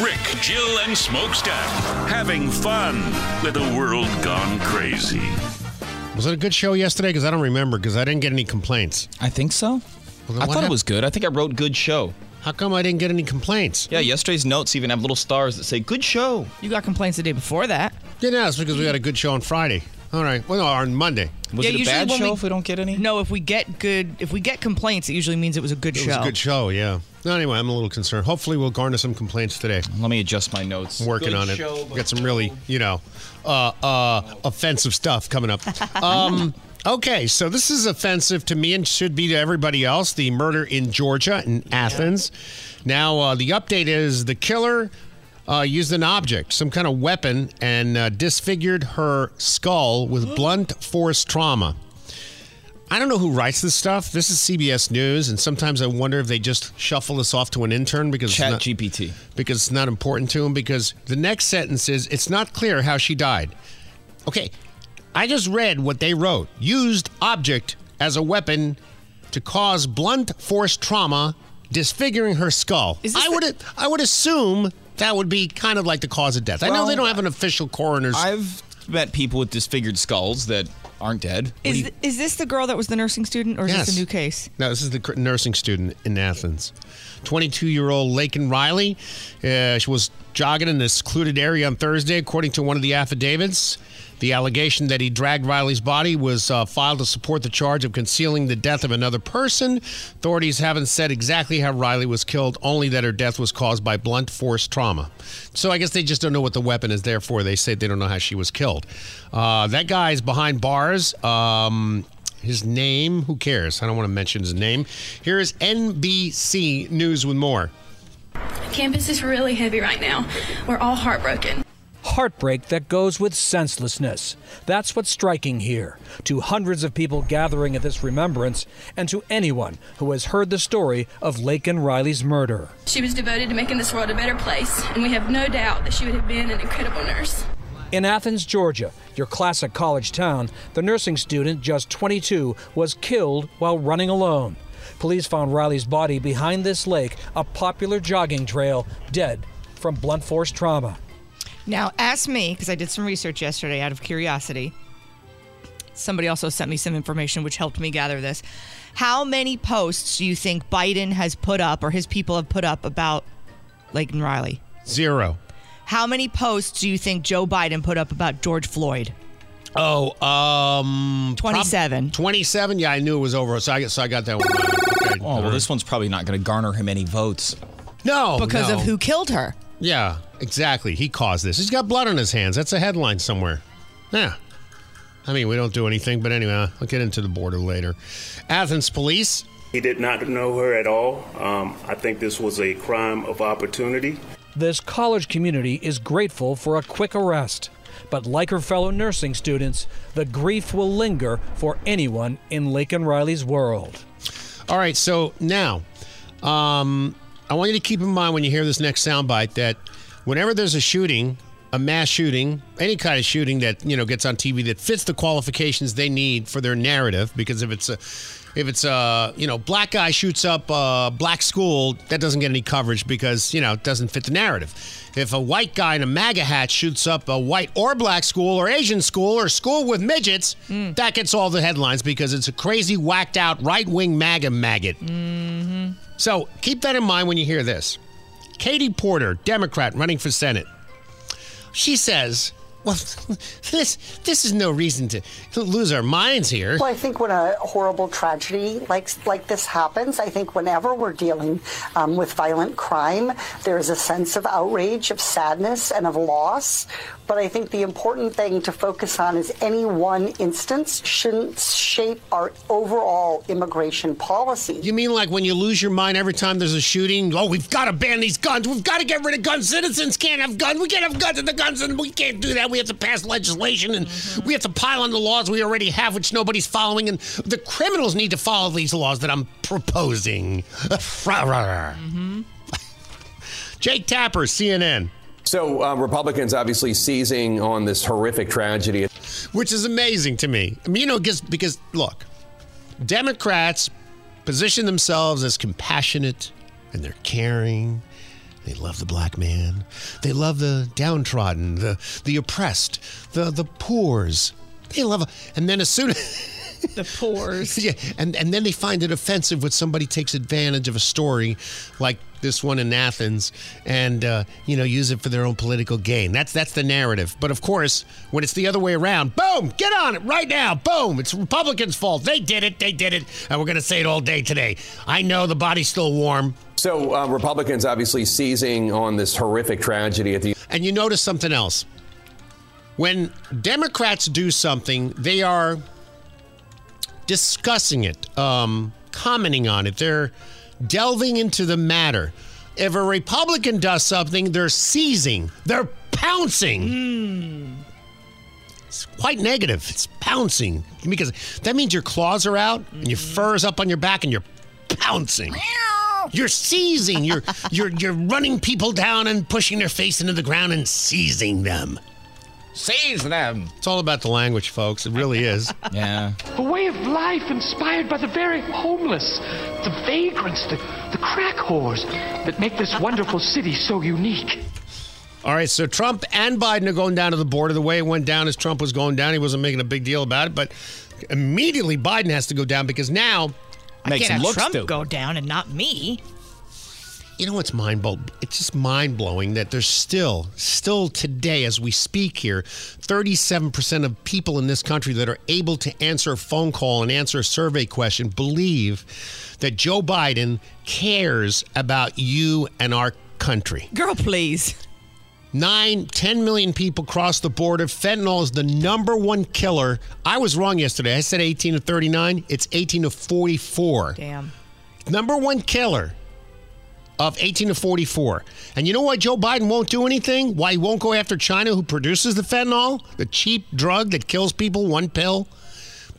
Rick, Jill, and Smokestack having fun with a world gone crazy. Was it a good show yesterday? Because I don't remember. Because I didn't get any complaints. I think so. Well, I what thought it was good. I think I wrote good show. How come I didn't get any complaints? Yeah, yesterday's notes even have little stars that say good show. You got complaints the day before that. Yeah, no, it's because we had a good show on Friday. All right. Well, no, on Monday. Was Yeah, it a usually bad show we- if we don't get any? No, if we get good, if we get complaints, it usually means it was a good It show. was a good show, yeah. No, anyway, I'm a little concerned. Hopefully, we'll garner some complaints today. Let me adjust my notes. I'm working Good on it. show, but Got some really, you know, uh, uh, offensive stuff coming up. Um, okay, so this is offensive to me and should be to everybody else. The murder in Georgia, in Athens. Now, uh, the update is the killer uh, used an object, some kind of weapon, and uh, disfigured her skull with blunt force trauma. I don't know who writes this stuff. This is CBS News, and sometimes I wonder if they just shuffle this off to an intern because it's Chat not- GPT. because it's not important to him. Because the next sentence is, it's not clear how she died. Okay, I just read what they wrote. Used object as a weapon to cause blunt force trauma, disfiguring her skull. Is this I the- would I would assume that would be kind of like the cause of death. I know they don't have an official coroner's. I've met people with disfigured skulls that aren't dead. What Is, you- th- is this the girl that was the nursing student, or is this a new case? No, this is the cr- nursing student in Athens. 22 year old Laken Riley. Uh, she was jogging in this secluded area on Thursday, according to one of the affidavits. The allegation that he dragged Riley's body was uh, filed to support the charge of concealing the death of another person. Authorities haven't said exactly how Riley was killed, only that her death was caused by blunt force trauma. So I guess they just don't know what the weapon is there for. They say they don't know how she was killed. Uh, that guy is behind bars. Um, his name, who cares? I don't want to mention his name. Here is NBC News with more. Campus is really heavy right now. We're all heartbroken. Heartbreak that goes with senselessness. That's what's striking here. To hundreds of people gathering at this remembrance, and to anyone who has heard the story of Laken Riley's murder. She was devoted to making this world a better place, and we have no doubt that she would have been an incredible nurse. In Athens, Georgia, your classic college town, the nursing student, just 22, was killed while running alone. Police found Riley's body behind this lake, a popular jogging trail, dead from blunt force trauma. Now, ask me because I did some research yesterday out of curiosity. Somebody also sent me some information which helped me gather this. How many posts do you think Biden has put up or his people have put up about Laken Riley? Zero. How many posts do you think Joe Biden put up about George Floyd? Oh, um, prob- 27. 27. Yeah, I knew it was over, so I, so I got that one. Okay. oh, well, this one's probably not going to garner him any votes. no, Because no. of who killed her. Yeah, exactly. He caused this. He's got blood on his hands. That's a headline somewhere. Yeah. I mean, we don't do anything, but anyway, I'll get into the border later. Athens police. He did not know her at all. Um, I think this was a crime of opportunity. This college community is grateful for a quick arrest. But like her fellow nursing students, the grief will linger for anyone in Laken Riley's world. All right, so now, um, I want you to keep in mind when you hear this next soundbite that whenever there's a shooting, a mass shooting, any kind of shooting that you know gets on TV that fits the qualifications they need for their narrative, because if it's a if it's a you know black guy shoots up a black school, that doesn't get any coverage because you know it doesn't fit the narrative. If a white guy in a MAGA hat shoots up a white or black school or Asian school or school with midgets, mm. that gets all the headlines because it's a crazy, whacked out right wing MAGA maggot. Mm-hmm. So keep that in mind when you hear this. Katie Porter, Democrat running for Senate. She says Well, this this is no reason to lose our minds here. Well, I think when a horrible tragedy like like this happens, I think whenever we're dealing um, with violent crime, there is a sense of outrage, of sadness, and of loss. But I think the important thing to focus on is any one instance shouldn't shape our overall immigration policy. You mean like when you lose your mind every time there's a shooting? Oh, we've got to ban these guns. We've got to get rid of guns. Citizens can't have guns. We can't have guns in the guns, and we can't do that. We have to pass legislation, and mm-hmm. we have to pile on the laws we already have, which nobody's following. And the criminals need to follow these laws that I'm proposing. mm-hmm. Jake Tapper, CNN. So, uh, Republicans obviously seizing on this horrific tragedy. Which is amazing to me. I mean, you know, because, because look, Democrats position themselves as compassionate and they're caring. They love the black man. They love the downtrodden, the, the oppressed, the, the poors. They love, and then as soon as. the pores. yeah, and and then they find it offensive when somebody takes advantage of a story like this one in Athens and uh, you know use it for their own political gain. That's that's the narrative. But of course, when it's the other way around, boom, get on it right now. Boom, it's Republicans' fault. They did it. They did it, and we're going to say it all day today. I know the body's still warm. So uh, Republicans obviously seizing on this horrific tragedy at the. And you notice something else. When Democrats do something, they are discussing it, um, commenting on it. They're delving into the matter. If a Republican does something, they're seizing, they're pouncing. Mm. It's quite negative. It's pouncing because that means your claws are out mm-hmm. and your fur is up on your back and you're pouncing. You're seizing. You're you're you're running people down and pushing their face into the ground and seizing them. Seize them. It's all about the language, folks. It really is. yeah. A way of life inspired by the very homeless, the vagrants, the, the crack whores that make this wonderful city so unique. All right, so Trump and Biden are going down to the border. The way it went down as Trump was going down, he wasn't making a big deal about it, but immediately Biden has to go down because now Makes I can't have Trump stupid. go down and not me you know what's mind blowing? It's just mind blowing that there's still, still today as we speak here, 37% of people in this country that are able to answer a phone call and answer a survey question believe that Joe Biden cares about you and our country. Girl, please. Nine, 10 million people cross the border. Fentanyl is the number one killer. I was wrong yesterday. I said 18 to 39. It's 18 to 44. Damn. Number one killer of 18 to 44. And you know why Joe Biden won't do anything? Why he won't go after China, who produces the fentanyl, the cheap drug that kills people, one pill?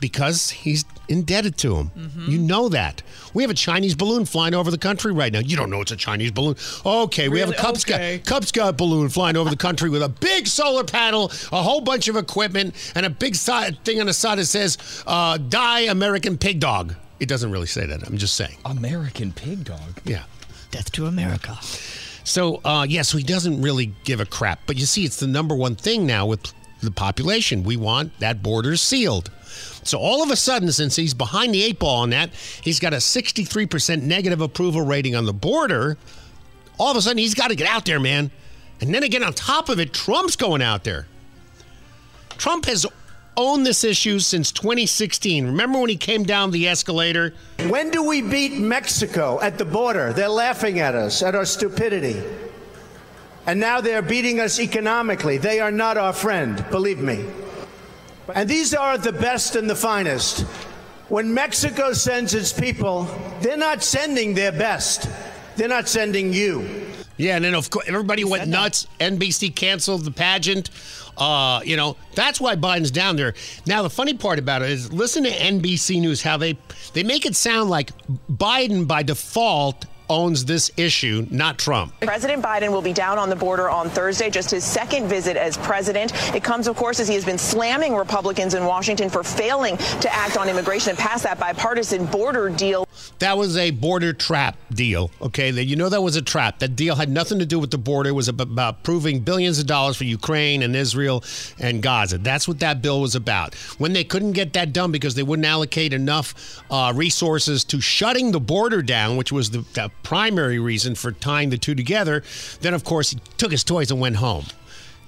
Because he's indebted to him. Mm-hmm. You know that. We have a Chinese balloon flying over the country right now. You don't know it's a Chinese balloon. Okay, we have a Cub, okay. Scout, Cub Scout balloon flying over the country with a big solar panel, a whole bunch of equipment, and a big thing on the side that says, uh, Die American Pig Dog. It doesn't really say that. I'm just saying. American Pig Dog? Yeah. Death to America. So, uh, yeah, so he doesn't really give a crap. But you see, it's the number one thing now with the population. We want that border sealed. So all of a sudden, since he's behind the eight ball on that, he's got a 63% negative approval rating on the border. All of a sudden, he's got to get out there, man. And then again, on top of it, Trump's going out there. Trump has owned this issue since 2016. Remember when he came down the escalator? When do we beat Mexico at the border? They're laughing at us, at our stupidity. And now they're beating us economically. They are not our friend, believe me. And these are the best and the finest. When Mexico sends its people, they're not sending their best. They're not sending you. Yeah, and then of course everybody went nuts. NBC canceled the pageant. Uh, you know, that's why Biden's down there. Now, the funny part about it is listen to NBC News how they they make it sound like Biden by default owns this issue, not Trump. President Biden will be down on the border on Thursday, just his second visit as president. It comes, of course, as he has been slamming Republicans in Washington for failing to act on immigration and pass that bipartisan border deal. That was a border trap deal. Okay, you know that was a trap. That deal had nothing to do with the border. It was about proving billions of dollars for Ukraine and Israel and Gaza. That's what that bill was about. When they couldn't get that done because they wouldn't allocate enough uh, resources to shutting the border down, which was the, the primary reason for tying the two together, then of course he took his toys and went home.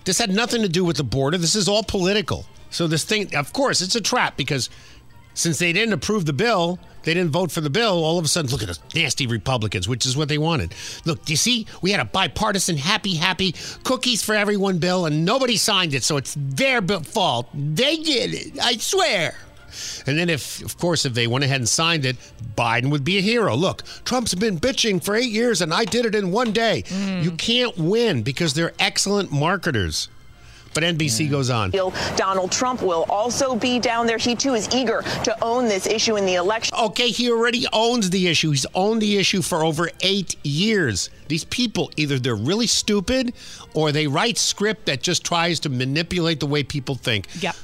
This had nothing to do with the border. This is all political. So this thing, of course, it's a trap because since they didn't approve the bill, they didn't vote for the bill. All of a sudden, look at us nasty Republicans, which is what they wanted. Look, do you see? We had a bipartisan, happy, happy cookies for everyone bill, and nobody signed it, so it's their fault. They did it. I swear. And then, if of course, if they went ahead and signed it, Biden would be a hero. Look, Trump's been bitching for eight years, and I did it in one day. Mm. You can't win because they're excellent marketers. But NBC mm. goes on. Donald Trump will also be down there. He too is eager to own this issue in the election. Okay, he already owns the issue. He's owned the issue for over eight years. These people, either they're really stupid or they write script that just tries to manipulate the way people think. Yep.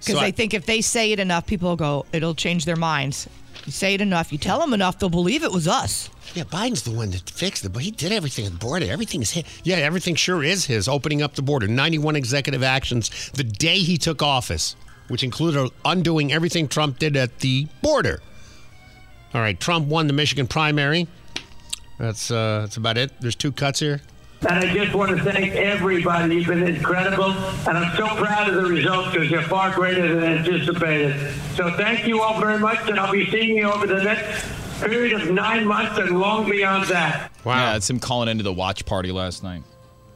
Because So I- they think if they say it enough, people will go, it'll change their minds. You say it enough, you tell them enough, they'll believe it was us. Yeah, Biden's the one that fixed it, but he did everything at the border. Everything is his. Yeah, everything sure is his. Opening up the border, 91 executive actions the day he took office, which included undoing everything Trump did at the border. All right, Trump won the Michigan primary. That's uh, that's about it. There's two cuts here. And I just want to thank everybody. You've been incredible. And I'm so proud of the results because they're far greater than anticipated. So thank you all very much. And I'll be seeing you over the next period of nine months and long beyond that. Wow. Yeah, it's him calling into the watch party last night.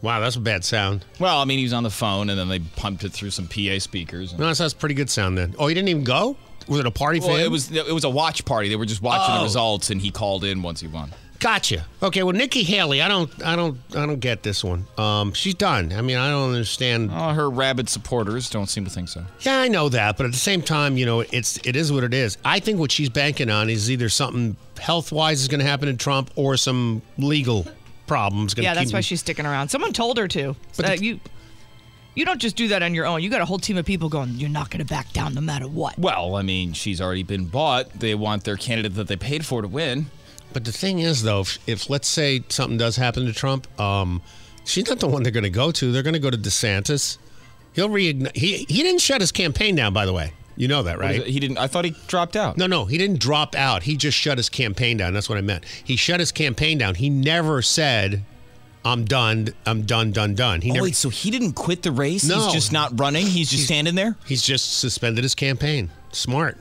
Wow, that's a bad sound. Well, I mean, he was on the phone and then they pumped it through some PA speakers. No, that's, that's pretty good sound then. Oh, he didn't even go? Was it a party Well, for him? it was it was a watch party. They were just watching Oh. the results, and he called in once he won. Gotcha. Okay, well, Nikki Haley, I don't, I don't, I don't get this one. Um, she's done. I mean, I don't understand. Oh, her rabid supporters don't seem to think so. Yeah, I know that, but at the same time, you know, it's it is what it is. I think what she's banking on is either something health wise is going to happen to Trump or some legal problems. Gonna Yeah, that's keep why him- she's sticking around. Someone told her to. But Uh, the- you, you don't just do that on your own. You got a whole team of people going. You're not going to back down no matter what. Well, I mean, she's already been bought. They want their candidate that they paid for to win. But the thing is, though, if, if let's say something does happen to Trump, um, she's not the one they're going to go to. They're going to go to DeSantis. He'll reignite. He he didn't shut his campaign down, by the way. You know that, right? He didn't. I thought he dropped out. No, no, he didn't drop out. He just shut his campaign down. That's what I meant. He shut his campaign down. He never said, "I'm done. I'm done. Done. Done." He oh never. wait, so he didn't quit the race? No. He's just not running. He's just standing there. He's just suspended his campaign. Smart.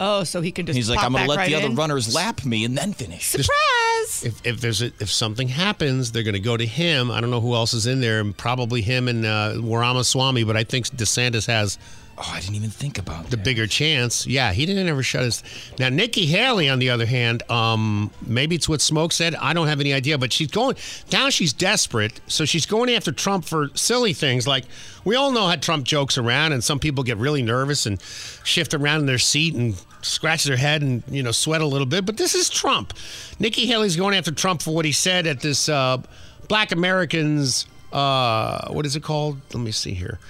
Oh, so he can just. He's like, I'm going to back let the right other runners lap me and then finish. Surprise! If, if there's a, if something happens, they're going to go to him. I don't know who else is in there, and probably him and uh, Waramaswamy. But I think DeSantis has Oh, I didn't even think about the bigger chance. Yeah, he didn't ever shut his. Now Nikki Haley, on the other hand, um, maybe it's what Smoke said. I don't have any idea, but she's going now. She's desperate, so she's going after Trump for silly things like we all know how Trump jokes around, and some people get really nervous and shift around in their seat and scratch their head and you know sweat a little bit. But this is Trump. Nikki Haley's going after Trump for what he said at this uh, Black Americans. Uh, what is it called? Let me see here.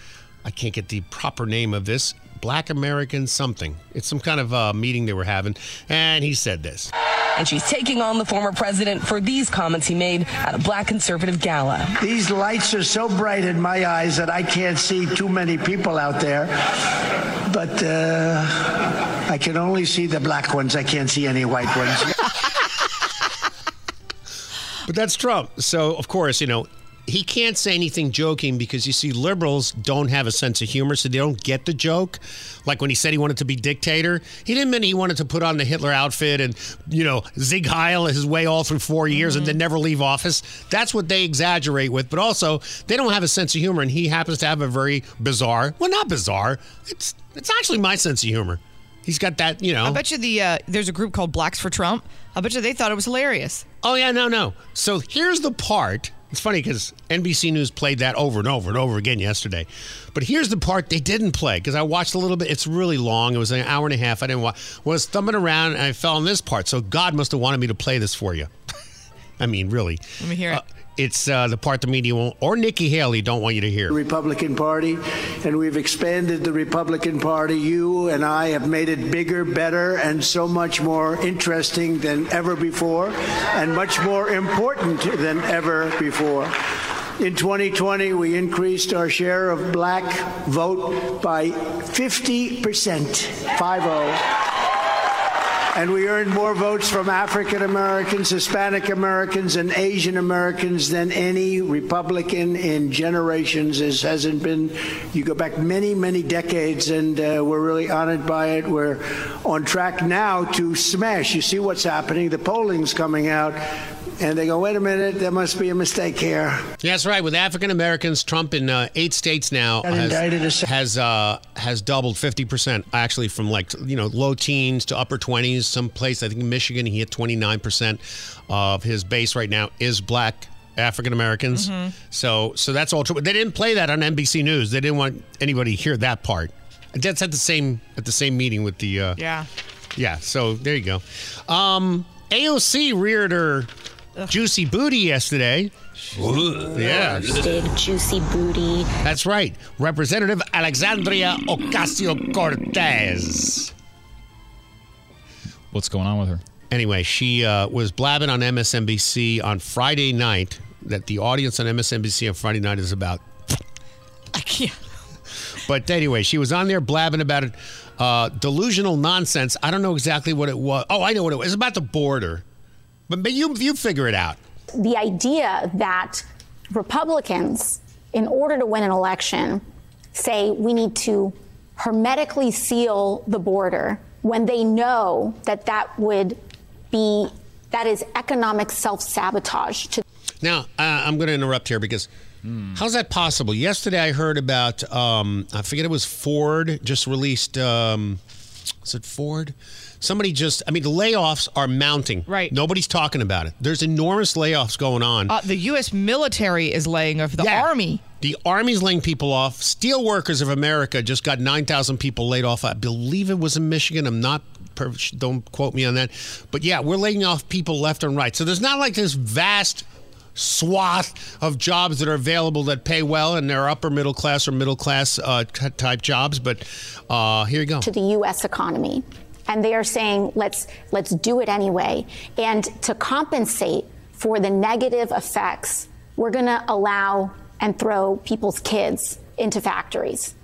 I can't get the proper name of this. Black American something. It's some kind of uh, meeting they were having, and he said this. And she's taking on the former president for these comments he made at a black conservative gala. These lights are so bright in my eyes that I can't see too many people out there. But uh, I can only see the black ones. I can't see any white ones. But that's Trump. So, of course, you know, he can't say anything joking because you see, liberals don't have a sense of humor, so they don't get the joke. Like when he said he wanted to be dictator, he didn't mean he wanted to put on the Hitler outfit and, you know, zig heil his way all through four years and then never leave office. That's what they exaggerate with. But also, they don't have a sense of humor, and he happens to have a very bizarre, well, not bizarre, it's, it's actually my sense of humor. He's got that, you know. I bet you the uh, there's a group called Blacks for Trump. I bet you they thought it was hilarious. Oh yeah, no, no. So here's the part. It's funny because NBC News played that over and over and over again yesterday. But here's the part they didn't play because I watched a little bit. It's really long. It was an hour and a half. I didn't watch. Was thumbing around and I fell on this part. So God must have wanted me to play this for you. I mean, really. Let me hear it. Uh, It's uh, the part the media won't, or Nikki Haley don't want you to hear. Republican Party, and we've expanded the Republican Party. You and I have made it bigger, better, and so much more interesting than ever before, and much more important than ever before. In 2020, we increased our share of black vote by 50%, 5 0. And we earned more votes from African Americans, Hispanic Americans, and Asian Americans than any Republican in generations. This hasn't been, you go back many, many decades, and uh, we're really honored by it. We're on track now to smash. You see what's happening. The polling's coming out, and they go, wait a minute, there must be a mistake here. Yeah, that's right. With African Americans, Trump in uh, eight states now has has, uh, has doubled fifty percent. Actually, from like you know low teens to upper twenties. Someplace, I think in Michigan he hit twenty nine percent of his base right now is black African Americans. Mhm. So so that's all true. They didn't play that on NBC News. They didn't want anybody to hear that part. That's at the same at the same meeting with the uh, Yeah. yeah, so there you go. Um, AOC reared her juicy booty yesterday. Yeah. Big juicy booty. That's right. Representative Alexandria Ocasio Cortez. What's going on with her? Anyway, she uh, was blabbing on MSNBC on Friday night that the audience on MSNBC on Friday night is about. I can't. But anyway, she was on there blabbing about it. Uh, delusional nonsense. I don't know exactly what it was. Oh, I know what it was. It's about the border. But, but you you figure it out. The idea that Republicans, in order to win an election, say we need to hermetically seal the border when they know that that would be that is economic self-sabotage to Now, uh, I'm going to interrupt here because how's that possible? Yesterday, I heard about, um, I forget it was Ford just released, um, is it Ford? Somebody just, I mean, the layoffs are mounting. Right. Nobody's talking about it. There's enormous layoffs going on. Uh, the U.S. military is laying off the army. The Army's laying people off. Steelworkers of America just got 9,000 people laid off. I believe it was in Michigan. I'm not, don't quote me on that. But yeah, we're laying off people left and right. So there's not like this vast swath of jobs that are available that pay well and they're upper middle class or middle class uh, type jobs. But uh, here you go. to the U.S. economy, and they are saying let's let's do it anyway. And to compensate for the negative effects, we're going to allow and throw people's kids into factories.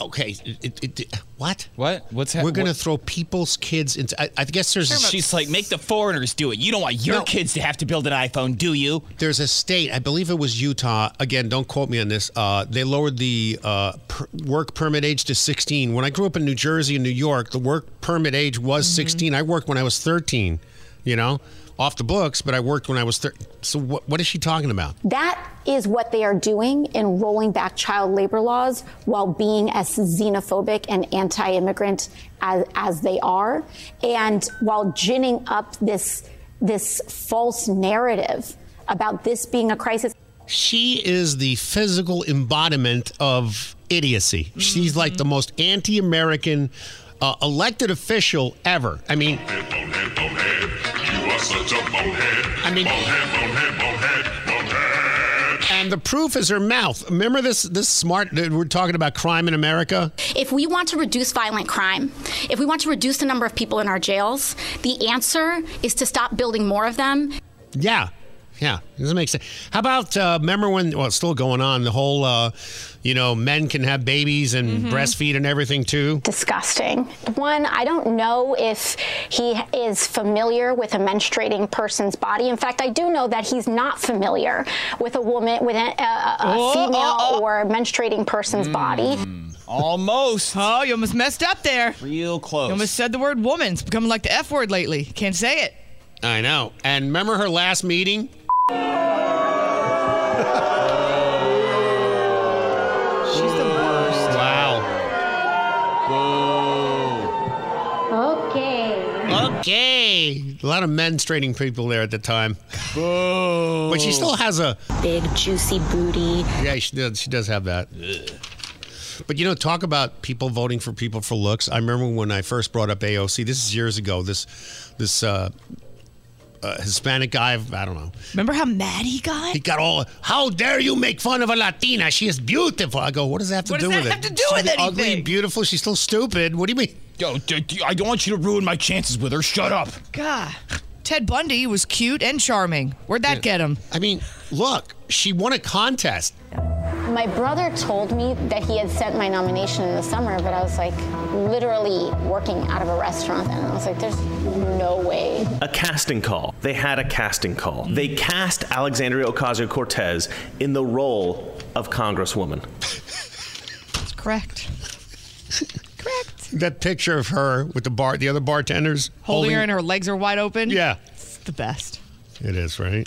Okay. It, it, it- what? What? What's happening? We're going to throw people's kids into. I, I guess there's. She's like, make the foreigners do it. You don't want your No. kids to have to build an iPhone, do you? There's a state, I believe it was Utah. Again, don't quote me on this. Uh, they lowered the uh, per- work permit age to 16. When I grew up in New Jersey and New York, the work permit age was 16. I worked when I was 13. You know, off the books, but I worked when I was 30. So what, what is she talking about? That is what they are doing in rolling back child labor laws while being as xenophobic and anti immigrant as, as they are, and while ginning up this, this false narrative about this being a crisis. She is the physical embodiment of idiocy. She's like the most anti American uh, elected official ever. I mean, You are such a bonehead. I mean- bonehead, bonehead, bonehead, bonehead. and the proof is her mouth. Remember this this smart we're talking about crime in America? If we want to reduce violent crime, if we want to reduce the number of people in our jails, the answer is to stop building more of them. Yeah. Yeah, doesn't make sense. How about uh, remember when? Well, it's still going on. The whole, uh, you know, men can have babies and breastfeed and everything too. Disgusting. One, I don't know if he is familiar with a menstruating person's body. In fact, I do know that he's not familiar with a woman, with a, a, a Oh, female oh, oh. or menstruating person's body. Almost. Oh, you almost messed up there. Real close. You almost said the word woman. It's becoming like the F word lately. Can't say it. I know. And remember her last meeting? She's the worst. Wow. Okay. Okay. A lot of menstruating people there at the time. Boo. But she still has a Big juicy booty. Yeah, she does. She does have that. But you know, talk about people voting for people for looks. I remember when I first brought up AOC. This is years ago. This this uh, uh, Hispanic guy. I don't know. Remember how mad he got? He got all. How dare you make fun of a Latina? She is beautiful. I go. What does that have to What do does with that it? have to do She's with ugly, beautiful. She's still stupid. What do you mean? Yo, d- d- I don't want you to ruin my chances with her. Shut up. God. Ted Bundy was cute and charming. Where'd that get him? I mean, look, she won a contest. My brother told me that he had sent my nomination in the summer, but I was like literally working out of a restaurant, and I was like, there's no way. A casting call. They had a casting call. They cast Alexandria Ocasio Cortez in the role of Congresswoman. That's correct. Correct. That picture of her with the bar, the other bartenders Holding her and her legs are wide open. Yeah. It's the best. It is, right?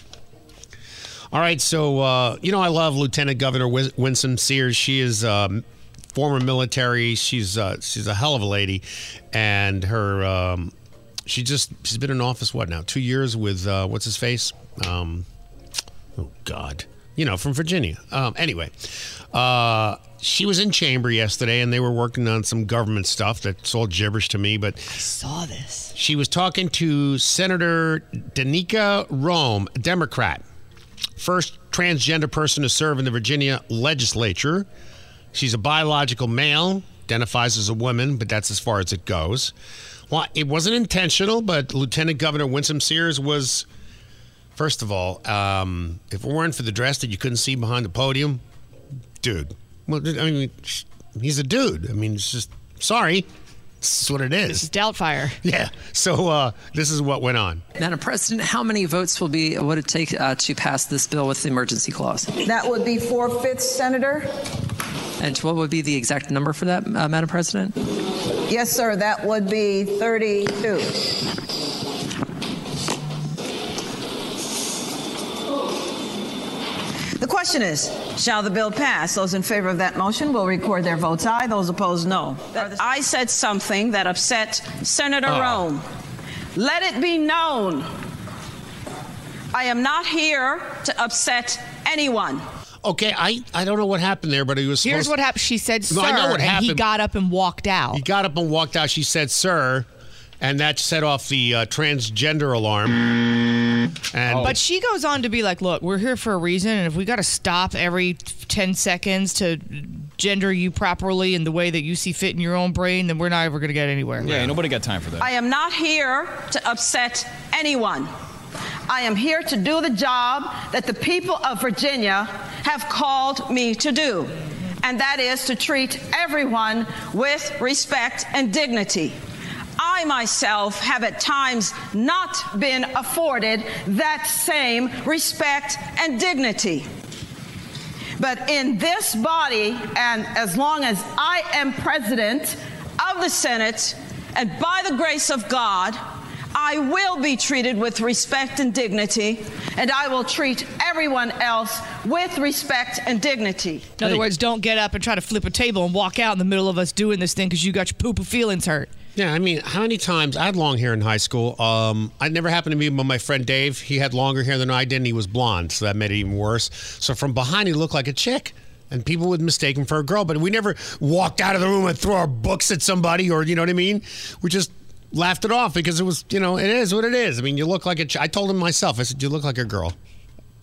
All right, so uh, you know I love Lieutenant Governor Winsome Sears. She is um, former military. She's uh, she's a hell of a lady, and her um, she just she's been in office what now two years with uh, what's his face? Um, oh God, you know from Virginia. Um, anyway, uh, she was in chamber yesterday, and they were working on some government stuff that's all gibberish to me, but I Saw this. she was talking to Senator Danica Roem, a Democrat, first transgender person to serve in the Virginia legislature. She's a biological male, identifies as a woman, but that's as far as it goes. Well, it wasn't intentional, but Lieutenant Governor Winsome Sears was, first of all, um, if it weren't for the dress that you couldn't see behind the podium, dude. Well, I mean, he's a dude. I mean, it's just sorry. This is what it is. This is Doubtfire. Yeah. So uh, this is what went on. Madam President, how many votes will be would it take uh, to pass this bill with the emergency clause? That would be four fifths, Senator. And what would be the exact number for that, uh, Madam President? Yes, sir, that would be 32. The question is, shall the bill pass? Those in favor of that motion will record their votes aye. Those opposed, no. I said something that upset Senator Oh. Roem. Let it be known I am not here to upset anyone. Okay, I, I don't know what happened there, but he was. Here's what happened. She said, "Sir," No, I know what and happened. he got up and walked out. He got up and walked out. She said, "Sir," and that set off the uh, transgender alarm. Mm-hmm. And oh. But she goes on to be like, "Look, we're here for a reason, and if we got to stop every ten seconds to gender you properly in the way that you see fit in your own brain, then we're not ever going to get anywhere." Yeah, nobody got time for that. I am not here to upset anyone. I am here to do the job that the people of Virginia have called me to do, and that is to treat everyone with respect and dignity. I myself have at times not been afforded that same respect and dignity. But in this body, and as long as I am president of the Senate, and by the grace of God, I will be treated with respect and dignity, and I will treat everyone else with respect and dignity. In other words, don't get up and try to flip a table and walk out in the middle of us doing this thing because you got your poo poo feelings hurt. Yeah, I mean, how many times I had long hair in high school? Um, it never happened to me, but my friend Dave, he had longer hair than I did, and he was blonde, so that made it even worse. So from behind, he looked like a chick, and people would mistake him for a girl. But we never walked out of the room and threw our books at somebody, or you know what I mean? We just laughed it off because it was, you know, it is what it is. I mean, you look like a. Ch- I told him myself, I said, you look like a girl,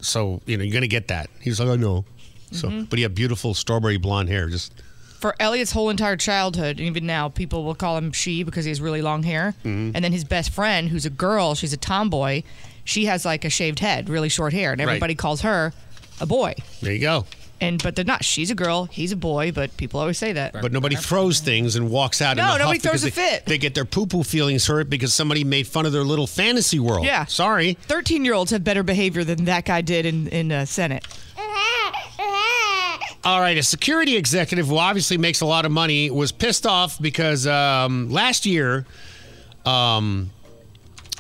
so you know you're gonna get that. He was like, I know. So, Mhm. but he had beautiful strawberry blonde hair, just. For Elliot's whole entire childhood, and even now, people will call him she because he has really long hair. Mhm. And then his best friend, who's a girl, she's a tomboy, she has like a shaved head, really short hair, and Right. everybody calls her a boy. There you go. And but they're not. She's a girl, he's a boy, but people always say that. But nobody throws things and walks out. in No, a nobody huff throws a they, fit. They get their poo poo feelings hurt because somebody made fun of their little fantasy world. Yeah. Sorry. Thirteen-year-olds have better behavior than that guy did in in uh, Senate. All right, a security executive who obviously makes a lot of money was pissed off because um, last year um,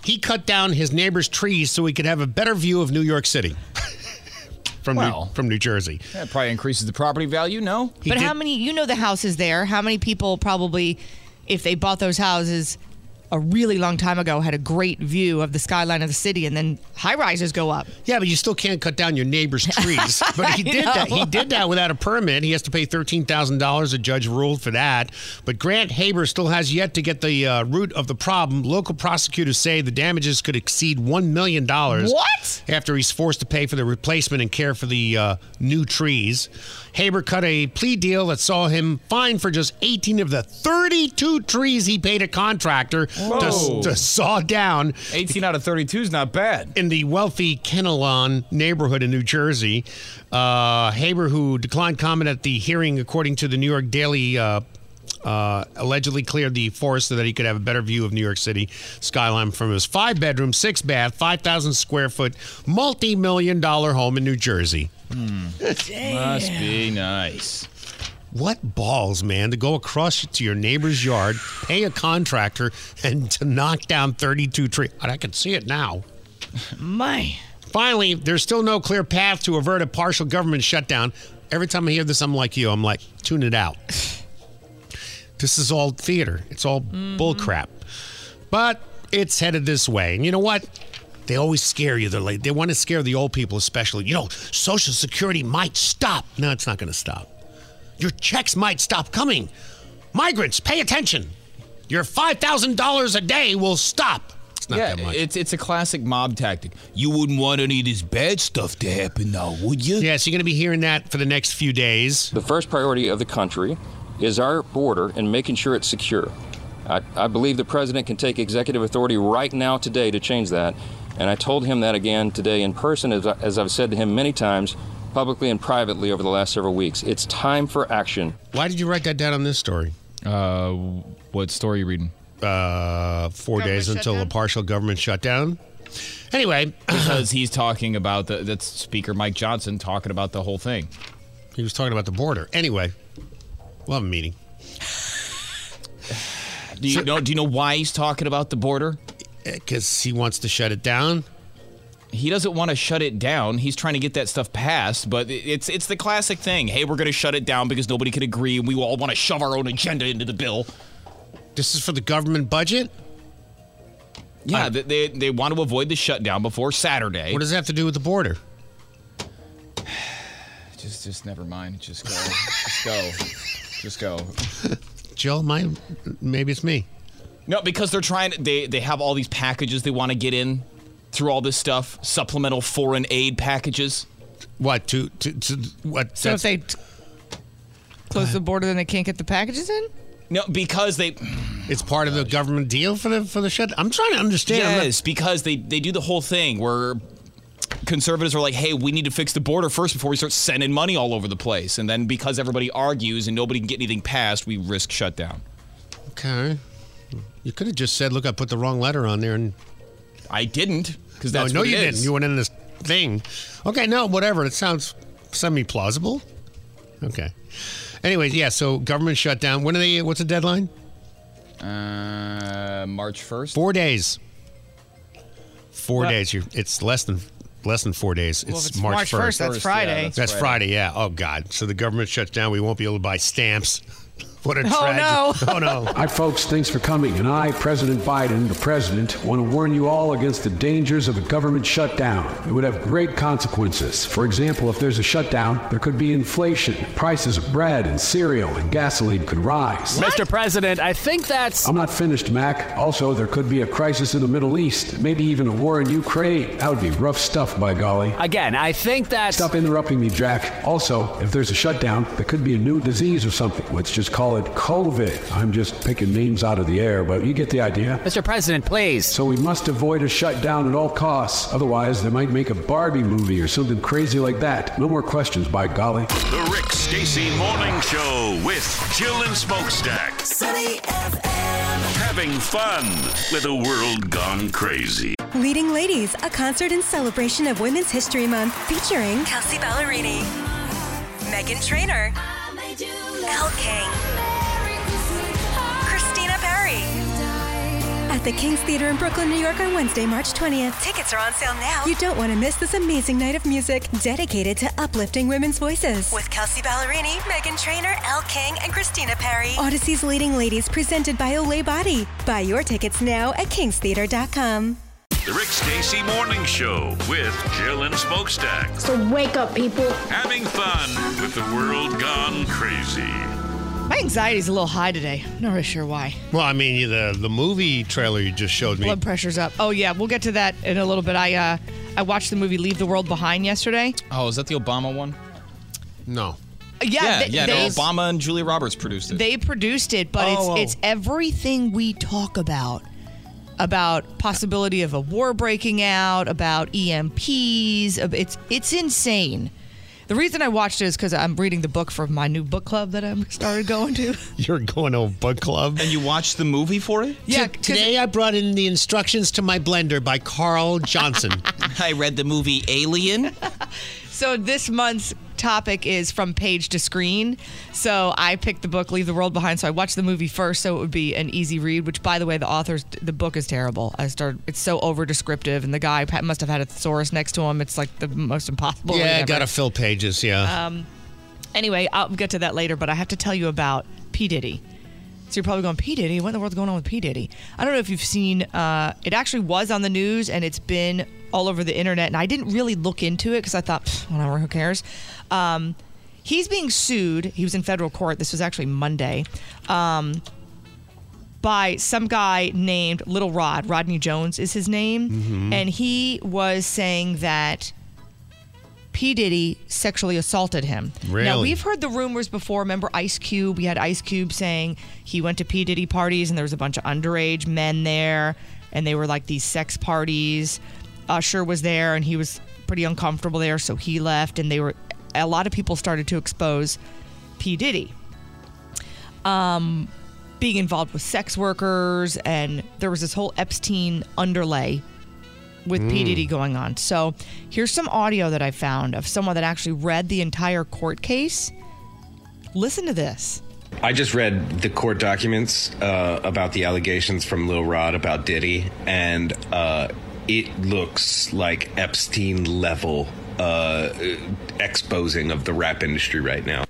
he cut down his neighbor's trees so he could have a better view of New York City from Well. New, from New Jersey. That probably increases the property value. No, but how many? You know the houses there. How many people probably, if they bought those houses a really long time ago, had a great view of the skyline of the city, and then high rises go up. Yeah, but you still can't cut down your neighbor's trees. but he did that. He did that without a permit. He has to pay thirteen thousand dollars. A judge ruled for that. But Grant Haber still has yet to get the uh, root of the problem. Local prosecutors say the damages could exceed one million dollars. What? After he's forced to pay for the replacement and care for the uh, new trees, Haber cut a plea deal that saw him fined for just eighteen of the thirty-two trees he paid a contractor. To, to saw down 18 out of 32 is not bad. in the wealthy Kinnelon neighborhood in New Jersey. Uh, Haber, who declined comment at the hearing, according to the New York Daily, uh, uh, allegedly cleared the forest so that he could have a better view of New York City skyline from his five bedroom, six bath, 5,000 square foot, multi million dollar home in New Jersey. Must be nice. What balls, man, to go across to your neighbor's yard, pay a contractor, and to knock down 32 trees. I can see it now. My. Finally, there's still no clear path to avert a partial government shutdown. Every time I hear this, I'm like you. I'm like, tune it out. this is all theater. It's all mm-hmm. bull crap. But it's headed this way. And you know what? They always scare you. They're like, they want to scare the old people, especially. You know, Social Security might stop. No, it's not going to stop. Your checks might stop coming. Migrants, pay attention. Your $5,000 a day will stop. It's not yeah, that much. it's it's a classic mob tactic. You wouldn't want any of this bad stuff to happen now, would you? Yeah, so you're going to be hearing that for the next few days. The first priority of the country is our border and making sure it's secure. I, I believe the president can take executive authority right now, today, to change that. And I told him that again today in person, as, I, as I've said to him many times, publicly and privately over the last several weeks. It's time for action. Why did you write that down on this story? Uh, what story are you reading? Uh, four days until a partial government shutdown. Anyway, because he's talking about the that's Speaker Mike Johnson talking about the whole thing. He was talking about the border. Anyway, we'll have a meeting. Do you know? Do you know why he's talking about the border? Because he wants to shut it down. He doesn't want to shut it down. He's trying to get that stuff passed, but it's it's the classic thing. Hey, we're going to shut it down because nobody can agree, and we all want to shove our own agenda into the bill. This is for the government budget. Yeah, they, they they want to avoid the shutdown before Saturday. What does it have to do with the border? Just just never mind. Just go. just go. Just go. Joe, my maybe it's me. No, because they're trying. They they have all these packages they want to get in through all this stuff. Supplemental foreign aid packages. What to to, to what? So if they t- close the border, then they can't get the packages in? No, because they. It's part of the government deal for the for the shut. I'm trying to understand. I'm not- Yes, because they they do the whole thing where conservatives are like, "Hey, we need to fix the border first before we start sending money all over the place." And then because everybody argues and nobody can get anything passed, we risk shutdown. Okay. You could have just said, "Look, I put the wrong letter on there," and I didn't because no, that's no, what you it didn't. is. You went in this thing. Okay, no, whatever. It sounds semi plausible. Okay. Anyways, yeah. So government shutdown. When are they? What's the deadline? Uh, March first. Four days. Four What? days. You're, it's less than less than four days. Well, it's, it's March March 1st. 1st, that's Friday. that's that's Friday. Yeah. Oh God. So the government shuts down. We won't be able to buy stamps. What a Oh, tragedy. no. Oh no. Hi, folks. Thanks for coming. And I, President Biden, the president, want to warn you all against the dangers of a government shutdown. It would have great consequences. For example, if there's a shutdown, there could be inflation. Prices of bread and cereal and gasoline could rise. Mr. President, I think that's. I'm not finished, Mac. Also, there could be a crisis in the Middle East, maybe even a war in Ukraine. That would be rough stuff, by golly. Again, I think that's. Stop interrupting me, Jack. Also, if there's a shutdown, there could be a new disease or something. Let's just call it COVID. I'm just picking names out of the air, but you get the idea. Mr. President, please. So we must avoid a shutdown at all costs. Otherwise, they might make a Barbie movie or something crazy like that. No more questions, by golly. The Rick Stacy Morning Show with Jill and Smokestack. Sunny FM. Having fun with a world gone crazy. Leading Ladies, a concert in celebration of Women's History Month featuring Kelsea Ballerini, Meghan Trainor, Elle King, At the King's Theater in Brooklyn, New York on Wednesday, March 20th. Tickets are on sale now. You don't want to miss this amazing night of music dedicated to uplifting women's voices. With Kelsea Ballerini, Meghan Trainor, Elle King, and Christina Perri. Audacy's Leading Ladies presented by Olay Body. Buy your tickets now at kingstheater.com. The Rick Stacy Morning Show with Jill and Smokestack. So wake up, people. Having fun with the world gone crazy. My anxiety's a little high today. Not really sure why. Well, I mean, the the movie trailer you just showed me. Blood pressure's up. Oh yeah, we'll get to that in a little bit. I uh, I watched the movie Leave the World Behind yesterday. Oh, is that the Obama one? No. Yeah, yeah, they- yeah. no, Obama and Julia Roberts produced it. They produced it, but Oh, it's it's everything we talk about about possibility of a war breaking out, about EMPs. It's it's insane. The reason I watched it is because I'm reading the book for my new book club that I'm started going to. You're going to a book club. And you watched the movie for it? Yeah, T- today I brought in the instructions to my blender by Carl Johnson. I read the movie Alien. So this month's topic is from page to screen. So I picked the book Leave the World Behind. So I watched the movie first, so it would be an easy read. Which, by the way, the author's the book is terrible. I started. It's so over descriptive, and the guy must have had a thesaurus next to him. It's like the most impossible. yeah, ever. gotta fill pages. Yeah. Um, anyway, I'll get to that later, but I have to tell you about P. Diddy. So you're probably going, P. Diddy? What in the world's going on with P. Diddy? I don't know if you've seen, uh, it actually was on the news and it's been all over the internet. And I didn't really look into it because I thought, whatever, who cares? Um, he's being sued. He was in federal court. This was actually Monday. Um, by some guy named Little Rod. Rodney Jones is his name. Mhm. And he was saying that P. Diddy sexually assaulted him. Now, we've heard the rumors before. Remember Ice Cube? We had Ice Cube saying he went to P. Diddy parties and there was a bunch of underage men there and they were like these sex parties. Usher was there and he was pretty uncomfortable there, so he left and they were a lot of people started to expose P. Diddy. Um being involved with sex workers and there was this whole Epstein underlay with P. Mm. Diddy going on. So here's some audio that I found of someone that actually read the entire court case. Listen to this. I just read the court documents uh, about the allegations from Lil Rod about Diddy, and uh, it looks like Epstein level uh, exposing of the rap industry right now.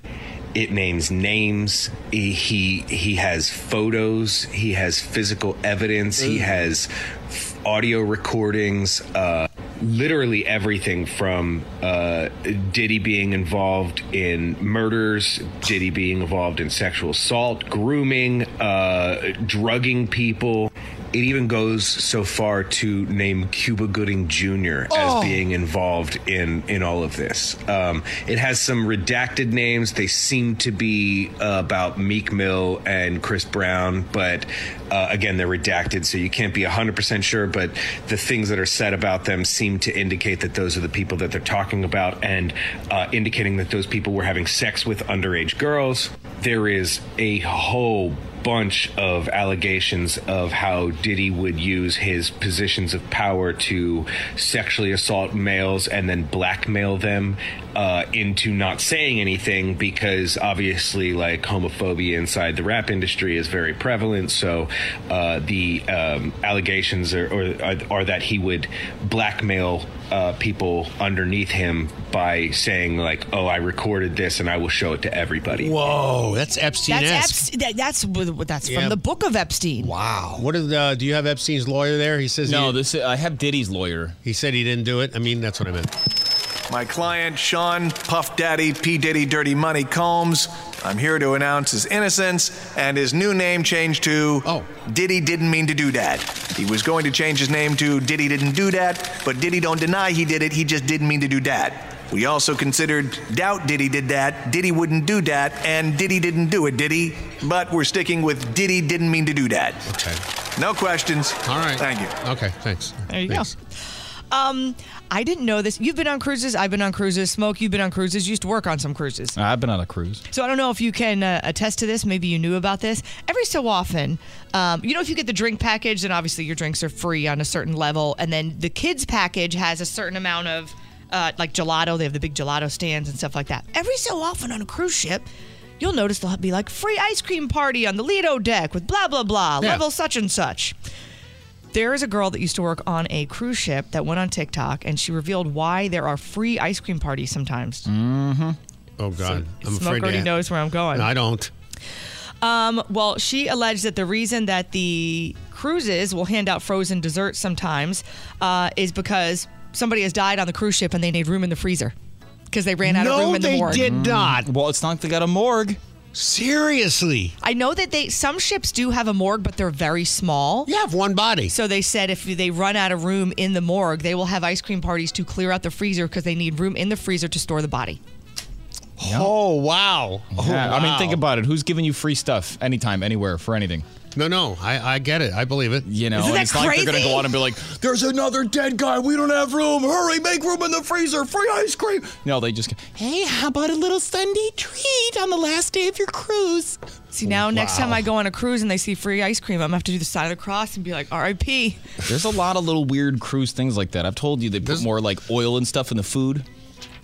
It names names. He he, he has photos. He has physical evidence. He has f- audio recordings. Uh, literally everything from uh, Diddy being involved in murders, Diddy being involved in sexual assault, grooming, uh, drugging people. It even goes so far to name Cuba Gooding Jr. Oh. as being involved in in all of this. Um, it has some redacted names. They seem to be uh, about Meek Mill and Chris Brown, but uh, again, they're redacted, so you can't be 100% sure. But the things that are said about them seem to indicate that those are the people that they're talking about and uh, indicating that those people were having sex with underage girls. There is a whole bunch of allegations of how Diddy would use his positions of power to sexually assault males and then blackmail them uh, into not saying anything because obviously, like homophobia inside the rap industry is very prevalent. So uh, the um, allegations are, are, are, are that he would blackmail uh, people underneath him by saying like, "Oh, I recorded this and I will show it to everybody." Whoa, that's Epstein. That's Epstein. That, that's that's Yeah. from the book of Epstein. Wow. What is, uh, do you have Epstein's lawyer there? He says No, he, this I have Diddy's lawyer. He said he didn't do it. I mean, that's what I meant. My client, Sean Puff Daddy P. Diddy Dirty Money Combs. I'm here to announce his innocence and his new name changed to oh. Diddy Didn't Mean to Do That. He was going to change his name to Diddy Didn't Do That, but Diddy don't deny he did it, he just didn't mean to do that. We also considered doubt Diddy did that, Diddy wouldn't do that, and Diddy didn't do it, Diddy. But we're sticking with Diddy didn't mean to do that. Okay. No questions. All right. Thank you. Okay, thanks. There you Thanks. go. Um, I didn't know this. You've been on cruises. I've been on cruises. Smoke, you've been on cruises. You used to work on some cruises. I've been on a cruise. So I don't know if you can uh, attest to this. Maybe you knew about this. Every so often, um, you know, if you get the drink package, then obviously your drinks are free on a certain level, and then the kids package has a certain amount of uh, like gelato. They have the big gelato stands and stuff like that. Every so often on a cruise ship. You'll notice there'll be like free ice cream party on the Lido deck with blah blah blah Yeah. level such and such. There is a girl that used to work on a cruise ship that went on TikTok and she revealed why there are free ice cream parties sometimes. Mm-hmm. Oh God, I'm Smoke afraid already to- knows where I'm going. I don't. Um, well, she alleged that the reason that the cruises will hand out frozen desserts sometimes uh, is because somebody has died on the cruise ship and they need room in the freezer because they ran out of room in the morgue. No, they did not. Well, it's not like they got a morgue. Seriously. I know that they some ships do have a morgue, but they're very small. You have one body. So they said if they run out of room in the morgue, they will have ice cream parties to clear out the freezer because they need room in the freezer to store the body. Oh wow. Oh, Yeah, I mean, wow. think about it. Who's giving you free stuff anytime, anywhere, for anything? No, no, I, I get it. I believe it. You know, and it's not like they're going to go on and be like, "There's another dead guy. We don't have room. Hurry, make room in the freezer. Free ice cream." No, they just go, Hey, how about a little Sunday treat on the last day of your cruise? See, now next time I go on a cruise and they see free ice cream, I'm gonna have to do the sign of the cross and be like, R.I.P. There's a lot of little weird cruise things like that. I've told you they put more like oil and stuff in the food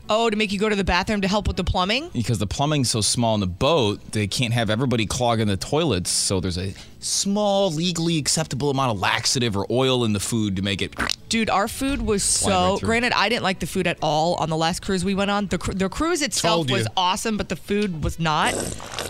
Oh, to make you go to the bathroom to help with the plumbing? because the plumbing's so small in the boat, they can't have everybody clogging the toilets. So there's a small, legally acceptable amount of laxative or oil in the food to make it. Dude, our food was so. right granted, I didn't like the food at all on the last cruise we went on. The, cru- the cruise itself Told you. was awesome, but the food was not.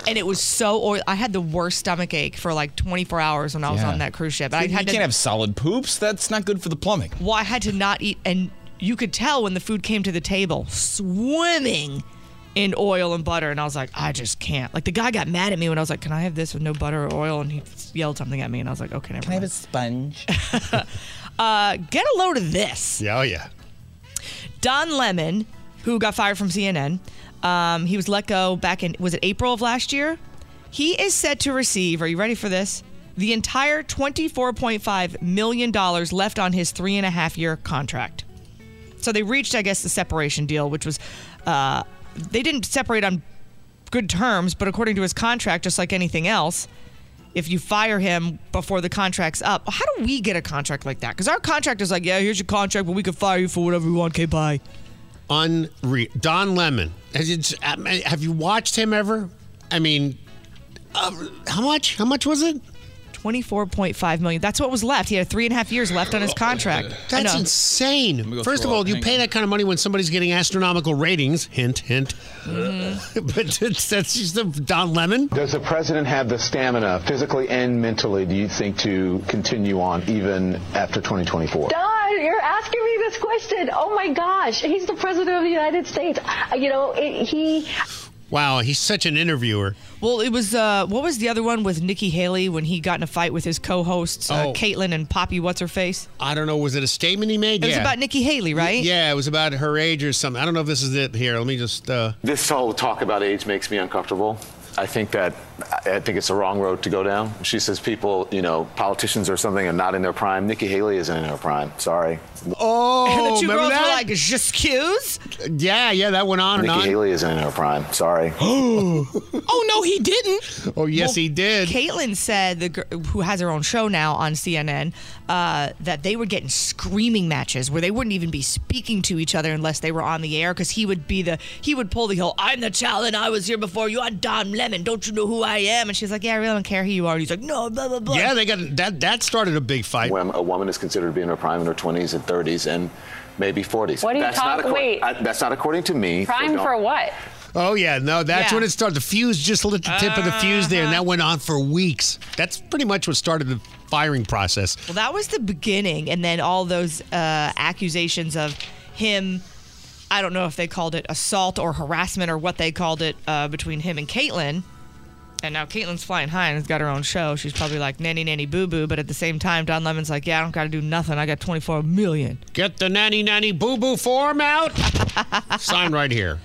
And it was so oil. I had the worst stomach ache for like 24 hours when I was Yeah. on that cruise ship. I had you had can't have solid poops. That's not good for the plumbing. Well, I had to not eat, and you could tell when the food came to the table, swimming in oil and butter, and I was like, I just can't. Like the guy got mad at me when I was like, "Can I have this with no butter or oil?" And he yelled something at me, and I was like, "Okay, never Can I have a sponge?" uh, get a load of this. Yeah, oh yeah. Don Lemon, who got fired from CNN, um, he was let go back in was it April of last year? He is set to receive. Are you ready for this? The entire twenty-four point five million dollars left on his three and a half year contract. So they reached, I guess, the separation deal, which was uh, they didn't separate on good terms, but according to his contract, just like anything else, if you fire him before the contract's up, how do we get a contract like that? Because our contract is like, yeah, here's your contract, but we can fire you for whatever we want. Okay, bye. Don Lemon. Have you watched him ever? I mean, uh, how much? How much was it? Twenty-four point five million. That's what was left. He had three and a half years left on his contract. That's insane. First of all, up. you pay that kind of money when somebody's getting astronomical ratings. Hint, hint. Mm-hmm. but that's just a Don Lemon. Does the president have the stamina, physically and mentally, do you think, to continue on even after 2024? Don, you're asking me this question. Oh my gosh, he's the president of the United States. Uh, You know, it, he. Wow, he's such an interviewer. Well, it was uh, what was the other one with Nikki Haley when he got in a fight with his co-hosts, uh, Oh. Kaitlan and Poppy? What's her face? I don't know. Was it a statement he made? It was about Nikki Haley, right? Yeah, it was about her age or something. I don't know if this is it here. Let me just. Uh, This whole talk about age makes me uncomfortable. I think that I I think it's the wrong road to go down. She says people, you know, politicians or something are not in their prime. Nikki Haley isn't in her prime. Sorry. Oh, and the two remember girls that? were like, "Excuse." Yeah, yeah, that went on Nikki and on. Nikki Haley isn't in her prime. Sorry. oh no, he didn't. Oh yes, he did. Kaitlan said, the gir- who has her own show now on CNN, uh, that they were getting screaming matches where they wouldn't even be speaking to each other unless they were on the air because he would be the he would pull the whole "I'm the child and I was here before you. I'm Don Lemon. Don't you know who I am?" And she's like, "Yeah, I really don't care who you are." And he's like, "No, blah blah blah." Yeah, they got that. That started a big fight. When a woman is considered to be in her prime in her 20s and 30s and maybe 40s. What are you that's talk- Not acco- wait. I- that's not according to me. Prime don't- for what? Oh yeah, no, that's Yeah. when it started. The fuse just lit the tip of the fuse there, and that went on for weeks. That's pretty much what started the firing process. Well, that was the beginning, and then all those uh, accusations of him. I don't know if they called it assault or harassment or what they called it uh, between him and Kaitlan. And now Kaitlan's flying high and has got her own show. She's probably like nanny nanny boo boo, but at the same time, Don Lemon's like, yeah, I don't got to do nothing. I got 24 million. Get the nanny nanny boo boo form out. Sign right here.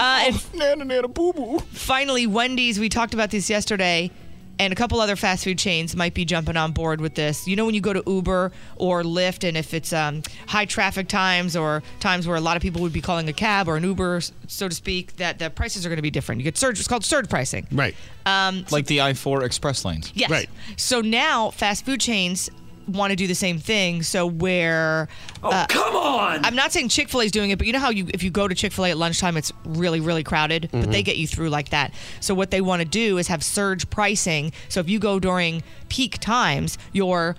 Uh, and nana nana boo boo. Finally, Wendy's. We talked about this yesterday, and a couple other fast food chains might be jumping on board with this. You know, when you go to Uber or Lyft, and if it's um, high traffic times or times where a lot of people would be calling a cab or an Uber, so to speak, that the prices are going to be different. You get surge. It's called surge pricing. Right. Um, Like the I 4 express lanes. Yes. Right. So now fast food chains want to do the same thing. So where Oh, come on. I'm not saying Chick-fil-A is doing it, but you know how you if you go to Chick-fil-A at lunchtime it's really really crowded, but Mm-hmm. they get you through like that. So what they want to do is have surge pricing. So if you go during peak times, your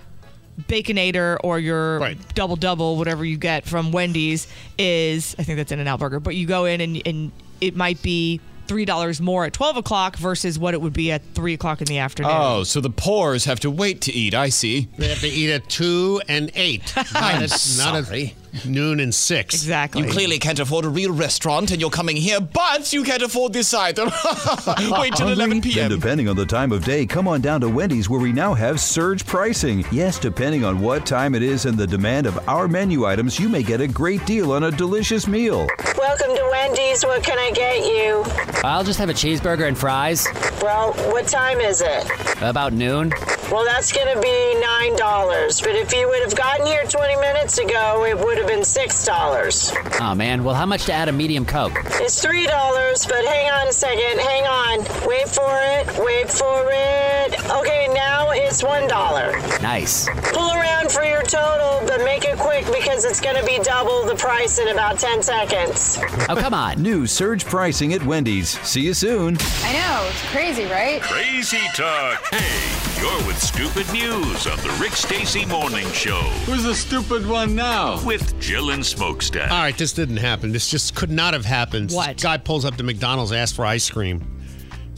baconator or your double double whatever you get from Wendy's is I think that's In-N-Out Burger, but you go in and and it might be three dollars more at twelve o'clock versus what it would be at three o'clock in the afternoon. Oh, so the poors have to wait to eat. I see. They have to eat at two and eight. not I'm at, not sorry. at noon and six. Exactly. You clearly can't afford a real restaurant and you're coming here, but you can't afford this either. Wait till 11 Then, p.m. depending on the time of day, come on down to Wendy's where we now have surge pricing. Yes, depending on what time it is and the demand of our menu items, you may get a great deal on a delicious meal. Welcome to Wendy's. What can I get you? I'll just have a cheeseburger and fries. Well, what time is it? About noon. Well, that's going to be nine dollars. But if you would have gotten here 20 minutes ago, it would have been six dollars. Oh man, well, how much to add a medium Coke? It's three dollars, but hang on a second. Hang on. Wait for it. Wait for it. Okay, now it's one dollar. Nice. Pull around for your total, but make it quick because it's going to be double the price in about 10 seconds. Oh, come on. New surge pricing at Wendy's. See you soon. I know, it's crazy, right? Crazy talk. Hey, you're with stupid news on the Rick Stacy Morning Show. Who's the stupid one now? With Jill and Smokestack. All right, this didn't happen. This just could not have happened. What? Guy pulls up to McDonald's, asks for ice cream.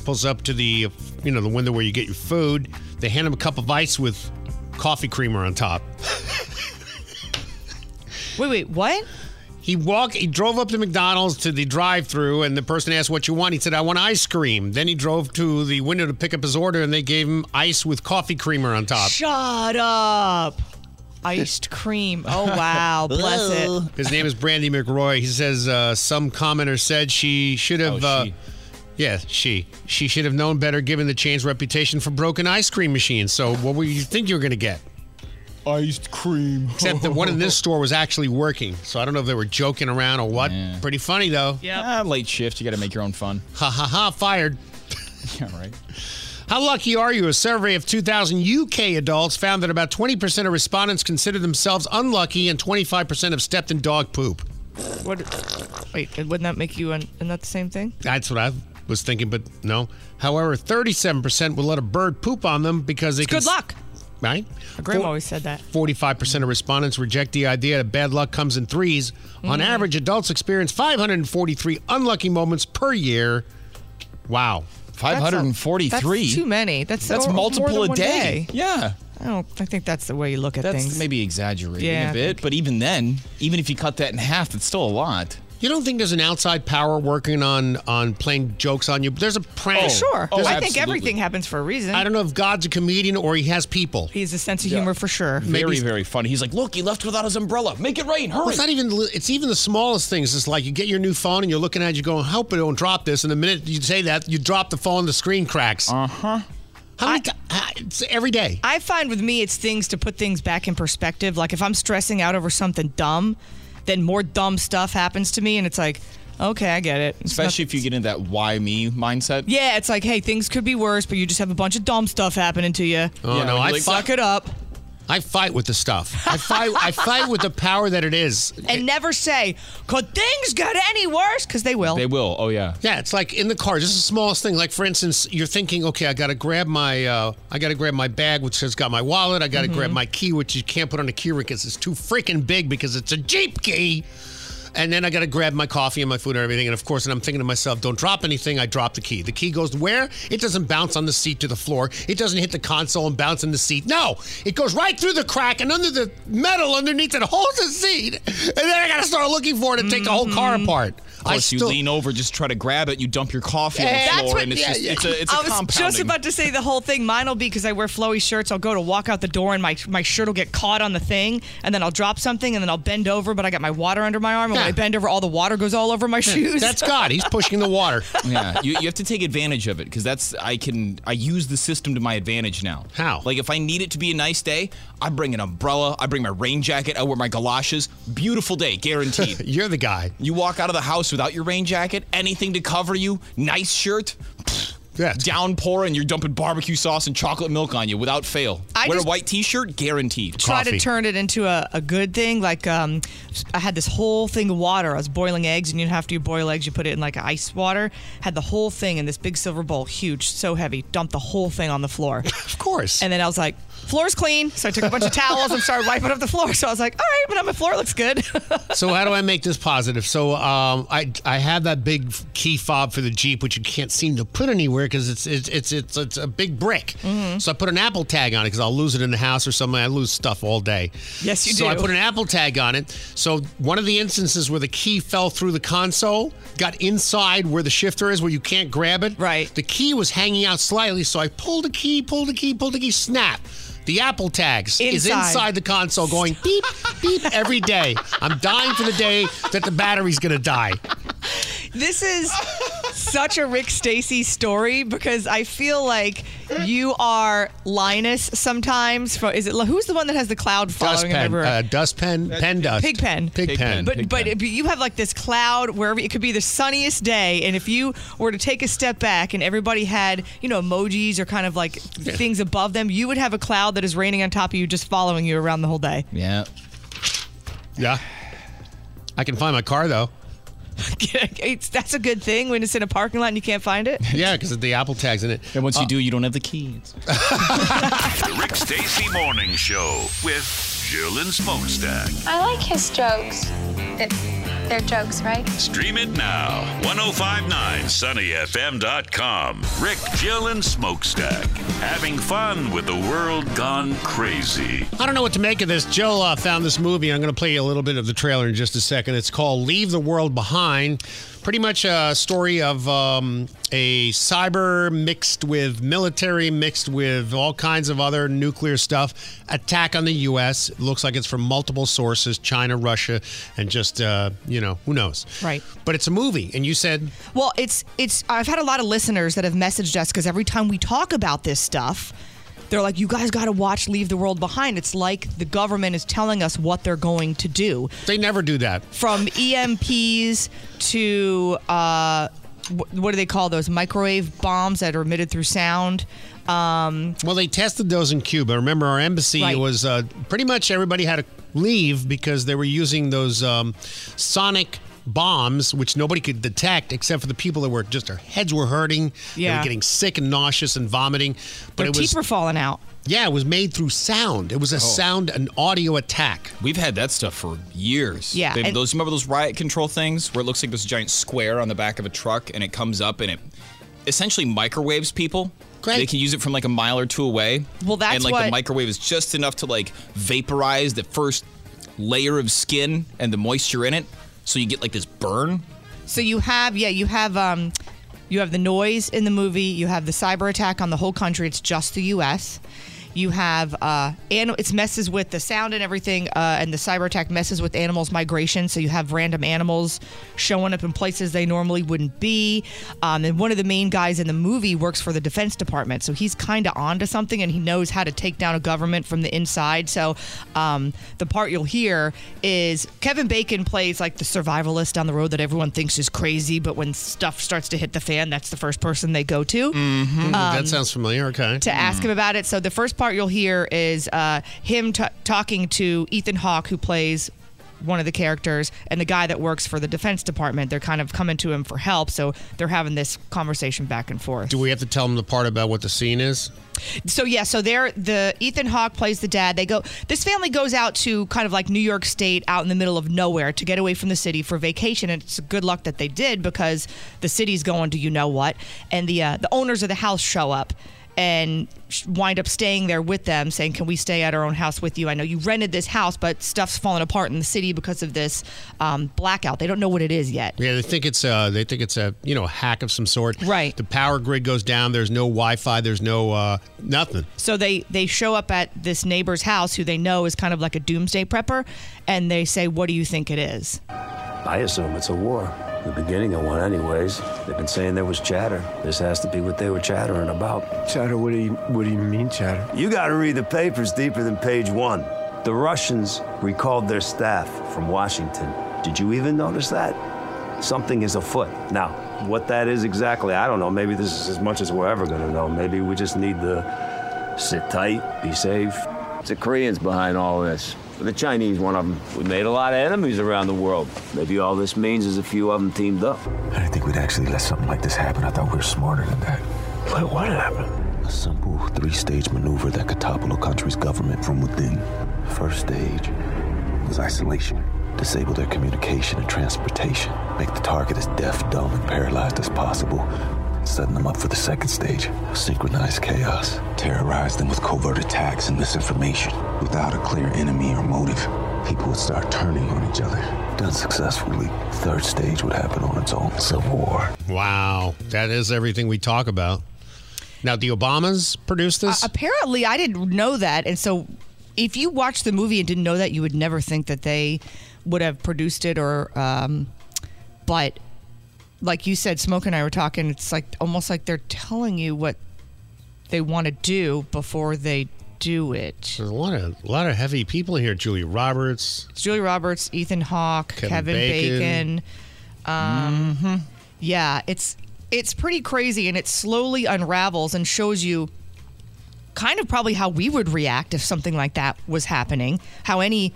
Pulls up to the, you know, the window where you get your food. They hand him a cup of ice with coffee creamer on top. Wait, wait, what? He walked. He drove up to McDonald's to the drive-through, and the person asked what you want. He said, "I want ice cream." Then he drove to the window to pick up his order, and they gave him ice with coffee creamer on top. Shut up. Iced cream. Oh, wow. Bless it. His name is Brandy McRoy. He says uh, some commenter said she should have. Oh, uh, she. yeah, she. She should have known better, given the chain's reputation for broken ice cream machines. So, what were you think you were going to get? Iced cream. Except that one in this store was actually working. So I don't know if they were joking around or what. Pretty funny though. Yeah. late shift. You got to make your own fun. Ha ha ha! Fired. Yeah, right. How lucky are you? A survey of 2,000 UK adults found that about 20% of respondents consider themselves unlucky and 25% have stepped in dog poop. What? Wait, wouldn't that make you isn't that the same thing? That's what I was thinking, but no. However, 37% will let a bird poop on them because they It's can good luck. Right? My grandma always said that. 45% of respondents reject the idea that bad luck comes in threes. On Mm. average, adults experience 543 unlucky moments per year. Wow. That's too many. That's That's or- multiple a one day. Yeah. I don't. I think that's the way you look at That's things. maybe exaggerating Yeah, a bit, but even then, even if you cut that in half, that's still a lot. You don't think there's an outside power working on on playing jokes on you? But There's a prank. Oh, sure. There's- I think everything happens for a reason. I don't know if God's a comedian or he has people. He has a sense of humor for sure. Very, very funny. He's like, look, he left without his umbrella. Make it rain. Hurry. Well, it's not even. It's even the smallest things. It's like you get your new phone and you're looking at it, you go, "Hope I don't drop this." And the minute you say that, you drop the phone, and the screen cracks. Uh huh. How many? ti- it's every day. I find with me, it's things to put things back in perspective. Like if I'm stressing out over something dumb, then more dumb stuff happens to me, and it's like, okay, I get it. It's Especially if you get into that why me mindset. Yeah, it's like, hey, things could be worse, but you just have a bunch of dumb stuff happening to you. Oh Yeah, no, when I you, like, Suck it up I fight with the stuff. I fight. I fight with the power that it is. and never say, could things get any worse? Because they will. They will. Oh yeah. Yeah, it's like in the car, just the smallest thing. Like for instance, you're thinking, okay, I got to grab my, uh, I got to grab my bag, which has got my wallet. I got to grab my key, which you can't put on the key ring because it's too freaking big because it's a Jeep key. And then I got to grab my coffee and my food and everything. And of course, and I'm thinking to myself, don't drop anything. I drop the key. The key goes where? It doesn't bounce on the seat to the floor. It doesn't hit the console and bounce in the seat. No, it goes right through the crack and under the metal underneath that holds the seat. And then I got to start looking for it and take the whole car mm-hmm. apart. I Plus, you still- lean over, just try to grab it. You dump your coffee on the floor, what- and it's yeah, just yeah. it's a it's a I was just about to say the whole thing. Mine will be because I wear flowy shirts. I'll go to walk out the door and my my shirt will get caught on the thing, and then I'll drop something, and then I'll bend over, but I got my water under my arm, and when Yeah. I bend over, all the water goes all over my shoes. That's God. He's pushing the water. yeah, you, you have to take advantage of it because that's I can I use the system to my advantage now. How? Like if I need it to be a nice day, I bring an umbrella, I bring my rain jacket, I wear my galoshes. Beautiful day, guaranteed. You're the guy. You walk out of the house without your rain jacket, anything to cover you, nice shirt. Yeah. Downpour and you're dumping barbecue sauce and chocolate milk on you without fail. I Wear a white t-shirt, guaranteed. try to turn it into a, a good thing. Like um, I had this whole thing of water. I was boiling eggs, and you know, after you boil eggs, you put it in like ice water. Had the whole thing in this big silver bowl, huge, so heavy. Dumped the whole thing on the floor. of course. And then I was like, floor's clean. So I took a bunch of towels and started wiping up the floor. So I was like, all right, but now my floor looks good. so how do I make this positive? So um, I I have that big key fob for the Jeep, which you can't seem to put anywhere because it's it's it's it's it's a big brick. Mm-hmm. So I put an Apple tag on it because I'll lose it in the house or something. I lose stuff all day. Yes, you do. so I put an Apple tag on it. So one of the instances where the key fell through the console got inside where the shifter is, where you can't grab it. Right. The key was hanging out slightly, so I pulled the key, pulled the key, pulled the key, snap. The Apple tags is Inside. inside the console going beep, beep every day. I'm dying for the day that the battery's going to die. This is such a Rick Stacy story because I feel like you are Linus sometimes. From, is it who's the one that has the cloud following him Dustpen, everywhere? uh, dustpen, pen dust. Pigpen. Pigpen. But but if you have like this cloud wherever it could be the sunniest day, and if you were to take a step back and everybody had you know emojis or kind of like things above them, you would have a cloud that is raining on top of you, just following you around the whole day. Yeah. Yeah. I can find my car though. It's- that's a good thing when it's in a parking lot and you can't find it. Yeah, because the Apple tags in it. And once Uh, you do, you don't have the keys. The Rick Stacy Morning Show with Jill and Smokestack. I like his jokes. If they're jokes, right? Stream it now. 1059sunnyfm.com. Rick, Jill, and Smokestack. Having fun with the world gone crazy. I don't know what to make of this. Joe uh, found this movie. I'm going to play you a little bit of the trailer in just a second. It's called Leave the World Behind. Pretty much a story of um, a cyber mixed with military, mixed with all kinds of other nuclear stuff. Attack on the U.S. It looks like it's from multiple sources China, Russia, and just, uh, you know, who knows? Right. But it's a movie. And you said, Well, it's it's. I've had a lot of listeners that have messaged us because every time we talk about this stuff, they're like, "You guys got to watch Leave the World Behind." It's like the government is telling us what they're going to do. They never do that. From EMPs to uh, what do they call those microwave bombs that are emitted through sound? Um, Well, they tested those in Cuba. Remember, our embassy Right. was uh, pretty much everybody had to leave because they were using those um, sonic bombs, which nobody could detect except for the people that were just their heads were hurting. Yeah. They were getting sick and nauseous and vomiting. But their it teeth was were falling out. yeah, it was made through sound. It was a oh. sound, an audio attack. We've had that stuff for years. Yeah, They- those remember those riot control things where it looks like this giant square on the back of a truck and it comes up and it essentially microwaves people. Great. They can use it from like a mile or two away. Well, that's and like the microwave is just enough to like vaporize the first layer of skin and the moisture in it, so you get like this burn. So you have yeah, you have um you have the noise in the movie, you have the cyber attack on the whole country, it's just the US. You have uh and it messes with the sound and everything uh and the cyber attack messes with animals migration, so you have random animals showing up in places they normally wouldn't be. Um and one of the main guys in the movie works for the defense department, so he's kind of onto something and he knows how to take down a government from the inside. So um the part you'll hear is Kevin Bacon plays like the survivalist down the road that everyone thinks is crazy, but when stuff starts to hit the fan, that's the first person they go to Mm-hmm. that Um, sounds familiar. Okay. to ask him about it. So the first part you'll hear is uh, him t- talking to Ethan Hawke, who plays one of the characters, and the guy that works for the Defense Department. They're kind of coming to him for help, so they're having this conversation back and forth. Do we have to tell them the part about what the scene is? So yeah, so they're the Ethan Hawke plays the dad. They go. This family goes out to kind of like New York State, out in the middle of nowhere, to get away from the city for vacation. And it's good luck that they did because the city's going to you know what, and the uh, the owners of the house show up and wind up staying there with them, saying, "Can we stay at our own house with you? I know you rented this house, but stuff's falling apart in the city because of this um, blackout. They don't know what it is yet." Yeah, they think it's uh they think it's a you know a hack of some sort. Right. The power grid goes down. There's no Wi-Fi. There's no uh nothing. So they they show up at this neighbor's house who they know is kind of like a doomsday prepper, and they say, "What do you think it is?" I assume it's a war. The beginning of one, anyways. They've been saying there was chatter. This has to be what they were chattering about. Chatter? What do you What do you mean chatter? You got to read the papers deeper than page one. The Russians recalled their staff from Washington. Did you even notice that? Something is afoot. Now, what that is exactly, I don't know. Maybe this is as much as we're ever gonna know. Maybe we just need to sit tight, be safe. It's the Koreans behind all this. The Chinese, one of them. We made a lot of enemies around the world. Maybe all this means is a few of them teamed up. I didn't think we'd actually let something like this happen. I thought we were smarter than that. What, what happened? A simple three stage maneuver that could topple a country's government from within. First stage was isolation. Disable their communication and transportation. Make the target as deaf, dumb, and paralyzed as possible. Setting them up for the second stage. Synchronized chaos. Terrorize them with covert attacks and misinformation. Without a clear enemy or motive, people would start turning on each other. Done successfully, third stage would happen on its own. Civil war. Wow, that is everything we talk about. Now, the Obamas produced this. Uh, apparently, I didn't know that, and so if you watched the movie and didn't know that, you would never think that they would have produced it or. Um, but like you said, Smoke and I were talking. It's like almost like they're telling you what they want to do before they do it. There's a lot of a lot of heavy people here. Julie Roberts. It's Julia Roberts, Ethan Hawke, Kevin Kevin, Bacon. Bacon. Um, Yeah, it's it's pretty crazy, and it slowly unravels and shows you kind of probably how we would react if something like that was happening. How any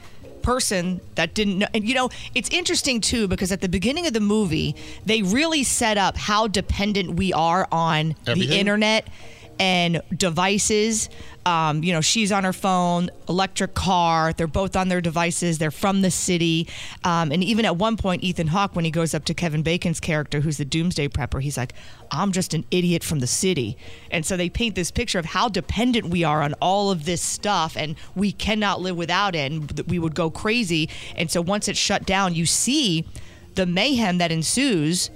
person that didn't know, and you know, it's interesting too because at the beginning of the movie, they really set up how dependent we are on the internet and devices. Um, you know, she's on her phone, electric car. They're both on their devices. They're from the city. Um, and even at one point, Ethan Hawke, when he goes up to Kevin Bacon's character, who's the doomsday prepper, he's like, I'm just an idiot from the city. And so they paint this picture of how dependent we are on all of this stuff and we cannot live without it and we would go crazy. And so once it's shut down, you see the mayhem that ensues.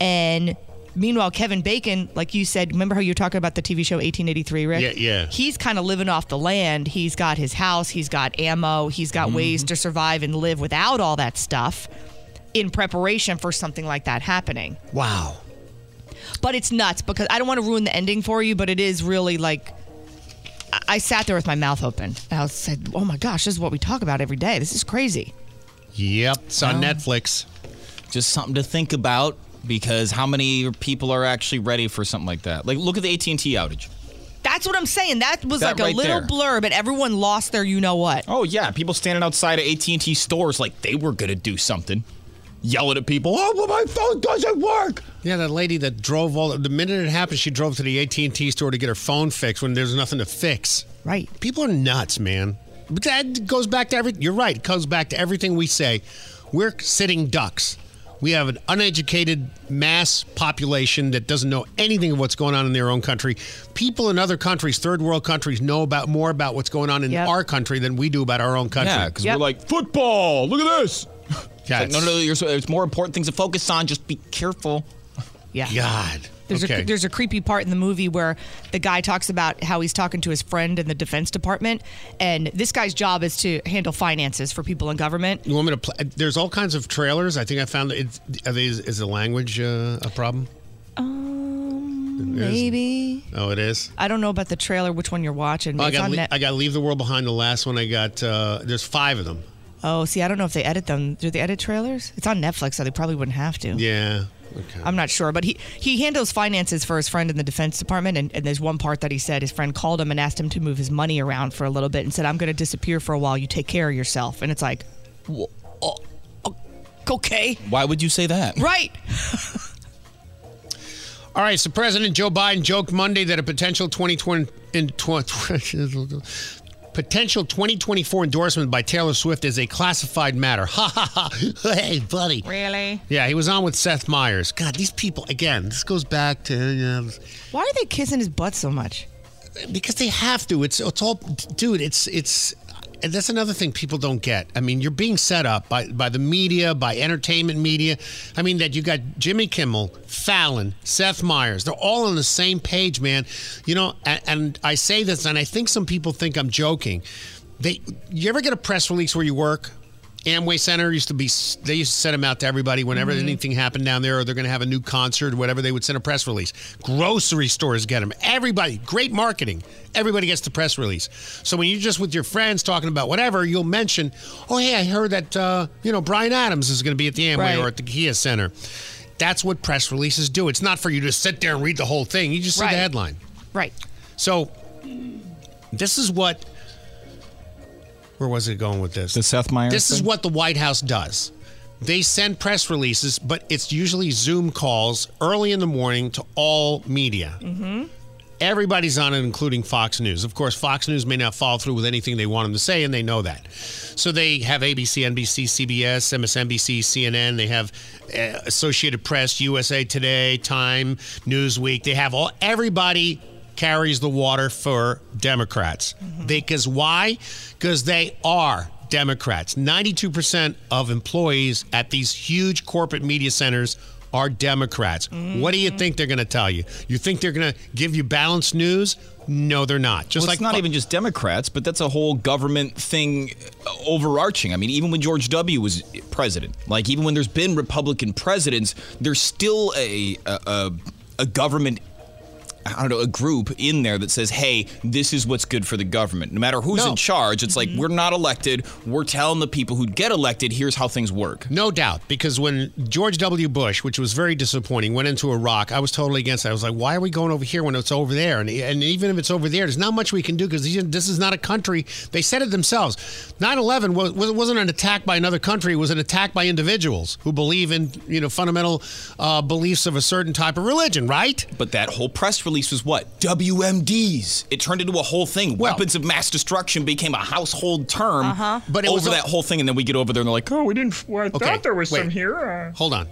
And meanwhile, Kevin Bacon, like you said, remember how you were talking about the TV show 1883, Rick? Yeah, yeah. He's kind of living off the land. He's got his house, he's got ammo, he's got mm-hmm. ways to survive and live without all that stuff in preparation for something like that happening. Wow. But it's nuts because I don't want to ruin the ending for you, but it is really like. I- I sat there with my mouth open. And I said, "Oh my gosh, this is what we talk about every day. This is crazy." Yep, it's on Netflix. Just something to think about because how many people are actually ready for something like that? Like, look at the AT and T outage. That's what I'm saying. That was That like a right little there. blurb, and everyone lost their you know what. Oh yeah, people standing outside of AT and T stores like they were gonna do something, yelling at people. Oh, well, my phone doesn't work. Yeah, that lady that drove all the minute it happened, she drove to the AT and T store to get her phone fixed when there's nothing to fix. Right. People are nuts, man. But that goes back to every. You're right. It goes back to everything we say. We're sitting ducks. We have an uneducated mass population that doesn't know anything of what's going on in their own country. People in other countries, third world countries, know about more about what's going on in our country than we do about our own country. Yeah, because we're like football. Look at this. Yeah, It's like, no, no, you're, so- there's more important things to focus on. Just be careful. Yeah. God. There's okay. a there's a creepy part in the movie where the guy talks about how he's talking to his friend in the Defense Department, and this guy's job is to handle finances for people in government. You want me to play? There's all kinds of trailers. I think I found it. Are they, is the language uh, a problem? Um, maybe Oh, it is. I don't know about the trailer. Which one you're watching? Oh, I got Le- Net- I got Leave the World Behind. The last one I got. Uh, there's five of them. oh, see, I don't know if they edit them. Do they edit trailers? It's on Netflix, so they probably wouldn't have to. Yeah. Okay. I'm not sure, but he, he handles finances for his friend in the Defense Department. And, and there's one part that he said his friend called him and asked him to move his money around for a little bit and said, I'm going to disappear for a while. You take care of yourself. And it's like, oh, oh, okay. Why would you say that? Right. All right. So President Joe Biden joked Monday that a potential 2020 in tw- potential 2024 endorsement by Taylor Swift is a classified matter. Ha ha ha. Hey, buddy. Really? Yeah, he was on with Seth Meyers. God, these people again. This goes back to you know, Why are they kissing his butt so much? because they have to. It's it's all, dude. It's it's. And that's another thing people don't get. I mean, you're being set up by by the media, by entertainment media. I mean, that you got Jimmy Kimmel, Fallon, Seth Meyers. They're all on the same page, man. You know, and, and I say this, and I think some people think I'm joking. They, you ever get a press release where you work? Amway Center used to be, they used to send them out to everybody whenever Mm-hmm. anything happened down there or they're going to have a new concert or whatever, they would send a press release. Grocery stores get them. Everybody, great marketing. Everybody gets the press release. So when you're just with your friends talking about whatever, you'll mention, oh, hey, I heard that, uh, you know, Bryan Adams is going to be at the Amway Right. or at the Kia Center. That's what press releases do. It's not for you to sit there and read the whole thing. You just see Right. the headline. Right. So this is what. Where was it going with this? The Seth Meyers. This is what the White House does. They send press releases, but it's usually Zoom calls early in the morning to all media. Mm-hmm. Everybody's on it, including Fox News. Of course, Fox News may not follow through with anything they want them to say, and they know that. So they have ABC, NBC, CBS, MSNBC, CNN. They have uh, Associated Press, USA Today, Time, Newsweek. They have all everybody carries the water for Democrats. Because why? Because they are Democrats. 92% of employees at these huge corporate media centers are Democrats. What do you think they're going to tell you? You think they're going to give you balanced news? No, they're not. Just well, like it's not even just Democrats, but that's a whole government thing uh, overarching. I mean, even when George W. was president, like even when there's been Republican presidents, there's still a a, a, a government. I don't know, a group in there that says, hey, this is what's good for the government. No matter who's No. in charge, it's like, we're not elected. We're telling the people who get elected, here's how things work. No doubt, because when George W. Bush, which was very disappointing, went into Iraq, I was totally against it. I was like, why are we going over here when it's over there? And, and even if it's over there, there's not much we can do because this is not a country. They said it themselves. 9 11 was, wasn't an attack by another country, it was an attack by individuals who believe in you know fundamental uh, beliefs of a certain type of religion, right? But that whole press release was what? WMDs. It turned into a whole thing. Weapons of mass destruction became a household term Uh-huh. But it over was that whole thing. And then we get over there and they're like, oh, we didn't. Well, I Okay, thought there was wait. some here. Uh, Hold on.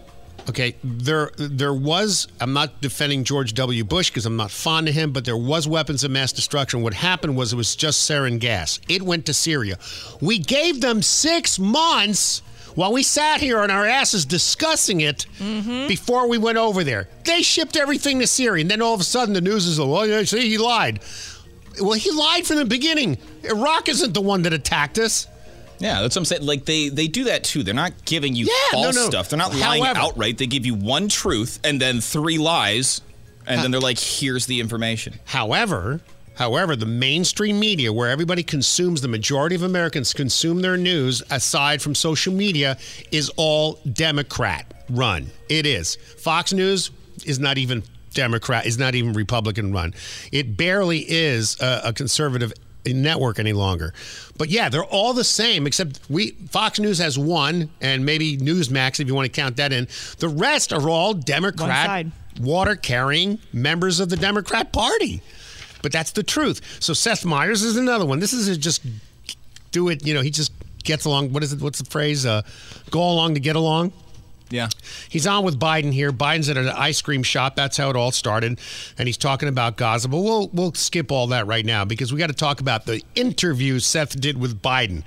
Okay, there there was. I'm not defending George W. Bush because I'm not fond of him, but there was weapons of mass destruction. What happened was it was just sarin gas. It went to Syria. We gave them six months while we sat here on our asses discussing it mm-hmm. before we went over there. They shipped everything to Syria, and then all of a sudden the news is, well, yeah, see, he lied. Well, he lied from the beginning. Iraq isn't the one that attacked us. Yeah, that's what I'm saying. Like they they do that too. They're not giving you Yeah, no, false no. stuff. They're not lying However- outright. They give you one truth and then three lies, and then they're like, "Here's the information." However, however, the mainstream media, where everybody consumes, the majority of Americans consume their news, aside from social media, is all Democrat run. It is. Fox News is not even Democrat, is not even Republican run. It barely is a, a conservative network any longer. But yeah, they're all the same, except we Fox News has one, and maybe Newsmax if you want to count that in. The rest are all Democrat water carrying members of the Democrat Party. But that's the truth. So Seth Meyers is another one. This is a just do it, you know, he just gets along. What is it? What's the phrase? Uh, go along to get along. Yeah. He's on with Biden here. Biden's at an ice cream shop. That's how it all started. And he's talking about Gaza. But we'll we'll skip all that right now because we got to talk about the interview Seth did with Biden.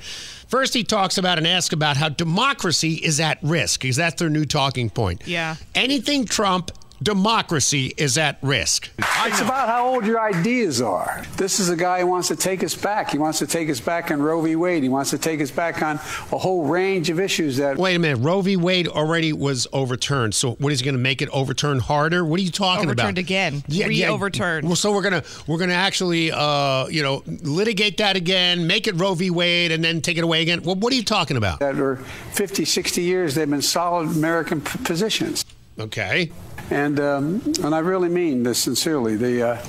First, he talks about and asks about how democracy is at risk because that's their new talking point. Yeah. Anything Trump, democracy is at risk. It's about how old your ideas are. This is a guy who wants to take us back. He wants to take us back on Roe v. Wade. He wants to take us back on a whole range of issues that. Wait a minute. Roe v. Wade already was overturned. So what is he going to make it overturned harder? What are you talking about? Overturned again. Re-overturned. Well, so we're gonna we're gonna actually uh, you know litigate that again, make it Roe v. Wade, and then take it away again. Well, what are you talking about? That are 50, 60 years, they've been solid American p- positions. Okay. And um, and I really mean this sincerely. The uh,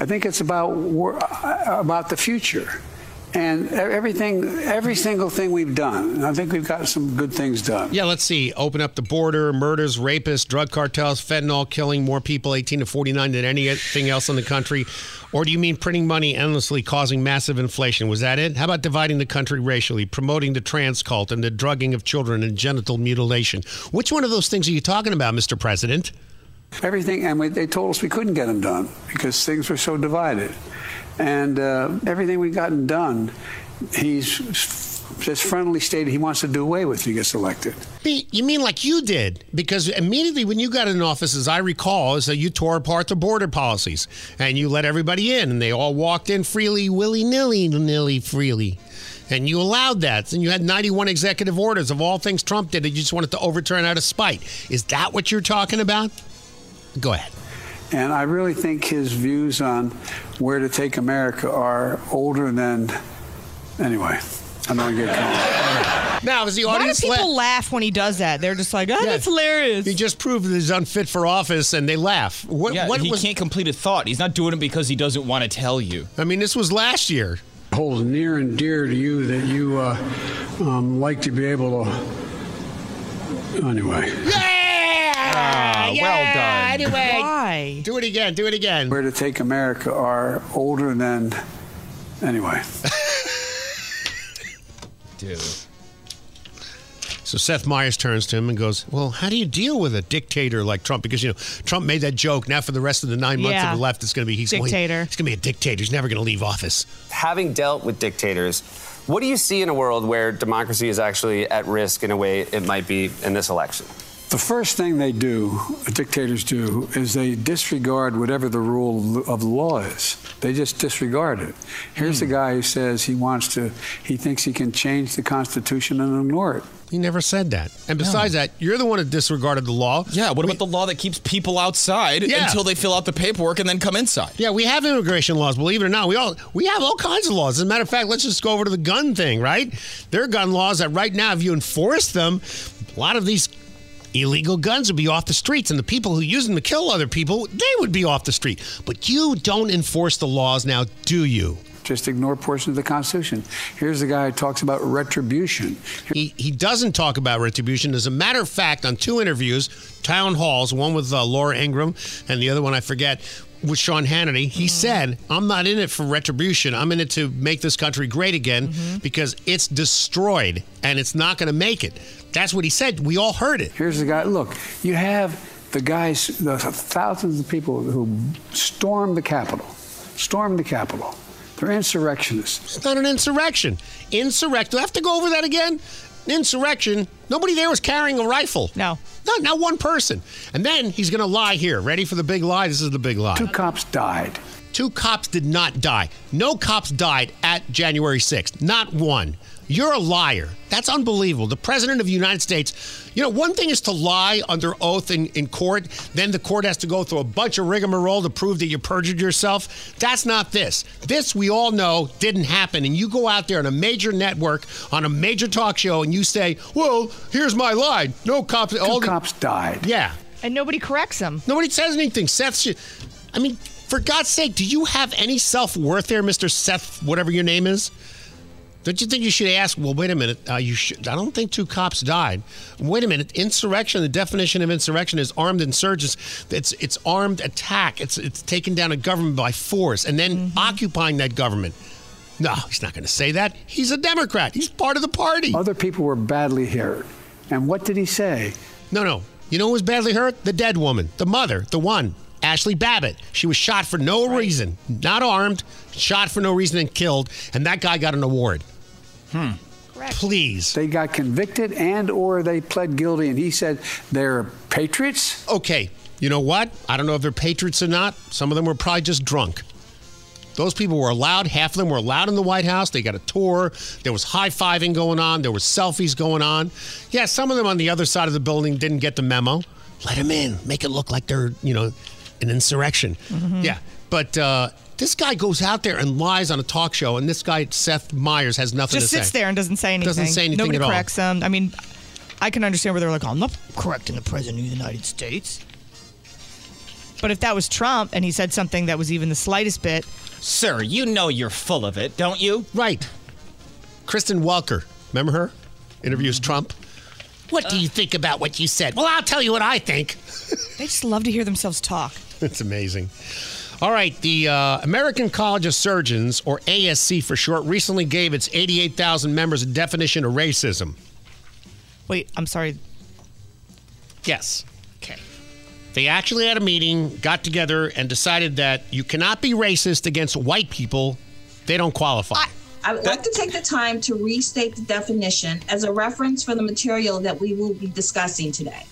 I think it's about uh, about the future, and everything, every single thing we've done. I think we've got some good things done. Yeah, let's see. Open up the border, murders, rapists, drug cartels, fentanyl killing more people 18 to 49 than anything else in the country. Or do you mean printing money endlessly, causing massive inflation? Was that it? How about dividing the country racially, promoting the trans cult and the drugging of children and genital mutilation? Which one of those things are you talking about, Mr. President? Everything, and we, they told us we couldn't get them done because things were so divided. And uh, everything we've gotten done, he's just friendly stated he wants to do away with if he gets elected. You mean like you did? Because immediately when you got in office, as I recall, is that you tore apart the border policies and you let everybody in, and they all walked in freely, willy nilly, nilly freely. And you allowed that. And you had 91 executive orders of all things Trump did that you just wanted to overturn out of spite. Is that what you're talking about? Go ahead. And I really think his views on where to take America are older than. Anyway, I'm not going to get caught. Now, is the audience Why do audience people laugh when he does that? They're just like, oh, that's hilarious. He just proved that he's unfit for office, and they laugh. What, yeah, what he was? can't complete a thought. He's not doing it because he doesn't want to tell you. I mean, this was last year. Holds near and dear to you that you uh, um, like to be able to. Anyway. Yeah! Ah, well done. Anyway, Why? do it again. Do it again. Where to take America are older than. Anyway. Dude. So Seth Meyers turns to him and goes, "Well, how do you deal with a dictator like Trump? Because you know Trump made that joke. Now for the rest of the nine months Yeah. of the left, it's going to be he's Dictator. he's going to be a dictator. He's never going to leave office. having dealt with dictators, what do you see in a world where democracy is actually at risk in a way it might be in this election? The first thing they do, dictators do, is they disregard whatever the rule of law is. They just disregard it. Here's the hmm. guy who says he wants to, he thinks he can change the Constitution and ignore it. He never said that. And besides that, you're the one that disregarded the law. Yeah, what about the law that keeps people outside Yeah. until they fill out the paperwork and then come inside? Yeah, we have immigration laws. Believe it or not, we all we have all kinds of laws. As a matter of fact, let's just go over to the gun thing. Right, there are gun laws that right now, if you enforce them, a lot of these illegal guns would be off the streets, and the people who use them to kill other people, they would be off the street. But you don't enforce the laws now, do you? Just ignore portions of the Constitution. Here's the guy who talks about retribution. He, he doesn't talk about retribution. As a matter of fact, on two interviews, town halls, one with uh, Laura Ingraham and the other one I forget, with Sean Hannity, he mm-hmm. said, I'm not in it for retribution. I'm in it to make this country great again mm-hmm. because it's destroyed and it's not going to make it. That's what he said. We all heard it. Here's the guy. Look, you have the guys, the thousands of people who stormed the Capitol, stormed the Capitol. They're insurrectionists. It's not an insurrection. Insurrection. Do I have to go over that again? Insurrection. Nobody there was carrying a rifle. No. Not, not one person. And then he's going to lie here. Ready for the big lie? This is the big lie. Two cops died. Two cops did not die. No cops died at January 6th. Not one. You're a liar. That's unbelievable. The President of the United States, you know, one thing is to lie under oath in, in court, then the court has to go through a bunch of rigmarole to prove that you perjured yourself. That's not this. This, we all know, didn't happen. And you go out there on a major network, on a major talk show, and you say, well, here's my lie. No cops. Two all the- cops died. Yeah. And nobody corrects him. Nobody says anything. Seth should. I mean, for God's sake, do you have any self worth there, Mister Seth, whatever your name is? Don't you think you should ask? Well, wait a minute. Uh, you should. I don't think two cops died. Wait a minute. Insurrection. The definition of insurrection is armed insurgents. It's it's armed attack. It's it's taking down a government by force and then occupying that government. No, he's not going to say that. He's a Democrat. He's part of the party. Other people were badly hurt. And what did he say? No, no. You know who was badly hurt? The dead woman, the mother, the one, Ashley Babbitt. She was shot for no reason, not armed, shot for no reason and killed, and that guy got an award. Hmm. Correct. Please. They got convicted and or they pled guilty and he said they're patriots? Okay. You know what? I don't know if they're patriots or not. Some of them were probably just drunk. Those people were allowed. Half of them were allowed in the White House. They got a tour. There was high fiving going on. There was selfies going on. Yeah, some of them on the other side of the building didn't get the memo. Let them in. Make it look like they're, you know, an insurrection. Mhm. Yeah, but uh, this guy goes out there and lies on a talk show, and this guy Seth Meyers has nothing Just to say. sits there and doesn't say anything. Doesn't say anything Nobody at all. corrects him. I mean, I can understand where they're like, I'm not correcting the president of the United States. But if that was Trump and he said something that was even the slightest bit, Sir, you know you're full of it, don't you? Right. Kristen Welker, remember her? Interviews Trump. What do you think about what you said? Well, I'll tell you what I think. they just love to hear themselves talk. It's amazing. All right, the uh, American College of Surgeons, or ASC for short, recently gave its 88,000 members a definition of racism. Wait, I'm sorry. Yes. Okay. They actually had a meeting, got together, and decided that you cannot be racist against white people. They don't qualify. I would like to take the time to restate the definition as a reference for the material that we will be discussing today.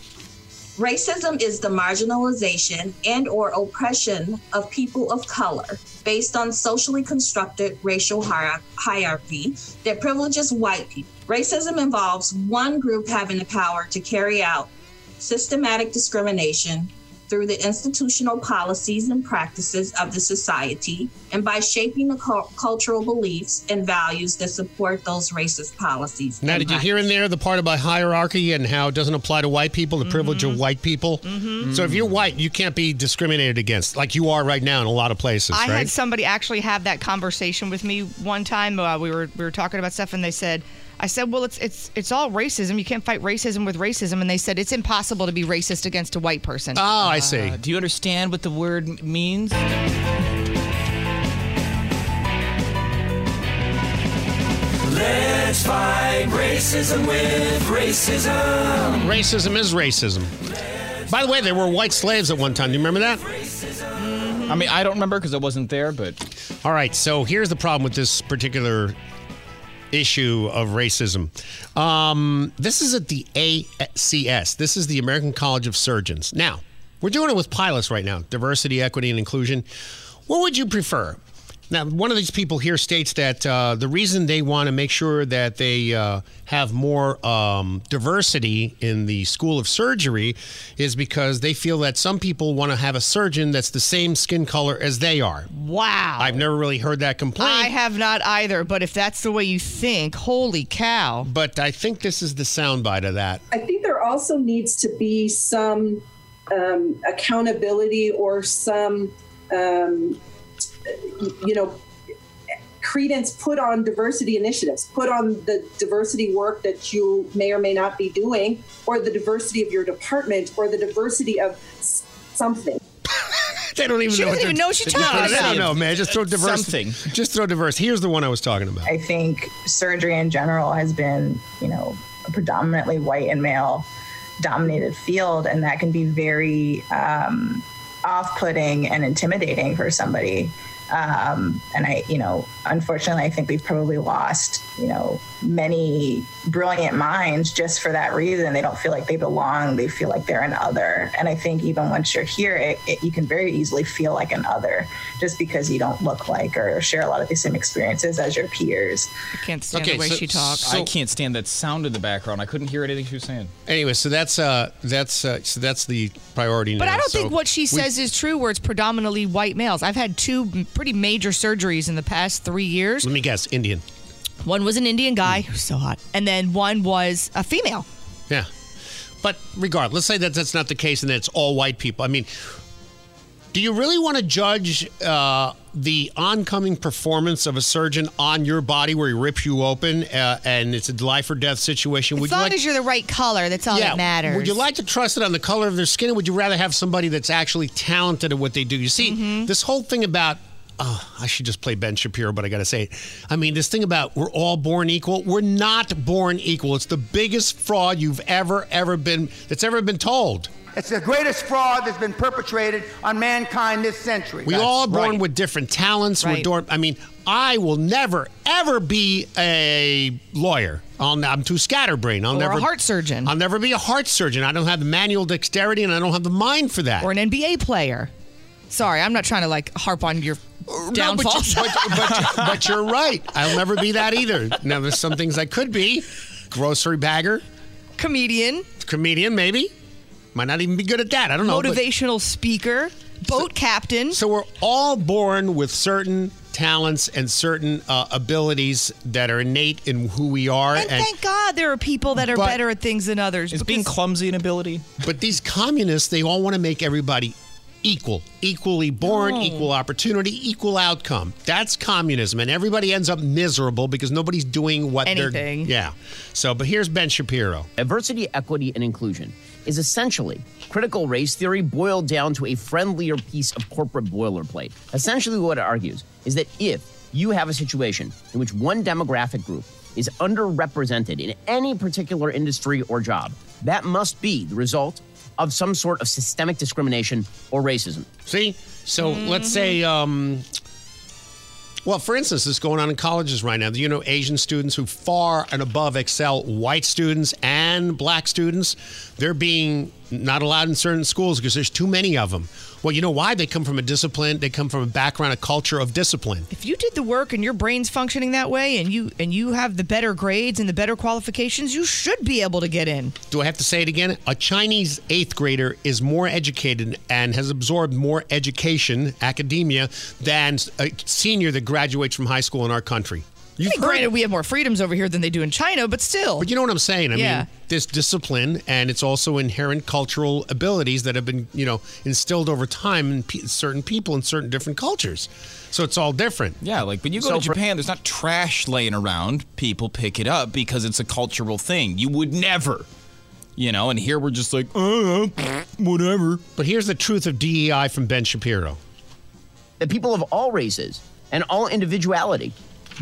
Racism is the marginalization and or oppression of people of color based on socially constructed racial hierarchy that privileges white people. Racism involves one group having the power to carry out systematic discrimination through the institutional policies and practices of the society and by shaping the cul- cultural beliefs and values that support those racist policies. Now, and did you hear in there the part about hierarchy and how it doesn't apply to white people, the privilege Mm-hmm. of white people? So if you're white, you can't be discriminated against like you are right now in a lot of places, I right? had somebody actually have that conversation with me one time. Uh, we were we were talking about stuff, and they said, "I said, well, it's it's it's all racism. You can't fight racism with racism." And they said it's impossible to be racist against a white person. Oh, I uh, see. do you understand what the word means? Let's fight racism with racism. Racism is racism. By the way, there were white slaves at one time. Do you remember that? I mean, I don't remember because I wasn't there, but All right, so here's the problem with this particular issue of racism. Um, this is at the ACS. This is the American College of Surgeons. Now, we're doing it with pilots right now diversity, equity, and inclusion. What would you prefer? Now, one of these people here states that uh, the reason they want to make sure that they uh, have more um, diversity in the School of Surgery is because they feel that some people want to have a surgeon that's the same skin color as they are. Wow. I've never really heard that complaint. I have not either, but if that's the way you think, holy cow. But I think this is the soundbite of that. I think there also needs to be some um, accountability or some, um, you know, credence put on diversity initiatives, put on the diversity work that you may or may not be doing, or the diversity of your department, or the diversity of something. They don't even know. She doesn't what even know what she's No, talking They about. don't know, man. Just throw diverse. Something. Just throw diverse. Here's the one I was talking about. I think surgery in general has been, you know, a predominantly white and male dominated field, and that can be very um, off putting and intimidating for somebody. Um, and I, you know, unfortunately, I think we've probably lost, you know, many brilliant minds just for that reason. They don't feel like they belong. They feel like they're an other. And I think even once you're here, it, it, you can very easily feel like an other just because you don't look like or share a lot of the same experiences as your peers. I can't stand the way she talks. I can't stand that sound in the background. I couldn't hear anything she was saying. Anyway, so that's uh that's uh, so that's the priority But now. I don't So think what she we- says is true, where it's predominantly white males. I've had two pretty major surgeries in the past three years. Let me guess, Indian. One was an Indian guy who's so hot, and then one was a female. Yeah. But regardless, let's say that that's not the case and that it's all white people. I mean, do you really want to judge uh, the oncoming performance of a surgeon on your body where he rips you open uh, and it's a life or death situation? As long as you're the right color, that's all yeah, that matters. Would you like to trust it on the color of their skin, or would you rather have somebody that's actually talented at what they do? You see, Mm-hmm. this whole thing about. Oh, I should just play Ben Shapiro, but I got to say it. I mean, this thing about we're all born equal. We're not born equal. It's the biggest fraud you've ever, ever been, that's ever been told. It's the greatest fraud that's been perpetrated on mankind this century. We all are born with different talents. We're Right. I mean, I will never, ever be a lawyer. I'll, I'm too scatterbrained. I'll Or a heart surgeon. I'll never be a heart surgeon. I don't have the manual dexterity, and I don't have the mind for that. Or an NBA player. Sorry, I'm not trying to like harp on your No, but, you, but, but, but you're right. I'll never be that either. Now, there's some things I could be. Grocery bagger, Comedian, comedian, maybe. Might not even be good at that. I don't know. but- motivational speaker, boat captain. So we're all born with certain talents and certain uh, abilities that are innate in who we are. And thank God there are people that are better at things than others. Is being clumsy an ability? But these communists, they all want to make everybody equal, equally born, No. equal opportunity, equal outcome. That's communism, and everybody ends up miserable because nobody's doing what they're. Anything. Yeah. So, but here's Ben Shapiro. Diversity, equity, and inclusion is essentially critical race theory boiled down to a friendlier piece of corporate boilerplate. Essentially, what it argues is that if you have a situation in which one demographic group is underrepresented in any particular industry or job, that must be the result of some sort of systemic discrimination or racism. See? So let's say, um, well, for instance, this is going on in colleges right now. You know, Asian students who far and above excel white students and black students, they're being not allowed in certain schools because there's too many of them. Well, you know why? They come from a discipline, they come from a background, a culture of discipline. if you did the work and your brain's functioning that way and you and you have the better grades and the better qualifications, you should be able to get in. Do I have to say it again? A Chinese eighth grader is more educated and has absorbed more education, academia, than a senior that graduates from high school in our country. I mean, granted, we have more freedoms over here than they do in China, but still. But you know what I'm saying? I Yeah. mean, this discipline and it's also inherent cultural abilities that have been, you know, instilled over time in pe- certain people in certain different cultures. So it's all different. Yeah, like when you go to Japan, there's not trash laying around. People pick it up because it's a cultural thing. You would never, you know. And here we're just like, oh, whatever. But here's the truth of DEI from Ben Shapiro. that people of all races and all individuality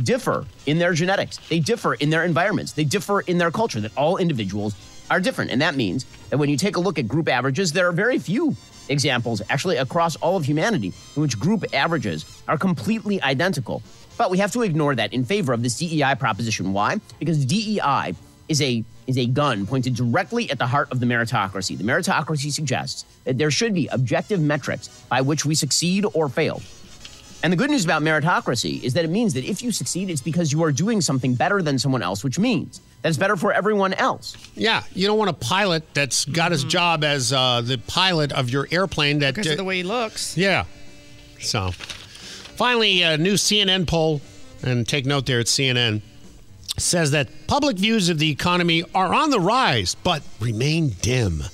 differ in their genetics. They differ in their environments. They differ in their culture, that all individuals are different. And that means that when you take a look at group averages, there are very few examples, actually across all of humanity, in which group averages are completely identical. But we have to ignore that in favor of this DEI proposition. Why? Because DEI is a is a gun pointed directly at the heart of the meritocracy. The meritocracy suggests that there should be objective metrics by which we succeed or fail. And the good news about meritocracy is that it means that if you succeed, it's because you are doing something better than someone else, which means that it's better for everyone else. Yeah, you don't want a pilot that's got his job as uh, the pilot of your airplane. That Because of the way he looks. Yeah. So, finally, a new CNN poll, and take note there, it's CNN, says that public views of the economy are on the rise, but remain dim.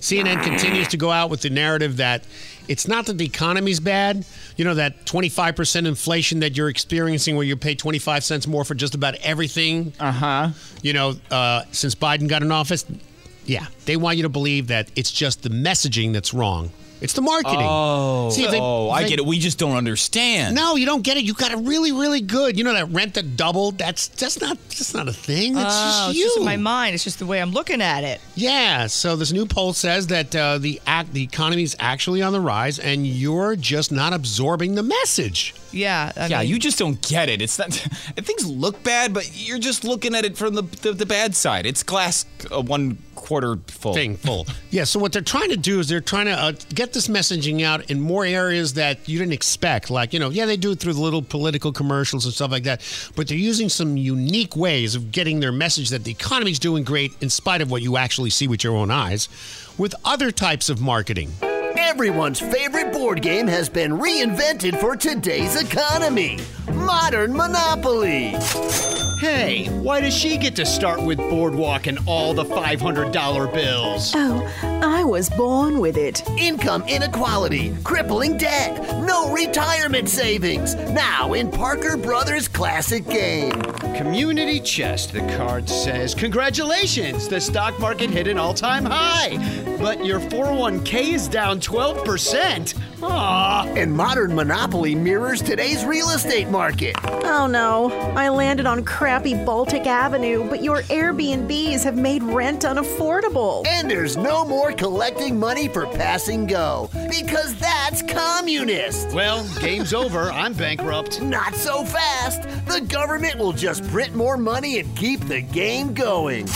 CNN continues to go out with the narrative that it's not that the economy's bad. You know, that 25% inflation that you're experiencing where you pay 25 cents more for just about everything. Uh huh. You know, uh, since Biden got in office, yeah, they want you to believe that it's just the messaging that's wrong. It's the marketing. Oh, See, they- oh, if I get it. We just don't understand. No, you don't get it. You got it really, really good. You know that rent that doubled. That's that's not that's not a thing. That's oh, just it's just in my mind. It's just the way I'm looking at it. Yeah. So this new poll says that uh, the act the economy is actually on the rise, and you're just not absorbing the message. Yeah. I yeah, mean, you just don't get it. It's not. Things look bad, but you're just looking at it from the the, the bad side. It's glass uh, one quarter full. Thing full. yeah. So what they're trying to do is they're trying to uh, get this messaging out in more areas that you didn't expect. Like you know, yeah, they do it through the little political commercials and stuff like that, but they're using some unique ways of getting their message that the economy's doing great in spite of what you actually see with your own eyes, with other types of marketing. Everyone's favorite board game has been reinvented for today's economy Modern Monopoly. Hey, why does she get to start with Boardwalk and all the $500 bills? Oh, I was born with it. Income inequality, crippling debt, no retirement savings. Now in Parker Brothers Classic Game. Community Chest, the card says. Congratulations, the stock market hit an all time high. But your 401k is down 12%. Aw. And Modern Monopoly mirrors today's real estate market. Oh no, I landed on crappy Baltic Avenue, but your Airbnbs have made rent unaffordable. And there's no more collecting money for passing go, because that's communist. Well, game's over. I'm bankrupt. Not so fast. The government will just print more money and keep the game going.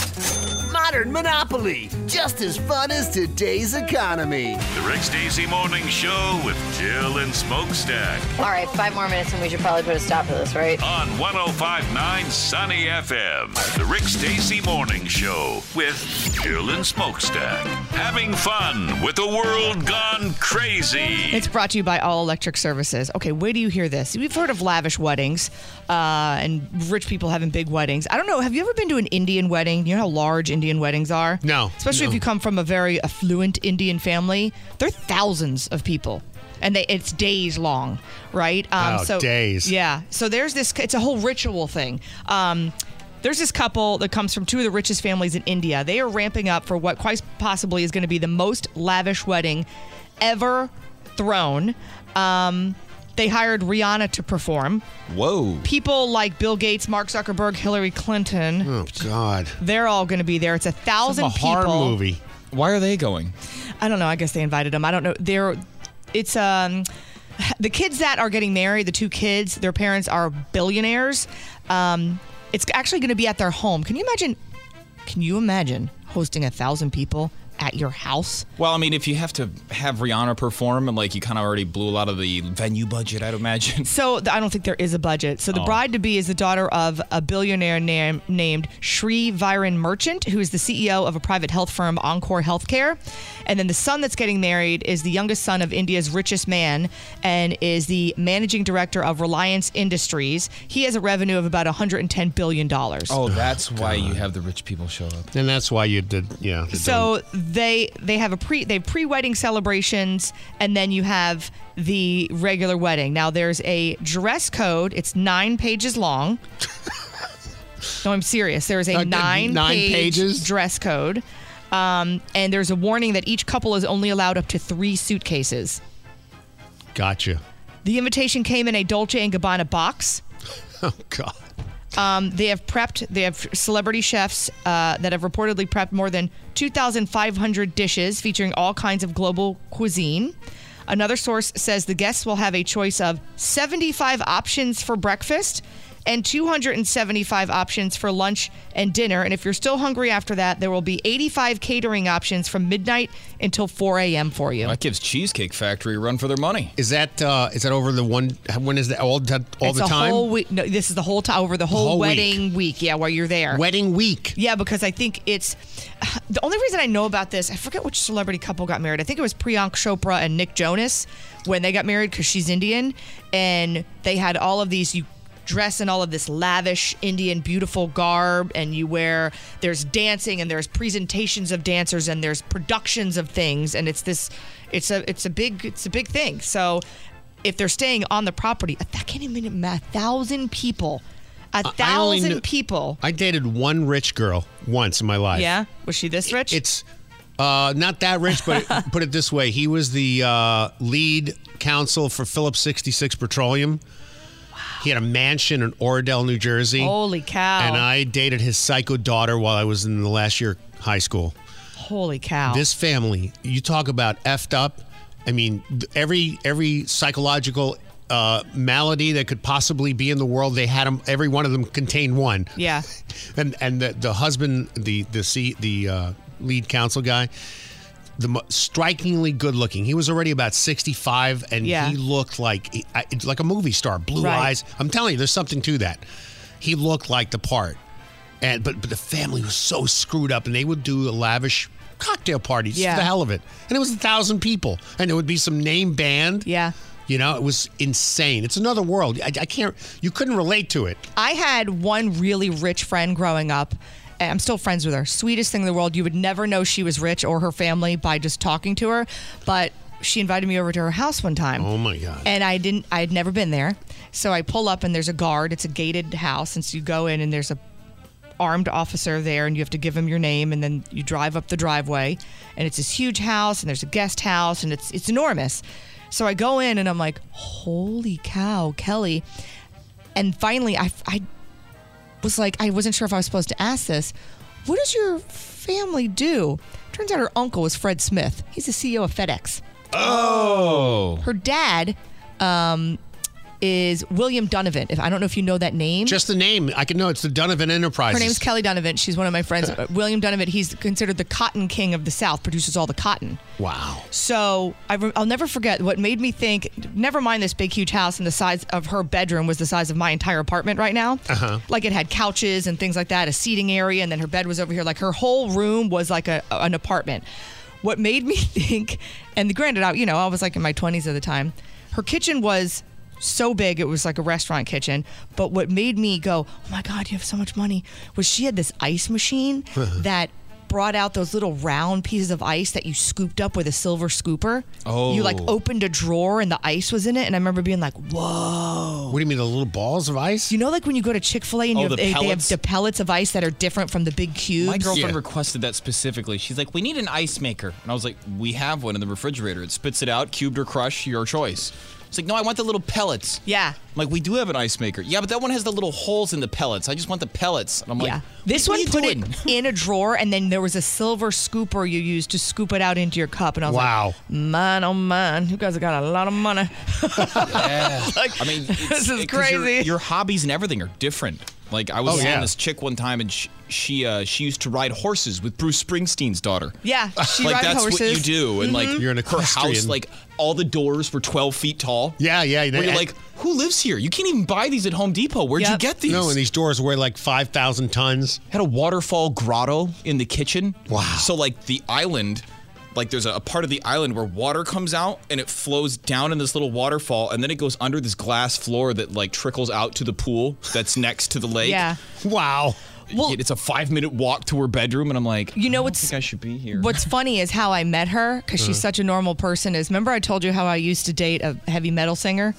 Modern Monopoly, just as fun as today's economy. The Rick Stacy Morning Show with Jill and Smokestack All right, five more minutes and we should probably put a stop to this, right? on 1059 Sunny FM. The Rick Stacy Morning Show with Jill and Smokestack. Having fun with the world gone crazy. It's brought to you by All Electric Services. Okay, where do you hear this? We've heard of lavish weddings uh, and rich people having big weddings. I don't know. Have you ever been to an Indian wedding? You know how large Indian weddings are? No. Especially if you come from a very affluent Indian family. There are thousands of people. And they, it's days long, right? Um, Oh, days. Yeah. So there's this, it's a whole ritual thing. Um, there's this couple that comes from two of the richest families in India. They are ramping up for what quite possibly is going to be the most lavish wedding ever thrown. Um, they hired Rihanna to perform. Whoa. People like Bill Gates, Mark Zuckerberg, Hillary Clinton, Oh God. they're all going to be there. It's a thousand a horror people. movie. Why are they going? I don't know. I guess they invited them. I don't know. They're it's um the kids that are getting married, the two kids, their parents are billionaires. Um, it's actually going to be at their home. Can you imagine? Can you imagine hosting a thousand people at your house? Well, I mean, if you have to have Rihanna perform and like you kind of already blew a lot of the venue budget, I'd imagine. So th- I don't think there is a budget. So the Oh. bride to be is the daughter of a billionaire nam- named Sri Viren Merchant, who is the CEO of a private health firm, Encore Healthcare. And then the son that's getting married is the youngest son of India's richest man and is the managing director of Reliance Industries. He has a revenue of about 110 billion dollars. Oh, that's why you have the rich people show up. And that's why you did, yeah. the So they they have a pre they have pre-wedding celebrations and then you have the regular wedding. Now there's a dress code. It's nine pages long. no, I'm serious. There is a Okay, nine nine page pages? dress code. Um, and there's a warning that each couple is only allowed up to three suitcases. Gotcha. The invitation came in a Dolce and Gabbana box. Oh God. Um, they have prepped. They have celebrity chefs uh, that have reportedly prepped more than 2,500 dishes featuring all kinds of global cuisine. Another source says the guests will have a choice of 75 options for breakfast and 275 options for lunch and dinner. And if you're still hungry after that, there will be 85 catering options from midnight until 4 a.m. for you. That gives Cheesecake Factory a run for their money. Is that uh, is that over the one? When is that all, the- all it's the a time? whole week. No, this is the whole time over the whole, whole wedding week. Yeah, while you're there. Wedding week. Yeah, because I think it's the only reason I know about this. I forget which celebrity couple got married. I think it was Priyanka Chopra and Nick Jonas when they got married because she's Indian, and they had all of these. You dress in all of this lavish Indian beautiful garb, and you wear. There's dancing, and there's presentations of dancers, and there's productions of things, and it's this. It's a it's a big it's a big thing. So. If they're staying on the property, I can't even imagine a thousand people, a I thousand knew- people. I dated one rich girl once in my life. Yeah, was she this rich? It's uh, not that rich, but put it this way: he was the uh, lead counsel for Phillips 66 Petroleum. He had a mansion in Oradell, New Jersey. Holy cow! And I dated his psycho daughter while I was in the last year high school. Holy cow! This family, you talk about effed up. I mean, every every psychological uh, malady that could possibly be in the world, they had them. Every one of them contained one. Yeah. And and the, the husband, the the C, the uh, lead counsel guy, the mo- strikingly good looking. He was already about sixty five, and Yeah. he looked like he- I- it's like a movie star, blue Right. eyes. I'm telling you, there's something to that. He looked like the part, and but but the family was so screwed up, and they would do a lavish cocktail party just Yeah. for the hell of it, and it was a thousand people, and there would be some name band. Yeah. You know, it was insane. It's another world. I, I can't. You couldn't relate to it. I had one really rich friend growing up. And I'm still friends with her. Sweetest thing in the world. You would never know she was rich or her family by just talking to her. But she invited me over to her house one time. Oh my god. And I didn't I had never been there. So I pull up and there's a guard. It's a gated house. And so you go in and there's a armed officer there and you have to give him your name and then you drive up the driveway and it's this huge house and there's a guest house and it's it's enormous. So I go in and I'm like, "Holy cow, Kelly." And finally I I was like I wasn't sure if I was supposed to ask this. What does your family do? Turns out her uncle was Fred Smith. He's the CEO of FedEx. Oh. Her dad um, is William Donovan. If I don't know if you know that name. Just the name, I can know it's the Donovan Enterprise. Her name's Kelly Donovan. She's one of my friends. William Donovan. He's considered the cotton king of the South. Produces all the cotton. Wow. So I re- I'll never forget what made me think. Never mind this big, huge house, and the size of her bedroom was the size of my entire apartment right now. Uh huh. Like it had couches and things like that, a seating area, and then her bed was over here. Like her whole room was like a, an apartment. What made me think, and granted, I, you know, I was like in my 20s at the time, her kitchen was so big, it was like a restaurant kitchen. But what made me go, oh my God, you have so much money, was she had this ice machine that brought out those little round pieces of ice that you scooped up with a silver scooper. Oh. You like Oh. opened a drawer and the ice was in it. And I remember being like, whoa. What do you mean, the little balls of ice? You know, like when you go to Chick Fil A and Oh, you have, the they, they have pellets? the pellets of ice that are different from the big cubes. My girlfriend requested that specifically. She's like, "We need an ice maker," and I was like, "We have one in the refrigerator. It spits it out, cubed or crushed, your choice." It's like, "No, I want the little pellets." Yeah. I'm like, we do have an ice maker. Yeah, but that one has the little holes in the pellets. I just want the pellets. And I'm like, yeah. This what one are you put doing? it in a drawer, and then there was a silver scooper you used to scoop it out into your cup. And I was like, Wow. like, man, oh man, you guys have got a lot of money. Yeah. I mean, This is crazy. Your, hobbies and everything are different. Like I was Oh, seeing yeah. this chick one time, and she she, uh, she used to ride horses with Bruce Springsteen's daughter. Yeah, she like rides that's what you do, and like Mhm. You're an her house, like all the doors were 12 feet tall. Yeah, yeah. Where you're like, who lives here? You can't even buy these at Home Depot. Where'd you get these? No, and these doors weigh like 5,000 tons. had a waterfall grotto in the kitchen. Wow. So like the island, like there's a, a part of the island where water comes out and it flows down in this little waterfall and then it goes under this glass floor that like trickles out to the pool that's next to the lake. Yeah. Wow. Well- it's a five minute walk to her bedroom and I'm like, You know I what's- think I should be here. What's funny is how I met her because she's uh-huh. such a normal person. Is remember I told you how I used to date a heavy metal singer,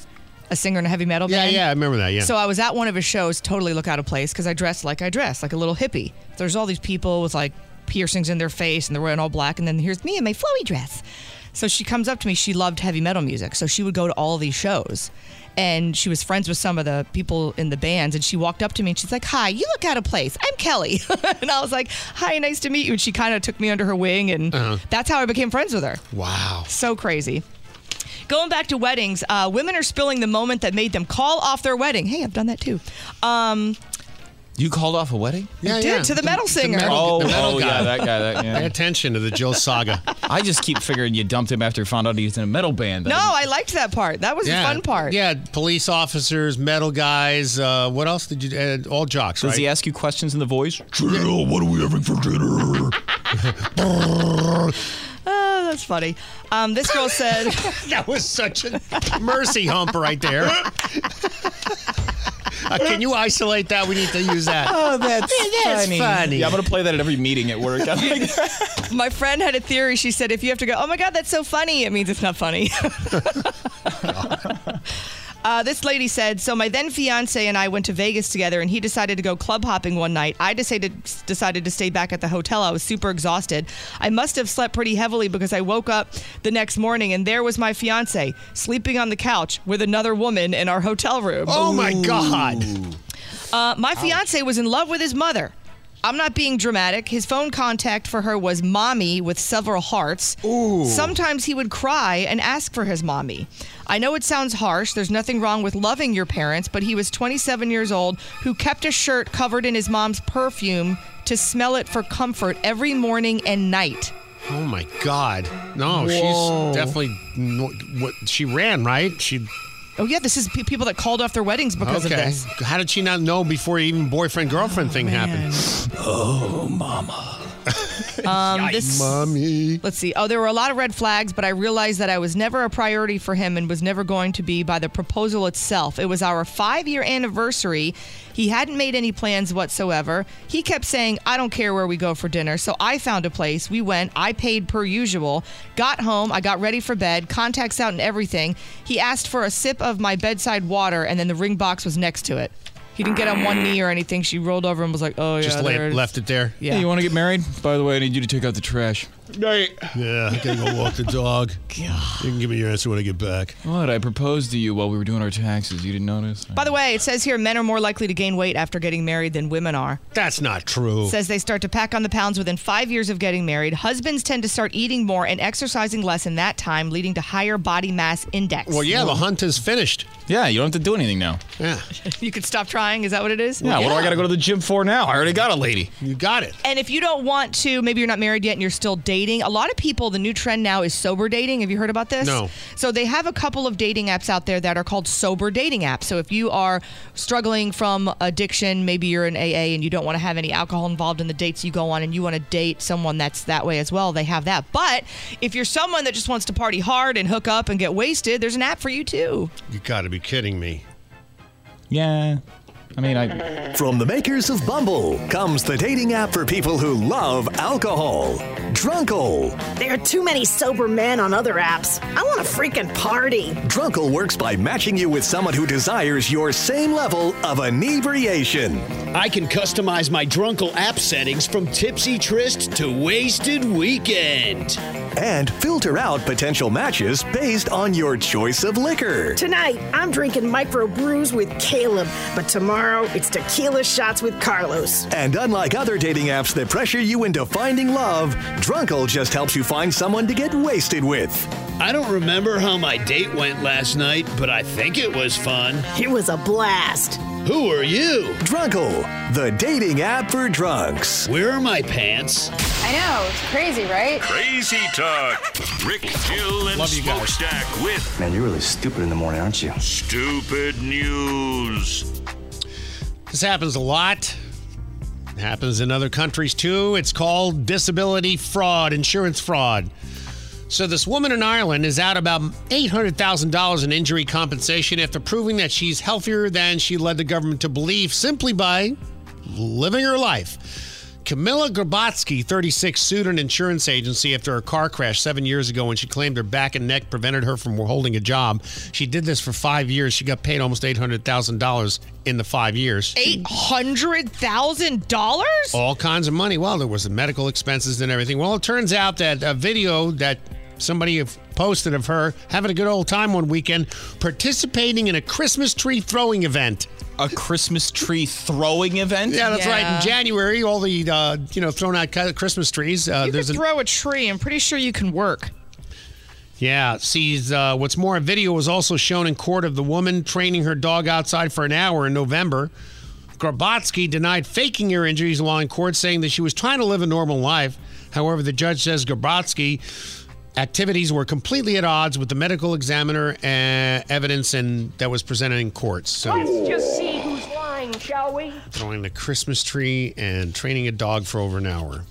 a singer in a heavy metal band. yeah, yeah, I remember that. Yeah. So I was at one of his shows, totally look out of place because I dressed like I dressed, like a little hippie. There's all these people with like piercings in their face and they're wearing all black, and then here's me in my flowy dress. So she comes up to me. She loved heavy metal music. So she would go to all these shows. And she was friends with some of the people in the bands. And she walked up to me and she's like, Hi, you look out of place. I'm Kelly. and I was like, Hi, nice to meet you. And she kind of took me under her wing. And that's how I became friends with her. Wow. So crazy. Going back to weddings, uh, women are spilling the moment that made them call off their wedding. Hey, I've done that too. Um, You called off a wedding? I did, to the metal singer. metal- Oh, the metal oh, guy. yeah, that guy. That, yeah. Pay attention to the Jill saga. I just keep figuring you dumped him after you found out he was in a metal band. no, I liked that part. That was yeah. the fun part. Yeah, police officers, metal guys. Uh, what else did you? Uh, all jocks, Does right? he ask you questions in the voice? Jill, what are we having for dinner? Oh, that's funny. Um, this girl said that was such a mercy hump right there. Uh, can you isolate that? We need to use that. Oh, that's, That's funny. funny. Yeah, I'm gonna play that at every meeting at work. I'm like, My friend had a theory. She said, if you have to go, oh my God, that's so funny, it means it's not funny. Uh, this lady said, so my then fiance and I went to Vegas together, and he decided to go club hopping one night. I decided decided to stay back at the hotel. I was super exhausted. I must have slept pretty heavily because I woke up the next morning, and there was my fiance sleeping on the couch with another woman in our hotel room. Oh my God. Uh, my fiance was in love with his mother. I'm not being dramatic. His phone contact for her was mommy with several hearts. Ooh. Sometimes he would cry and ask for his mommy. I know it sounds harsh. There's nothing wrong with loving your parents, but he was 27 years old who kept a shirt covered in his mom's perfume to smell it for comfort every morning and night. Oh my God. No, Whoa. she's definitely. What she ran right? She. Oh yeah, this is pe- people that called off their weddings because okay. of this. How did she not know before even boyfriend girlfriend thing oh, happened? oh, mama. Um, this, Mommy. Let's see. Oh, there were a lot of red flags, but I realized that I was never a priority for him and was never going to be by the proposal itself. It was our five year anniversary. He hadn't made any plans whatsoever. He kept saying, I don't care where we go for dinner. So I found a place. We went. I paid per usual. Got home. I got ready for bed. Contacts out and everything. He asked for a sip of my bedside water, and then the ring box was next to it. He didn't get on one knee or anything. She rolled over and was like, "Oh yeah." Just there lay, it is." left it there. Yeah. Hey, you want to get married? By the way, I need you to take out the trash. Yeah, I gotta go walk the dog. You can give me your answer when I get back. What? I proposed to you while we were doing our taxes. You didn't notice? By the way, it says here men are more likely to gain weight after getting married than women are. That's not true. It says they start to pack on the pounds within five years of getting married. Husbands tend to start eating more and exercising less in that time, leading to higher body mass index. Well, yeah, the hunt is finished. Yeah, you don't have to do anything now. Yeah. you could stop trying. Is that what it is? Yeah, what do I got to go to the gym for now? I already got a lady. You got it. And if you don't want to, maybe you're not married yet and you're still dating. A lot of people, the new trend now is sober dating. Have you heard about this? No. So they have a couple of dating apps out there that are called sober dating apps. So if you are struggling from addiction, maybe you're in AA and you don't want to have any alcohol involved in the dates you go on and you want to date someone that's that way as well, they have that. But if you're someone that just wants to party hard and hook up and get wasted, there's an app for you too. You gotta be kidding me. Yeah. I mean, I. From the makers of Bumble comes the dating app for people who love alcohol. Drunkle. There are too many sober men on other apps. I want a freaking party. Drunkle works by matching you with someone who desires your same level of inebriation. I can customize my Drunkle app settings from Tipsy Tryst to Wasted Weekend. And filter out potential matches based on your choice of liquor. Tonight, I'm drinking micro brews with Caleb, but tomorrow it's tequila shots with Carlos. And unlike other dating apps that pressure you into finding love, Drunkle just helps you find someone to get wasted with. I don't remember how my date went last night, but I think it was fun. It was a blast. Who are you? Drunkle, the dating app for drunks. Where are my pants? I know, it's crazy, right? Crazy Talk. Rick, Jill, and Love you guys. Smokestack with Man, you're really stupid in the morning, aren't you? Stupid News. This happens a lot. It happens in other countries too. It's called disability fraud, insurance fraud. So this woman in Ireland is out about $800,000 in injury compensation after proving that she's healthier than she led the government to believe simply by living her life. Camilla Grabatsky, 36, sued an insurance agency after a car crash seven years ago when she claimed her back and neck prevented her from holding a job. She did this for five years. She got paid almost $800,000 in the five years. Eight hundred thousand dollars? All kinds of money. Well, there was the medical expenses and everything. Well, it turns out that a video that somebody posted of her having a good old time one weekend participating in a Christmas tree throwing event. A Christmas tree throwing event? Yeah, that's right. In January, all the uh, you know thrown out Christmas trees. Uh, You there's could an- throw a tree. I'm pretty sure you can work. Yeah, See, uh, what's more, a video was also shown in court of the woman training her dog outside for an hour in November. Grabatsky denied faking her injuries while in court, saying that she was trying to live a normal life. However, the judge says Grabatsky activities were completely at odds with the medical examiner uh, evidence and that was presented in court. So, Let's just see who's lying, shall we? throwing the Christmas tree and training a dog for over an hour.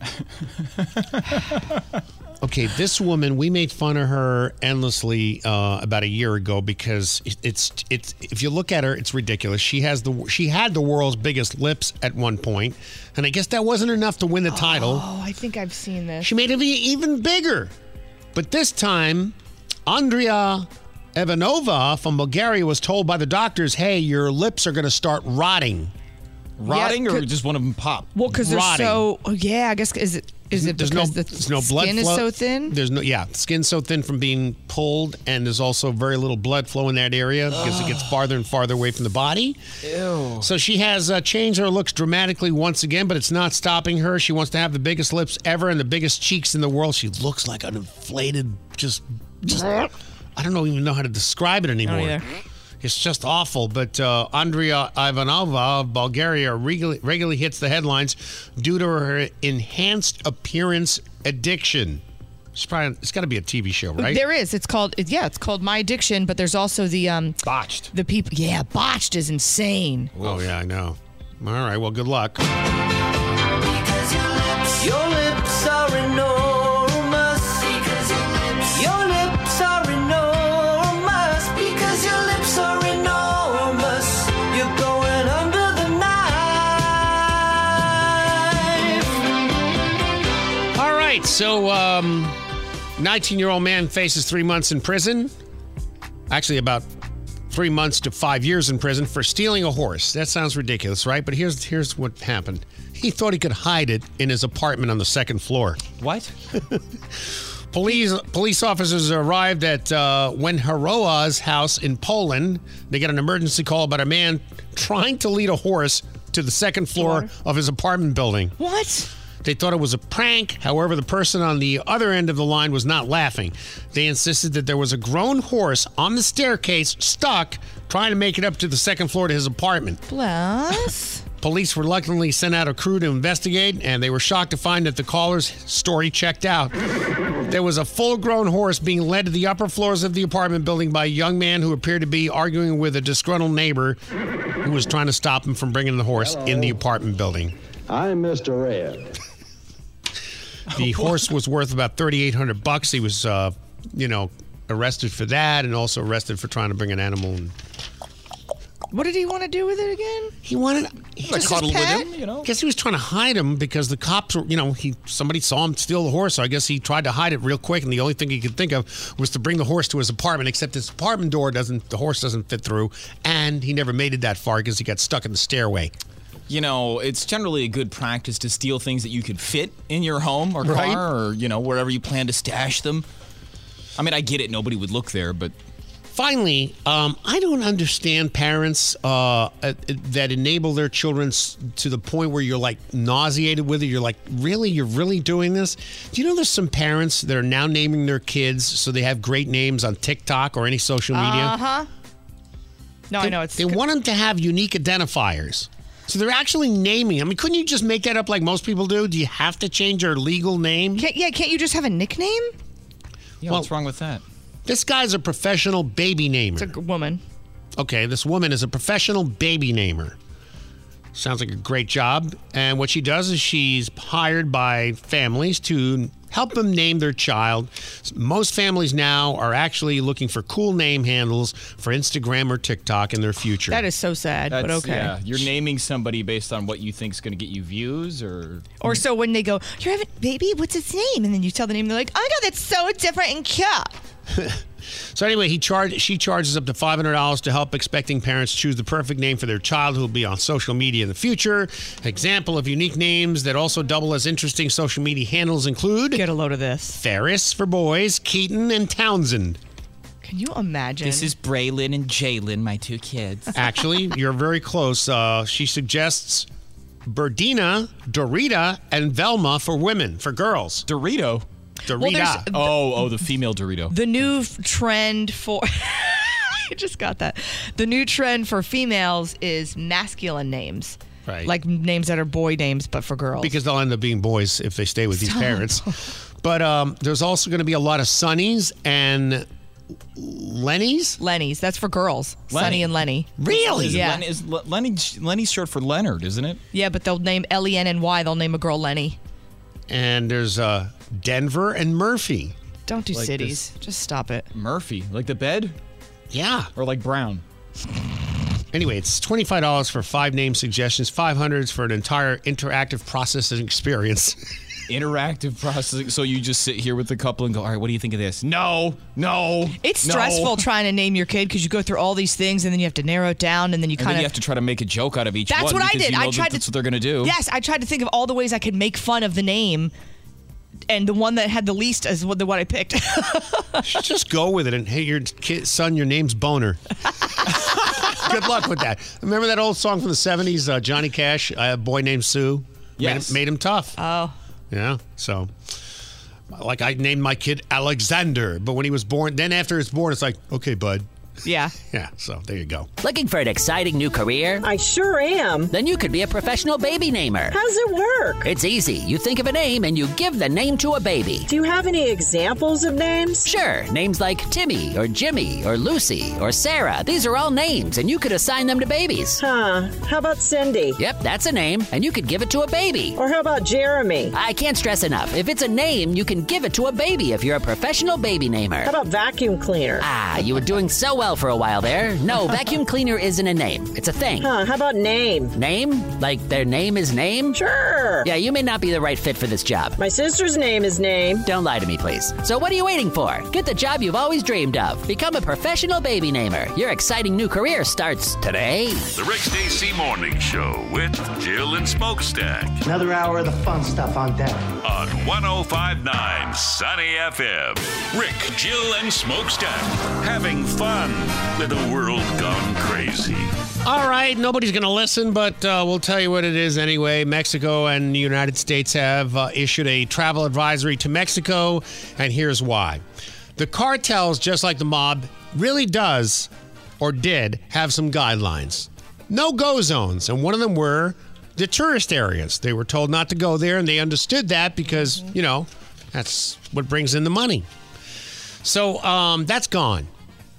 Okay, this woman, we made fun of her endlessly uh, about a year ago because it- it's it's if you look at her, it's ridiculous. She has the she had the world's biggest lips at one point, and I guess that wasn't enough to win the title. Oh, I think I've seen this. She made it even bigger, but this time, Andrea Ivanova from Bulgaria was told by the doctors, "Hey, your lips are going to start rotting." Rotting Yeah, or just one of them pop? Well, because they're Rotting. so. Oh, yeah, I guess is it is it there's because no, the there's no blood skin flow. is so thin? There's no, yeah, skin's so thin from being pulled, and there's also very little blood flow in that area because it gets farther and farther away from the body. Ew. So she has uh, changed her looks dramatically once again, but it's not stopping her. She wants to have the biggest lips ever and the biggest cheeks in the world. She looks like an inflated, just, just I don't know even know how to describe it anymore. Either. It's just awful. But uh, Andrea Ivanova of Bulgaria regularly, regularly hits the headlines due to her enhanced appearance addiction. It's probably it's got to be a TV show, right? There is. It's called. Yeah, it's called My Addiction. But there's also the um botched. The people. Yeah, botched is insane. Oh yeah, I know. All right. Well, good luck. So, um, 19-year-old man faces three months in prison. Actually, about three months to five years in prison for stealing a horse. That sounds ridiculous, right? But here's here's what happened. He thought he could hide it in his apartment on the second floor. What? Police police officers arrived at uh, Wenheroa's house in Poland. They get an emergency call about a man trying to lead a horse to the second floor of his apartment building. What? They thought it was a prank. However, the person on the other end of the line was not laughing. They insisted that there was a grown horse on the staircase, stuck, trying to make it up to the second floor to his apartment. Bless. Police reluctantly sent out a crew to investigate, and they were shocked to find that the caller's story checked out. There was a full grown horse being led to the upper floors of the apartment building by a young man who appeared to be arguing with a disgruntled neighbor who was trying to stop him from bringing the horse in the apartment building. I'm Mr. Red. The horse was worth about 3800 bucks. He was, uh, you know, arrested for that and also arrested for trying to bring an animal. And What did he want to do with it again? he wanted he Just his cuddle with pet? him, you know. I Guess he was trying to hide him because the cops were, you know, he somebody saw him steal the horse. So I guess he tried to hide it real quick, and the only thing he could think of was to bring the horse to his apartment. Except his apartment door doesn't, the horse doesn't fit through, and he never made it that far because he got stuck in the stairway. You know, it's generally a good practice to steal things that you could fit in your home or car Right. or, you know, wherever you plan to stash them. I mean, I get it. Nobody would look there, but Finally, um, I don't understand parents uh, uh, that enable their children to the point where you're like nauseated with it. You're like, really? You're really doing this? Do you know there's some parents that are now naming their kids so they have great names on TikTok or any social media? Uh huh. No, they, I know it's. They want them to have unique identifiers. So they're actually naming. I mean, couldn't you just make that up like most people do? Do you have to change your legal name? Can't, yeah, can't you just have a nickname? yeah, what's wrong with that? This guy's a professional baby namer. It's a woman. Okay, this woman is a professional baby namer. Sounds like a great job. And what she does is she's hired by families to help them name their child. Most families now are actually looking for cool name handles for Instagram or TikTok in their future. That is so sad, but okay. Yeah, you're naming somebody based on what you think is going to get you views or. Or so when they go, you're having baby, what's its name? And then you tell the name, they're like, oh my god, that's so different and cute. So anyway, he charged. She charges up to five hundred dollars to help expecting parents choose the perfect name for their child who will be on social media in the future. Example of unique names that also double as interesting social media handles include Get a load of this. Ferris for boys, Keaton and Townsend. Can you imagine? This is Braylon and Jalen, my two kids. Actually, you're very close. Uh, she suggests Berdina, Dorita, and Velma for women, for girls. Dorito. Dorita. there's- Oh, oh, the female Dorito. the new trend for. I just got that. The new trend for females is masculine names. Right. Like names that are boy names, but for girls. because they'll end up being boys if they stay with these parents. But um, there's also going to be a lot of Sunnies and Lennies. Lenny's. That's for girls. Lenny. Sunny and Lenny. Is Yeah. Len, is L- Lenny, Lenny's short for Leonard, isn't it? Yeah, but they'll name L E N N Y. They'll name a girl Lenny. And there's uh, Denver and Murphy. Don't do Like cities. Just stop it. Murphy, like the bed? Yeah. Or like Brown? Anyway, it's twenty-five dollars for five name suggestions, five hundred for an entire interactive processing experience. Interactive processing. So you just sit here with the couple and go, all right, what do you think of this? No, no. It's no." stressful trying to name your kid because you go through all these things and then you have to narrow it down and then you And then kind you of. have to try to make a joke out of each other. That's one. what I because did. You know I that tried to. That's what they're going to do. Yes, I tried to think of all the ways I could make fun of the name, and the one that had the least is what the one I picked. Just go with it and hey, your kid, son, your name's Boner. Good luck with that. Remember that old song from the '70s, uh, Johnny Cash, I have "A Boy Named Sue"? Yes. made him, made him tough. Oh. Yeah. So, like, I named my kid Alexander, but when he was born, then after it's born, it's like, okay, bud. Yeah. Yeah. So there you go. Looking for an exciting new career? I sure am. Then you could be a professional baby namer. How's it work? It's easy. You think of a name and you give the name to a baby. Do you have any examples of names? Sure, names like Timmy or Jimmy or Lucy or Sarah. These are all names, and you could assign them to babies. Huh. How about Cindy? Yep, that's a name, and you could give it to a baby. Or how about Jeremy? I can't stress enough. If it's a name, you can give it to a baby if you're a professional baby namer. How about vacuum cleaner? Ah, you were doing so well for a while there. No, vacuum cleaner isn't a name. It's a thing. Huh. How about name? Name? Like their name is name? Sure. Yeah, you may not be the right fit for this job. My sister's name is Name. Don't lie to me, please. So what are you waiting for? Get the job you've always dreamed of. Become a professional baby namer. Your exciting new career starts today. The Rick Stacy Morning Show with Jill and Smokestack Another hour of the fun stuff on deck. on 1059 Sunny FM. Rick, Jill, and Smokestack having fun with the world gone crazy. All right, nobody's going to listen, but uh, we'll tell you what it is anyway. Mexico and the United States have uh, issued a travel advisory to Mexico, and here's why. The cartels, just like the mob, really does or did have some guidelines. No go zones, and one of them were the tourist areas. They were told not to go there, and they understood that because, you know, that's what brings in the money. So um, that's gone.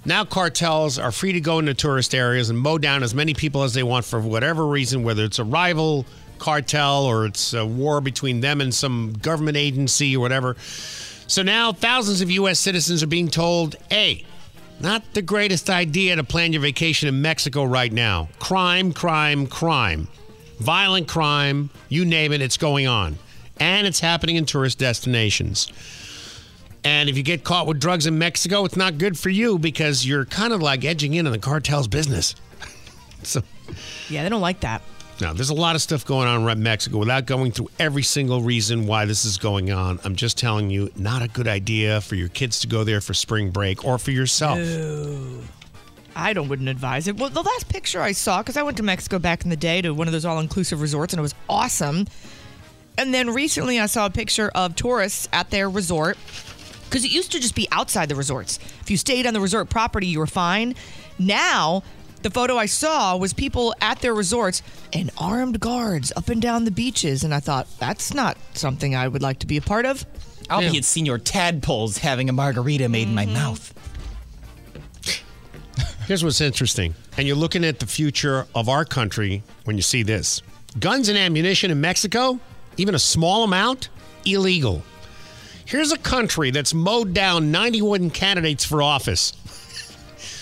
Now cartels are free to go into tourist areas and mow down as many people as they want for whatever reason, whether it's a rival cartel or it's a war between them and some government agency or whatever. So now thousands of U.S. citizens are being told, hey, not the greatest idea to plan your vacation in Mexico right now. Crime, crime, crime. Violent crime, you name it, it's going on. And it's happening in tourist destinations. And if you get caught with drugs in Mexico, it's not good for you because you're kind of like edging in on the cartel's business. so Yeah, they don't like that. now there's a lot of stuff going on in Mexico without going through every single reason why this is going on. I'm just telling you, not a good idea for your kids to go there for spring break or for yourself. I don't wouldn't advise it. Well, the last picture I saw, because I went to Mexico back in the day to one of those all-inclusive resorts, and it was awesome. And then recently, I saw a picture of tourists at their resort because it used to just be outside the resorts. If you stayed on the resort property, you were fine. Now, the photo I saw was people at their resorts and armed guards up and down the beaches, and I thought that's not something I would like to be a part of. I'll be at Senior Tadpoles having a margarita made in my Mm-hmm. mouth. Here's what's interesting. And you're looking at the future of our country when you see this guns and ammunition in Mexico, even a small amount, illegal. Here's a country that's mowed down 91 candidates for office.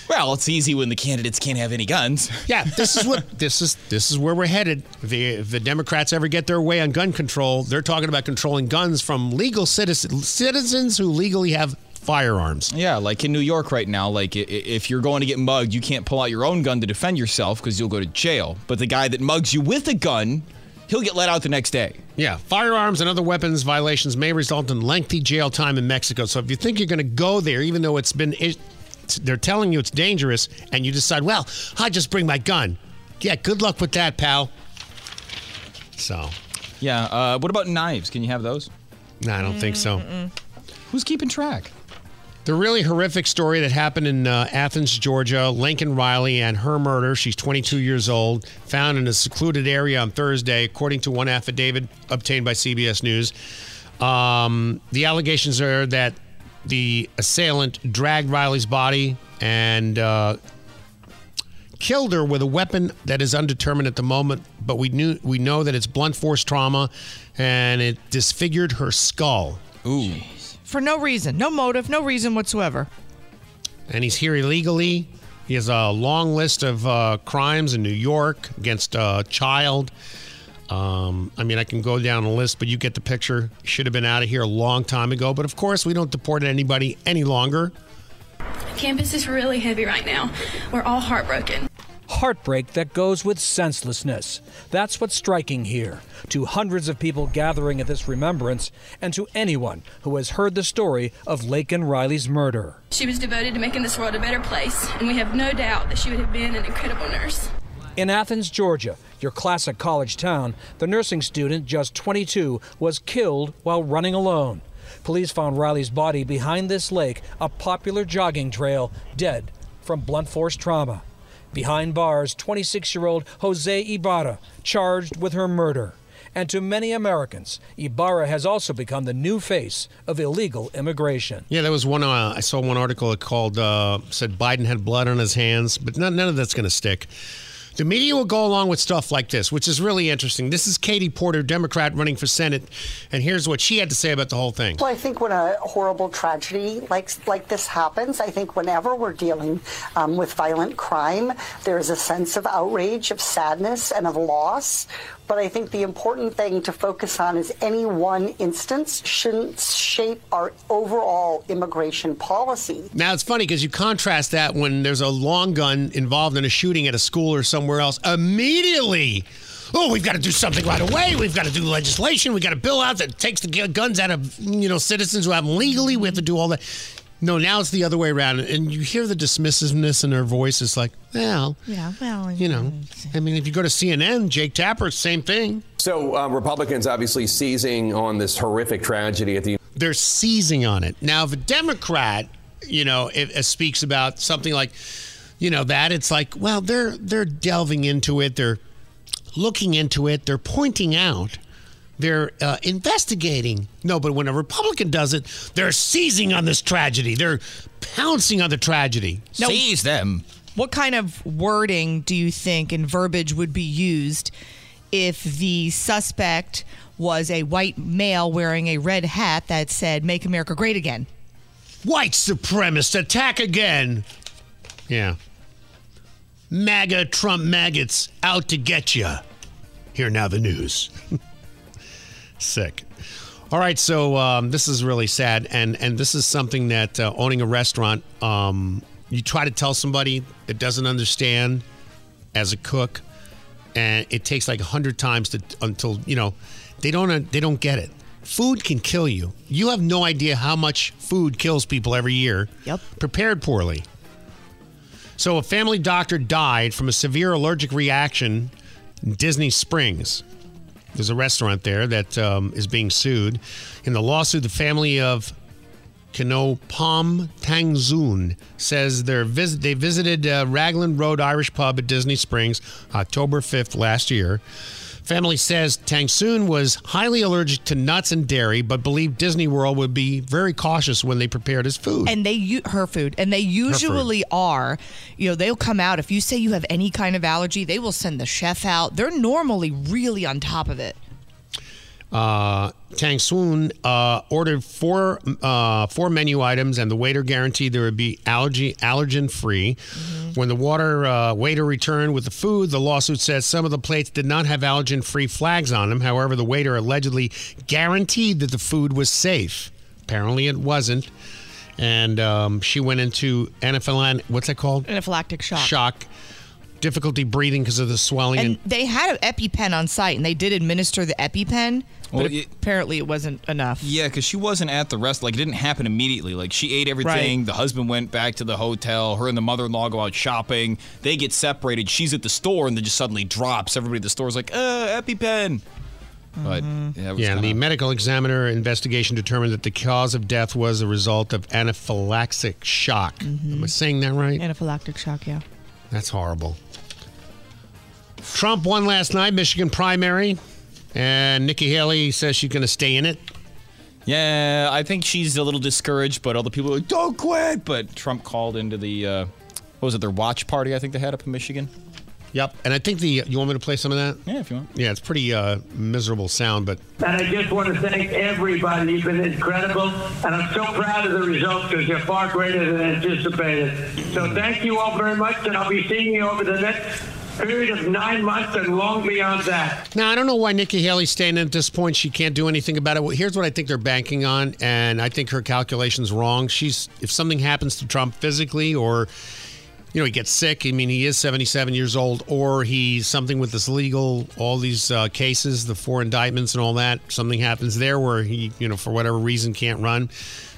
Well, it's easy when the candidates can't have any guns. Yeah, this is what this is. This is where we're headed. If the, if the Democrats ever get their way on gun control, they're talking about controlling guns from legal citizens, citizens who legally have firearms. Yeah, like in New York right now, like if you're going to get mugged, you can't pull out your own gun to defend yourself because you'll go to jail. But the guy that mugs you with a gun, he'll get let out the next day. Yeah, firearms and other weapons violations may result in lengthy jail time in Mexico. So if you think you're going to go there, even though it's been, it, they're telling you it's dangerous, and you decide, well, I just bring my gun. Yeah, good luck with that, pal. So, Yeah. Uh, what about knives? Can you have those? no, I don't think so. Who's keeping track? The really horrific story that happened in uh, Athens, Georgia, Laken Riley and her murder. She's 22 years old, found in a secluded area on Thursday, according to one affidavit obtained by CBS News. Um, the allegations are that the assailant dragged Riley's body and uh, killed her with a weapon that is undetermined at the moment, but we knew we know that it's blunt force trauma, and it disfigured her skull. Ooh. For no reason, no motive, no reason whatsoever. and he's here illegally. He has a long list of uh, crimes in New York against a child. Um, I mean, I can go down a list, but you get the picture. Should have been out of here a long time ago. But of course, we don't deport anybody any longer. Campus is really heavy right now. We're all heartbroken. Heartbreak that goes with senselessness. That's what's striking here. To hundreds of people gathering at this remembrance, and to anyone who has heard the story of Laken Riley's murder. She was devoted to making this world a better place, and we have no doubt that she would have been an incredible nurse. In Athens, Georgia, your classic college town, the nursing student, just 22, was killed while running alone. Police found Riley's body behind this lake, a popular jogging trail, dead from blunt force trauma. Behind bars, 26 year old Jose Ibarra, charged with her murder. And to many Americans, Ibarra has also become the new face of illegal immigration. Yeah, there was one. Uh, I saw one article called uh, said Biden had blood on his hands, but none, none of that's going to stick. The media will go along with stuff like this, which is really interesting. This is Katie Porter, Democrat running for Senate, and here's what she had to say about the whole thing. Well, I think when a horrible tragedy like like this happens, I think whenever we're dealing um, with violent crime, there is a sense of outrage, of sadness, and of loss. But I think the important thing to focus on is any one instance shouldn't shape our overall immigration policy. Now it's funny because you contrast that when there's a long gun involved in a shooting at a school or somewhere else. Immediately, oh, we've got to do something right away. We've got to do legislation. We've got a bill out that takes the guns out of you know citizens who have them legally. We have to do all that. No, now it's the other way around, and you hear the dismissiveness in her voice. It's like, well, Yeah, well, you know, I mean, if you go to CNN, Jake Tapper, same thing. So uh, Republicans obviously seizing on this horrific tragedy at the they're seizing on it. Now, if a Democrat, you know, if, if speaks about something like, you know, that, it's like, well, they're they're delving into it, they're looking into it, they're pointing out, they're uh, investigating. No, but when a Republican does it, they're seizing on this tragedy. They're pouncing on the tragedy. No. Seize them. What kind of wording do you think and verbiage would be used if the suspect was a white male wearing a red hat that said "Make America Great Again"? White supremacist attack again. Yeah. MAGA Trump maggots out to get you. Here now the news. Sick. All right, so um, this is really sad, and and this is something that uh, owning a restaurant, um, you try to tell somebody that doesn't understand as a cook, and it takes like a hundred times to until you know they don't they don't get it. Food can kill you. You have no idea how much food kills people every year. Yep. Prepared poorly. So a family doctor died from a severe allergic reaction in Disney Springs. There's a restaurant there that um, is being sued. In the lawsuit, the family of Kano Palm Tangzoon says they visited uh, Raglan Road Irish Pub at Disney Springs October 5th last year. Family says Tangsuan was highly allergic to nuts and dairy, but believed Disney World would be very cautious when they prepared his food. And they her food, and they usually are. You know, they'll come out if you say you have any kind of allergy, they will send the chef out. They're normally really on top of it. Uh, Tangsuan uh, ordered four uh, four menu items, and the waiter guaranteed there would be allergy allergen free. When the water uh, waiter returned with the food, the lawsuit says some of the plates did not have allergen free flags on them. However, the waiter allegedly guaranteed that the food was safe. Apparently, it wasn't. and um, she went into anaphylactic. What's that called? Anaphylactic shock. Shock. Difficulty breathing because of the swelling. And And, they had an EpiPen on site, and they did administer the EpiPen, Well, but it- apparently it wasn't enough. Yeah, because she wasn't at the rest. Like, it didn't happen immediately. Like, she ate everything. Right. The husband went back to the hotel. Her and the mother in law go out shopping. They get separated. She's at the store and then just suddenly drops. Everybody at the store's like, uh, EpiPen. But yeah, it was yeah, kinda- the medical examiner investigation determined that the cause of death was a result of anaphylactic shock. Mm-hmm. Am I saying that right? Anaphylactic shock, yeah. That's horrible. Trump won last night, Michigan primary, and Nikki Haley says she's going to stay in it. Yeah, I think she's a little discouraged, but all the people are like, don't quit. But Trump called into the, uh, what was it, their watch party I think they had up in Michigan? Yep, and I think the you want me to play some of that? Yeah, if you want. Yeah, it's pretty uh, miserable sound, but And I just want to thank everybody. You've been incredible. And I'm so proud of the results because they're far greater than anticipated. So thank you all very much. And I'll be seeing you over the next period of nine months and long beyond that. Now, I don't know why Nikki Haley's staying in at this point. She can't do anything about it. Well, here's what I think they're banking on, and I think her calculation's wrong. She's if something happens to Trump physically or you know, he gets sick. I mean, he is 77 years old, or he's something with this legal, all these uh, cases, the four indictments and all that. Something happens there where he, you know, for whatever reason can't run.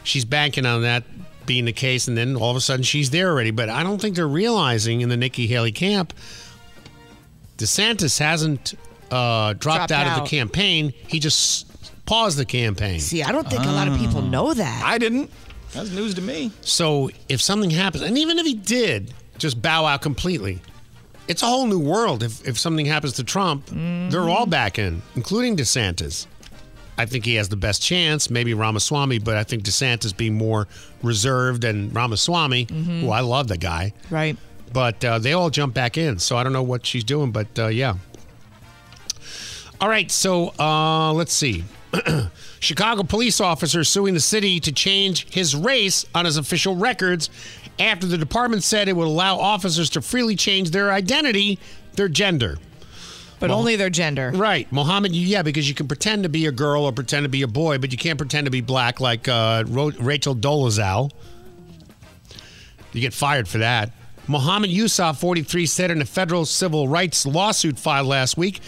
She's banking on that being the case, and then all of a sudden she's there already. But I don't think they're realizing in the Nikki Haley camp, DeSantis hasn't uh, dropped, Dropped out, of the campaign. He just paused the campaign. See, I don't think a lot of people know that. I didn't. That's news to me. So if something happens, and even if he did just bow out completely, it's a whole new world. If, if something happens to Trump, they're all back in, including DeSantis. I think he has the best chance, maybe Ramaswamy, but I think DeSantis being more reserved than Ramaswamy, Mhm. who I love the guy. Right. But uh, they all jump back in, so I don't know what she's doing, but uh, yeah. All right, so uh, let's see. Chicago police officer suing the city to change his race on his official records after the department said it would allow officers to freely change their identity, their gender. But only their gender. Right. Mohammed, yeah, because you can pretend to be a girl or pretend to be a boy, but you can't pretend to be black like uh, Ro- Rachel Dolezal. You get fired for that. Mohammed Yusuf, 43, said in a federal civil rights lawsuit filed last week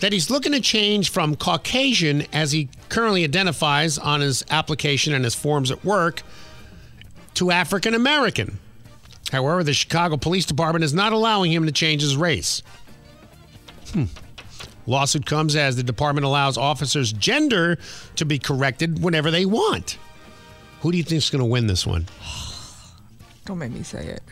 that he's looking to change from Caucasian, as he currently identifies on his application and his forms at work, to African American. However, the Chicago Police Department is not allowing him to change his race. Hmm. Lawsuit comes as the department allows officers' gender to be corrected whenever they want. Who do you think is going to win this one? Don't make me say it.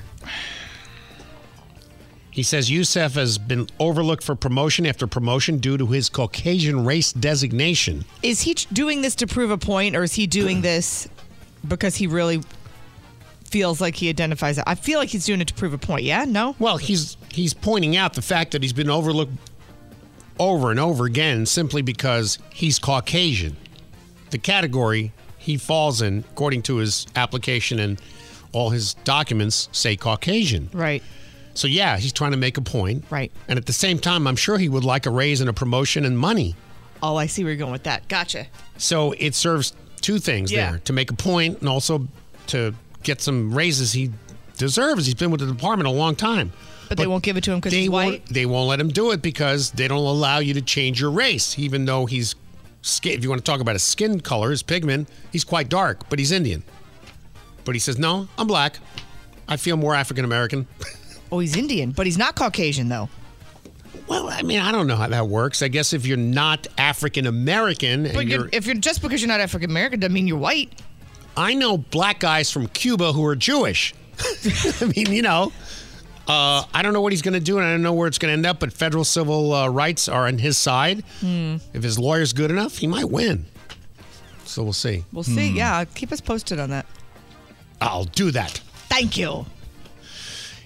He says Yusuf has been overlooked for promotion after promotion due to his Caucasian race designation. Is he doing this to prove a point, or is he doing this because he really feels like he identifies it? I feel like he's doing it to prove a point. Yeah? No? Well, he's he's pointing out the fact that he's been overlooked over and over again simply because he's Caucasian. The category he falls in, according to his application and all his documents, say Caucasian. Right. So yeah, he's trying to make a point. Right. And at the same time, I'm sure he would like a raise and a promotion and money. Oh, I see where you're going with that. Gotcha. So it serves two things Yeah. there to make a point and also to get some raises he deserves. He's been with the department a long time. But, they won't give it to him because he's won't, white? they won't let him do it because they don't allow you to change your race, even though he's. If you want to talk about his skin color, his pigment, he's quite dark, but he's Indian. But he says, "No, I'm black. I feel more African American." Oh, he's Indian, but he's not Caucasian, though. Well, I mean, I don't know how that works. I guess if you're not African American But you're, if you're just because you're not African American doesn't mean you're white. I know black guys from Cuba who are Jewish. I mean, you know, uh, I don't know what he's going to do, and I don't know where it's going to end up. But federal civil uh, rights are on his side. Hmm. If his lawyer's good enough, he might win. So we'll see. We'll see. Yeah, keep us posted on that. I'll do that. Thank you.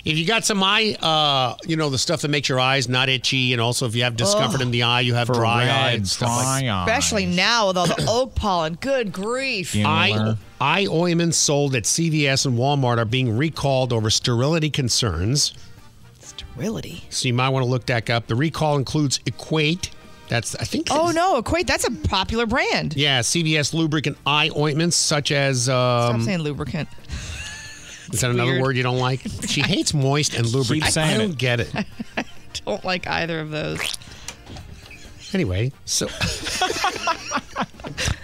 If you got some eye, uh, you know, the stuff that makes your eyes not itchy, and also if you have discomfort Ugh. in the eye, you have For dry red, eye and stuff like dry Especially now with all the oak pollen. Good grief. Eye, eye ointments sold at CVS and Walmart are being recalled over sterility concerns. Sterility. So you might want to look that up. The recall includes Equate, That's I think. Oh no, Equate. That's a popular brand. Yeah, CVS lubricant eye ointments such as. Stop Um, saying lubricant. Is that another word you don't like? She hates moist and lubricant. I, I don't it. get it. I don't like either of those. Anyway, so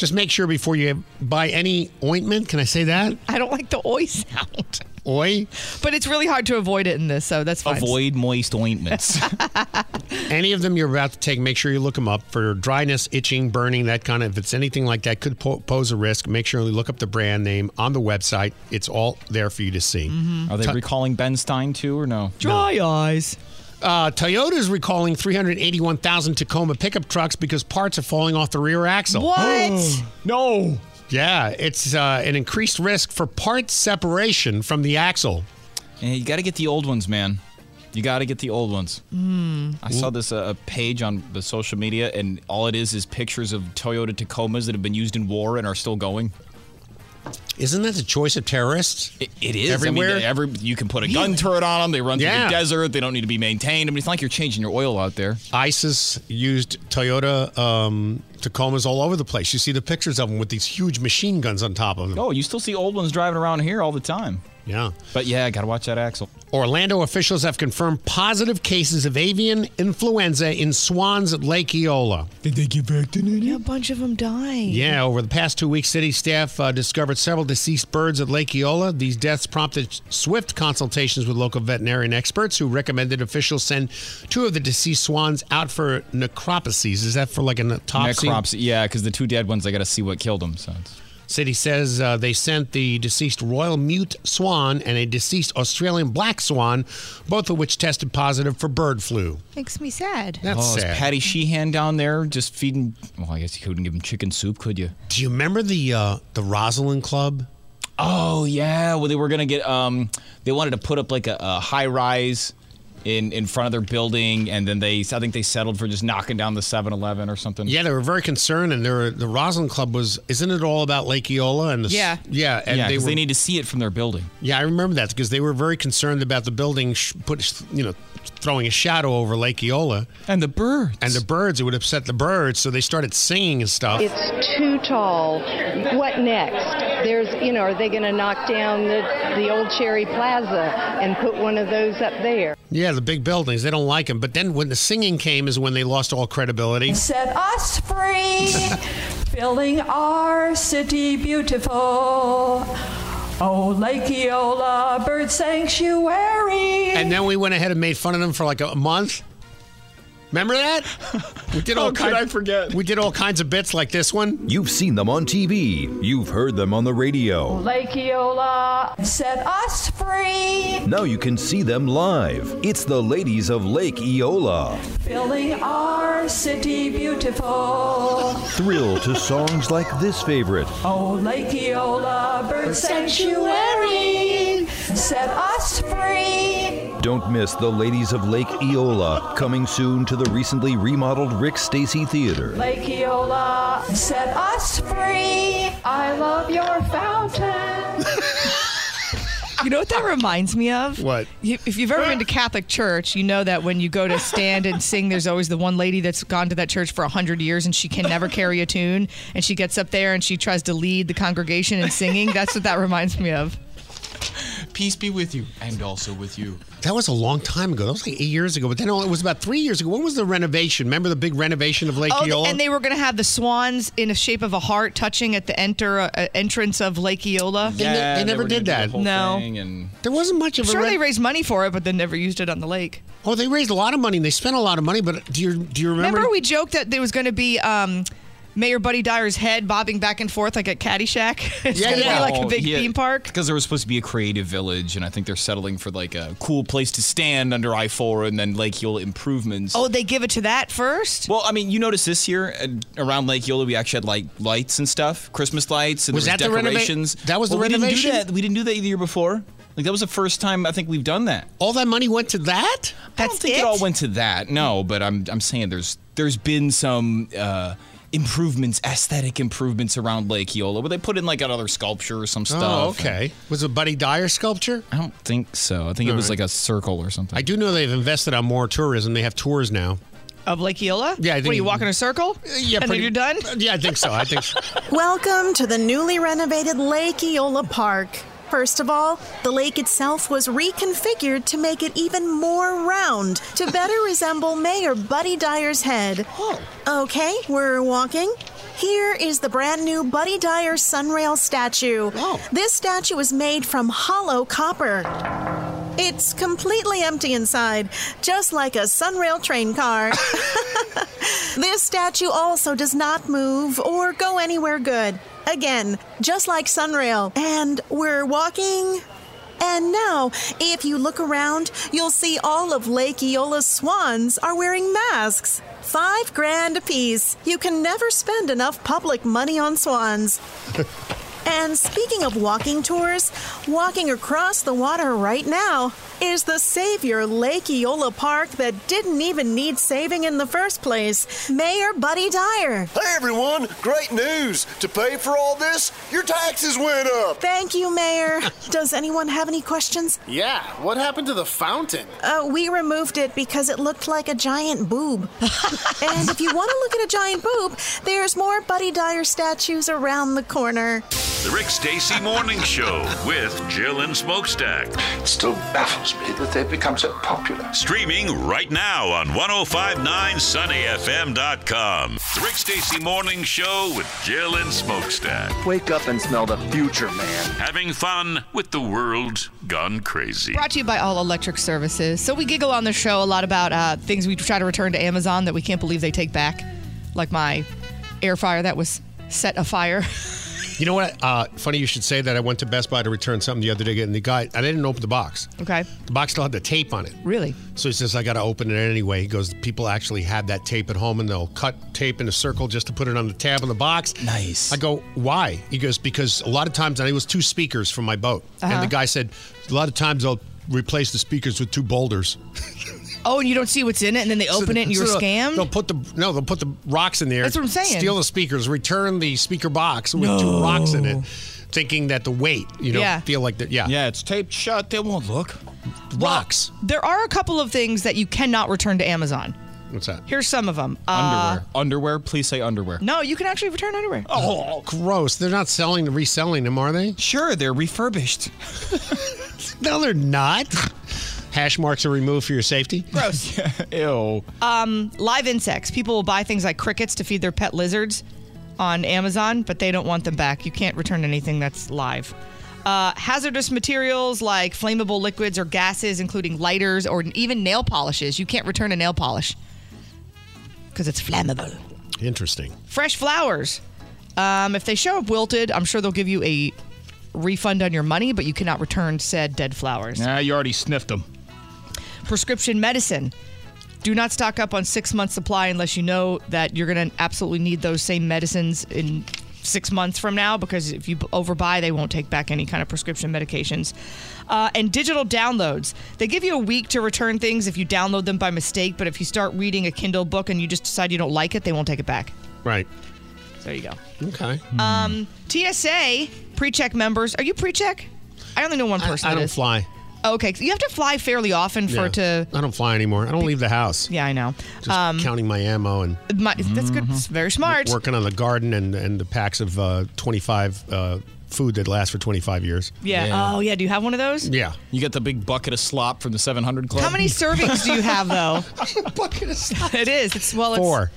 just make sure before you buy any ointment. Can I say that? I don't like the oi sound. Oi. But it's really hard to avoid it in this, so that's fine. Avoid moist ointments. Any of them you're about to take, make sure you look them up for dryness, itching, burning, that kind of. If it's anything like that, could po- pose a risk. Make sure you look up the brand name on the website. It's all there for you to see. Mm-hmm. Are they recalling Ben Stein too, or no? Dry eyes. Uh, Toyota is recalling 381,000 Tacoma pickup trucks because parts are falling off the rear axle. What? no. Yeah, it's uh, an increased risk for part separation from the axle. Yeah, you got to get the old ones, man. You got to get the old ones. Hmm. I saw this uh, page on the social media, and all it is is pictures of Toyota Tacomas that have been used in war and are still going. Isn't that the choice of terrorists? It, it is Everywhere? I mean, every you can put a gun turret on them. They run through Yeah. the desert. They don't need to be maintained. I mean, it's not like you're changing your oil out there. ISIS used Toyota um, Tacomas all over the place. You see the pictures of them with these huge machine guns on top of them. Oh, you still see old ones driving around here all the time. Yeah. But yeah, I got to watch that axle. Orlando officials have confirmed positive cases of avian influenza in swans at Lake Eola. Did they get vaccinated? Yeah, a bunch of them died. Yeah, over the past two weeks, city staff uh, discovered several deceased birds at Lake Eola. These deaths prompted swift consultations with local veterinarian experts who recommended officials send two of the deceased swans out for necropsies. Is that for like an autopsy? Necropsy. Yeah, because the two dead ones, I got to see what killed them. So it's, City says uh, they sent the deceased royal mute swan and a deceased Australian black swan, both of which tested positive for bird flu. Makes me sad. That's oh, is. Patty Sheehan down there just feeding. Well, I guess you couldn't give him chicken soup, could you? Do you remember the uh, the Rosalind Club? Oh yeah, well they were gonna get um they wanted to put up like a, a high rise in in front of their building, and then they I think they settled for just knocking down the 7-Eleven or something. Yeah, they were very concerned, and were, the Rosalind Club was. Isn't it all about Lake Eola and the? Yeah. yeah, and yeah, they 'cause were. they need to see it from their building. yeah, I remember that because they were very concerned about the building, sh- put you know, throwing a shadow over Lake Eola and the birds and the birds. It would upset the birds, so they started singing and stuff. It's too tall. What next? There's, you know, are they going to knock down the, the old Cherry Plaza and put one of those up there? yeah, the big buildings. They don't like them. But then when the singing came, is when they lost all credibility. Set us free, filling our city beautiful. Oh, Lake Eola Bird Sanctuary. And then we went ahead and made fun of them for like a month. Remember that? We did all How could kinds, I forget? We did all kinds of bits like this one. You've seen them on TV. You've heard them on the radio. Lake Eola, set us free, Now you can see them live. It's the ladies of Lake Eola. filling our city beautiful. Thrill to songs like this favorite. Oh, Lake Eola Bird Sanctuary, set us free. Don't miss the ladies of Lake Eola, coming soon to the recently remodeled Rick Stacy Theater. Lake Eola, set us free. I love your fountain. You know what that reminds me of? What? If you've ever been to Catholic church, you know that when you go to stand and sing, there's always the one lady that's gone to that church for 100 years and she can never carry a tune. And she gets up there and she tries to lead the congregation in singing. That's what that reminds me of. Peace be with you, and also with you. That was a long time ago. That was like eight years ago. But then it was about three years ago. When was the renovation? Remember the big renovation of Lake Oh, Eola? and they were going to have the swans in a shape of a heart touching at the enter uh, entrance of Lake Eola. They they they never were did that. the No. and there wasn't much of a. Sure, re- they raised money for it, but they never used it on the lake. oh, they raised a lot of money. and They spent a lot of money. But do you do you remember? Remember, we joked that there was going to be um, Mayor Buddy Dyer's head bobbing back and forth like a Caddyshack. it's going to be like a big theme park. Because there was supposed to be a creative village, and I think they're settling for like a cool place to stand under I four, and then Lake Eola improvements. Oh, they give it to that first? Well, I mean, you notice this year uh, around Lake Eola, we actually had like lights and stuff, Christmas lights, and Was there that the renova- decorations. that was the Well, we didn't do that. We didn't do that the year before. Like that was the first time I think we've done that. All that money went to that? I don't think it? all went to that. No, but I'm I'm saying there's there's been some uh, improvements, aesthetic improvements around Lake Eola, where they put in like another sculpture or some oh, stuff. Oh, okay. Was it Buddy Dyer sculpture? I don't think so. I think it was right. like a circle or something. I do know they've invested on more tourism. They have tours now. Of Lake Eola? Yeah, I What think- are you walking in a circle? Yeah, and then you're done. Yeah, I think so. I think so. Welcome to the newly renovated Lake Eola Park. First of all, the lake itself was reconfigured to make it even more round to better resemble Mayor Buddy Dyer's head. Oh. Okay, we're walking. Here is the brand new Buddy Dyer Sunrail statue. This statue is made from hollow copper. It's completely empty inside, just like a Sunrail train car. this statue also does not move or go anywhere good. Again, just like Sunrail. And we're walking. And now, if you look around, you'll see all of Lake Eola's swans are wearing masks. Five grand apiece. You can never spend enough public money on swans. And speaking of walking tours, walking across the water right now is the savior Lake Eola Park that didn't even need saving in the first place, Mayor Buddy Dyer. Hey everyone, great news! To pay for all this, your taxes went up! Thank you, Mayor. Does anyone have any questions? Yeah, what happened to the fountain? Uh, we removed it because it looked like a giant boob. and if you want to look at a giant boob, there's more Buddy Dyer statues around the corner. The Rick Stacy Morning Show with Jill and Smokestack. It still baffles me that they've become so popular. Streaming right now on 1059sunnyfm.com. The Rick Stacy Morning Show with Jill and Smokestack. Wake up and smell the future, man. Having fun with the world gone crazy. Brought to you by All Electric Services. So we giggle on the show a lot about uh, things we try to return to Amazon that we can't believe they take back, like my air fryer that was set afire. You know what? Uh, funny you should say that. I went to Best Buy to return something the other day, and the guy, I didn't open the box. Okay. The box still had the tape on it. Really? So he says, I got to open it anyway. He goes, people actually have that tape at home and they'll cut tape in a circle just to put it on the tab on the box. Nice. I go, why? He goes, because a lot of times, and it was two speakers from my boat. Uh-huh. And the guy said, a lot of times they'll replace the speakers with two boulders. Oh, and you don't see what's in it, and then they open it and you were So scammed? They'll put the no, they'll put the rocks in there. That's what I'm saying. Steal the speakers, return the speaker box with two rocks in it, thinking that the weight, you know, Yeah. feel like that. Yeah, Yeah, it's taped shut. They won't look. rocks. There are a couple of things that you cannot return to Amazon. What's that? Here's some of them. Uh, underwear. underwear. Please say underwear. No, you can actually return underwear. Oh, gross! They're not selling, reselling them, are they? Sure, they're refurbished. No, they're not. Hash marks are removed for your safety. Gross. Ew. Um, live insects. People will buy things like crickets to feed their pet lizards on Amazon, but they don't want them back. You can't return anything that's live. Uh, hazardous materials like flammable liquids or gases, including lighters or even nail polishes. You can't return a nail polish because it's flammable. Interesting. Fresh flowers. Um, if they show up wilted, I'm sure they'll give you a refund on your money, but you cannot return said dead flowers. Nah, you already sniffed them. Prescription medicine. Do not stock up on six months supply unless you know that you're going to absolutely need those same medicines in six months from now because if you overbuy, they won't take back any kind of prescription medications. Uh, and digital downloads. They give you a week to return things if you download them by mistake, but if you start reading a Kindle book and you just decide you don't like it, they won't take it back. Right. There you go. Okay. Um, TSA pre-check members. Are you pre-check? I only know one person. I that don't is. fly. Okay, so you have to fly fairly often for Yeah. it to. I don't fly anymore. I don't leave the house. Yeah, I know. Just Um, counting my ammo and My, that's good. It's very smart. working on the garden and and the packs of uh, 25 uh, food that lasts for 25 years. Yeah. Oh, yeah. Do you have one of those? Yeah. You get the big bucket of slop from the 700 Club. How many servings do you have, though? bucket of slop. It is. It's well. It's Four.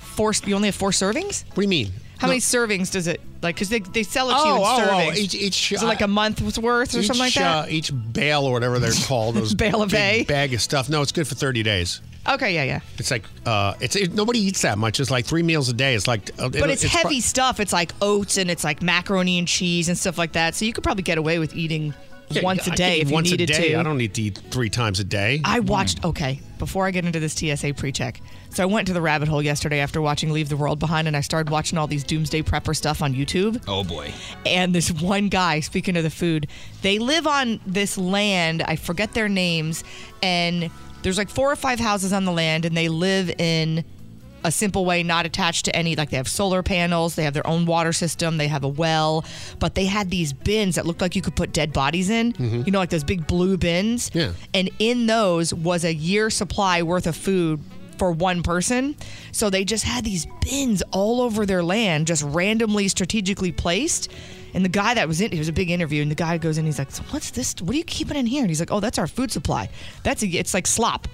Four. You only have four servings. What do you mean? How No. many servings does it like? Because they, they sell it to you Oh, in oh, oh, servings. each- each, is it like a month's worth or each, something like that? Uh, each bale or whatever they're called, those Bale of big hay? bag of stuff. No, it's good for 30 days. okay. Yeah. Yeah. It's like uh, it's it, nobody eats that much. It's like three meals a day. It's like, uh, But it's, pro- heavy stuff. It's like oats and it's like macaroni and cheese and stuff like that. So you could probably get away with eating Yeah, once a day eat if you once needed a day. to. I don't need to eat three times a day. I watched. Okay, before I get into this TSA pre-check, so I went to the rabbit hole yesterday after watching Leave the World Behind, and I started watching all these doomsday prepper stuff on YouTube. Oh boy. And this one guy, speaking of the food, they live on this land. I forget their names, and there's like four or five houses on the land, and they live in a simple way, not attached to any. Like they have solar panels, they have their own water system, they have a well, but they had these bins that looked like you could put dead bodies in. Mhm. You know, like those big blue bins. Yeah. And in those was a year supply worth of food for one person. So they just had these bins all over their land, just randomly strategically placed. And the guy that was in, it was a big interview, and the guy goes in, he's like, so "What's this? What are you keeping in here?" And he's like, "Oh, that's our food supply. That's a, it's like slop."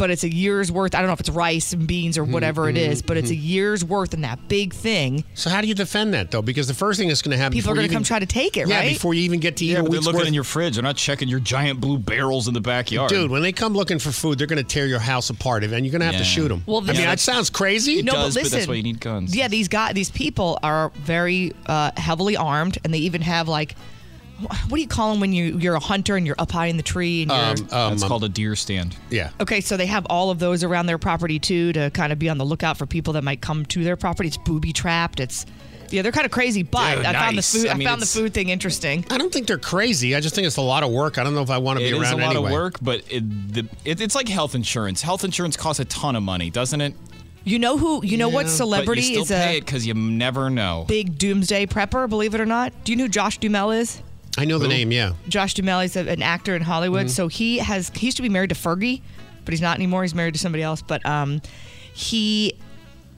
But it's a year's worth. I don't know if it's rice and beans or mm-hmm, whatever it is, mm-hmm, but it's a mm-hmm. year's worth in that big thing. So how do you defend that though? Because the first thing that's going to happen, People are before going to come even- try to take it, yeah, right? before you even get to eat Yeah, a but they're week's looking worth. in your fridge. They're not checking your giant blue barrels in the backyard. Dude, when they come looking for food, they're going to tear your house apart, and you're going to have to Yeah. shoot them. Well, I mean, Yeah, that sounds crazy. No, does, but but listen, that's why you need guns. Yeah, these guys, these people are very uh, heavily armed, and they even have like, what do you call them when you you're a hunter and you're up high in the tree and you're Um, That's called a deer stand. Yeah. Okay, so they have all of those around their property too to kind of be on the lookout for people that might come to their property. It's booby trapped. It's yeah, they're kind of crazy, but Dude, I found the food. I I, mean, found the it's- food thing interesting. I don't think they're crazy. I just think it's a lot of work. I don't know if I want to It be is a around lot anyway. of work, but it, the, it, it's like health insurance. Health insurance costs a ton of money, doesn't it? You know who? You know what celebrity but you is pay a it because you never know. big doomsday prepper? Believe it or not. Do you know who Josh Duhamel is? I know the name. Yeah. Josh Duhamel is a- an actor in Hollywood. Mhm. So he has he used to be married to Fergie, but he's not anymore. He's married to somebody else. But um, he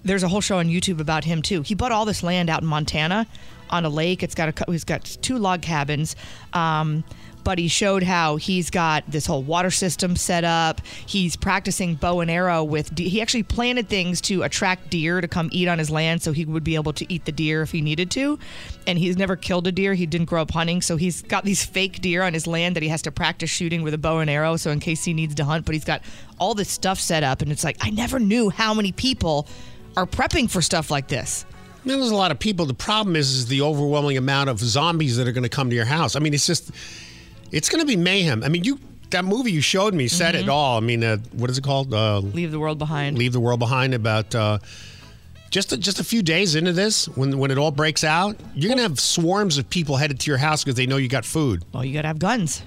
there's a whole show on YouTube about him too. He bought all this land out in Montana on a lake. It's got a cou- he's got two log cabins. Um, but he showed how he's got this whole water system set up. He's practicing bow and arrow with. De- he actually planted things to attract deer to come eat on his land, so he would be able to eat the deer if he needed to. And he's never killed a deer. He didn't grow up hunting, so he's got these fake deer on his land that he has to practice shooting with a bow and arrow, so in case he needs to hunt. But he's got all this stuff set up, and it's like I never knew how many people are prepping for stuff like this. Man, there's a lot of people. The problem is, is the overwhelming amount of zombies that are going to come to your house. I mean, it's just, it's going to be mayhem. I mean, you that movie you showed me said Mhm. it all. I mean, uh, what is it called? Uh, Leave the world behind. Leave the world behind. About uh, just a, just a few days into this, when when it all breaks out, you're going to have swarms of people headed to your house because they know you got food. Well, you got to have guns.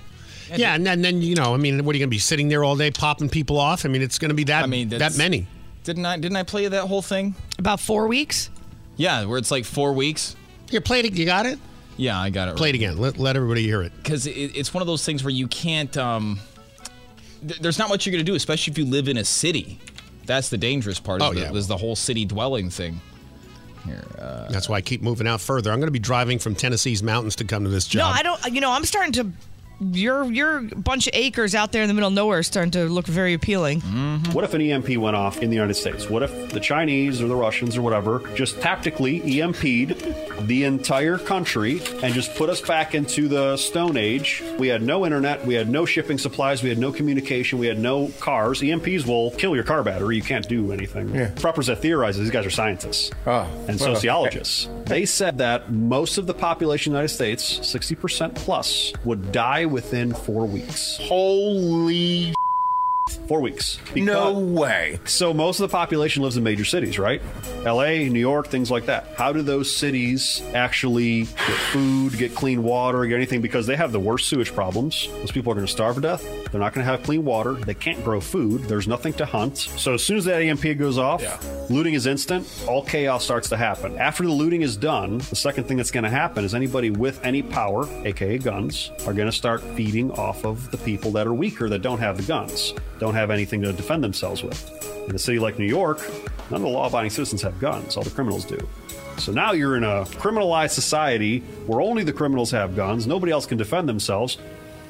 Yeah, and then, then you know, I mean, what are you going to be sitting there all day popping people off? I mean, it's going to be that I mean, that many. Didn't I? Didn't I play you that whole thing? About four weeks. Yeah, where it's like four weeks. Here, play it. You got it. Yeah, I got it. Play it again. Let, let everybody hear it. because it, it's one of those things where you can't. Um, th- there's not much you're gonna do, especially if you live in a city. That's the dangerous part. Is Oh, the, yeah. is the whole city dwelling thing. Here, uh, That's why I keep moving out further. I'm going to be driving from Tennessee's mountains to come to this job. No. I don't. You know, I'm starting to. Your your bunch of acres out there in the middle of nowhere is starting to look very appealing. Mm-hmm. What if an EMP went off in the United States? What if the Chinese or the Russians or whatever just tactically EMP'd the entire country and just put us back into the Stone Age? We had no internet, we had no shipping supplies, we had no communication, we had no cars. EMPs will kill your car battery. You can't do anything. Preppers that theorize these guys are scientists ah, and well, sociologists. They said that most of the population of the United States, 60% plus, would die within four weeks. Holy Four weeks. no way. So most of the population lives in major cities, right? LA, New York, things like that. How do those cities actually get food, get clean water, get anything? Because they have the worst sewage problems. Those people are going to starve to death. They're not going to have clean water. They can't grow food. There's nothing to hunt. So as soon as that EMP goes off, looting is instant. All chaos starts to happen. After the looting is done, the second thing that's going to happen is anybody with any power, aka guns, are going to start feeding off of the people that are weaker that don't have the guns, don't have anything to defend themselves with. In a city like New York, none of the law abiding citizens have guns, all the criminals do. So now you're in a criminalized society where only the criminals have guns, nobody else can defend themselves.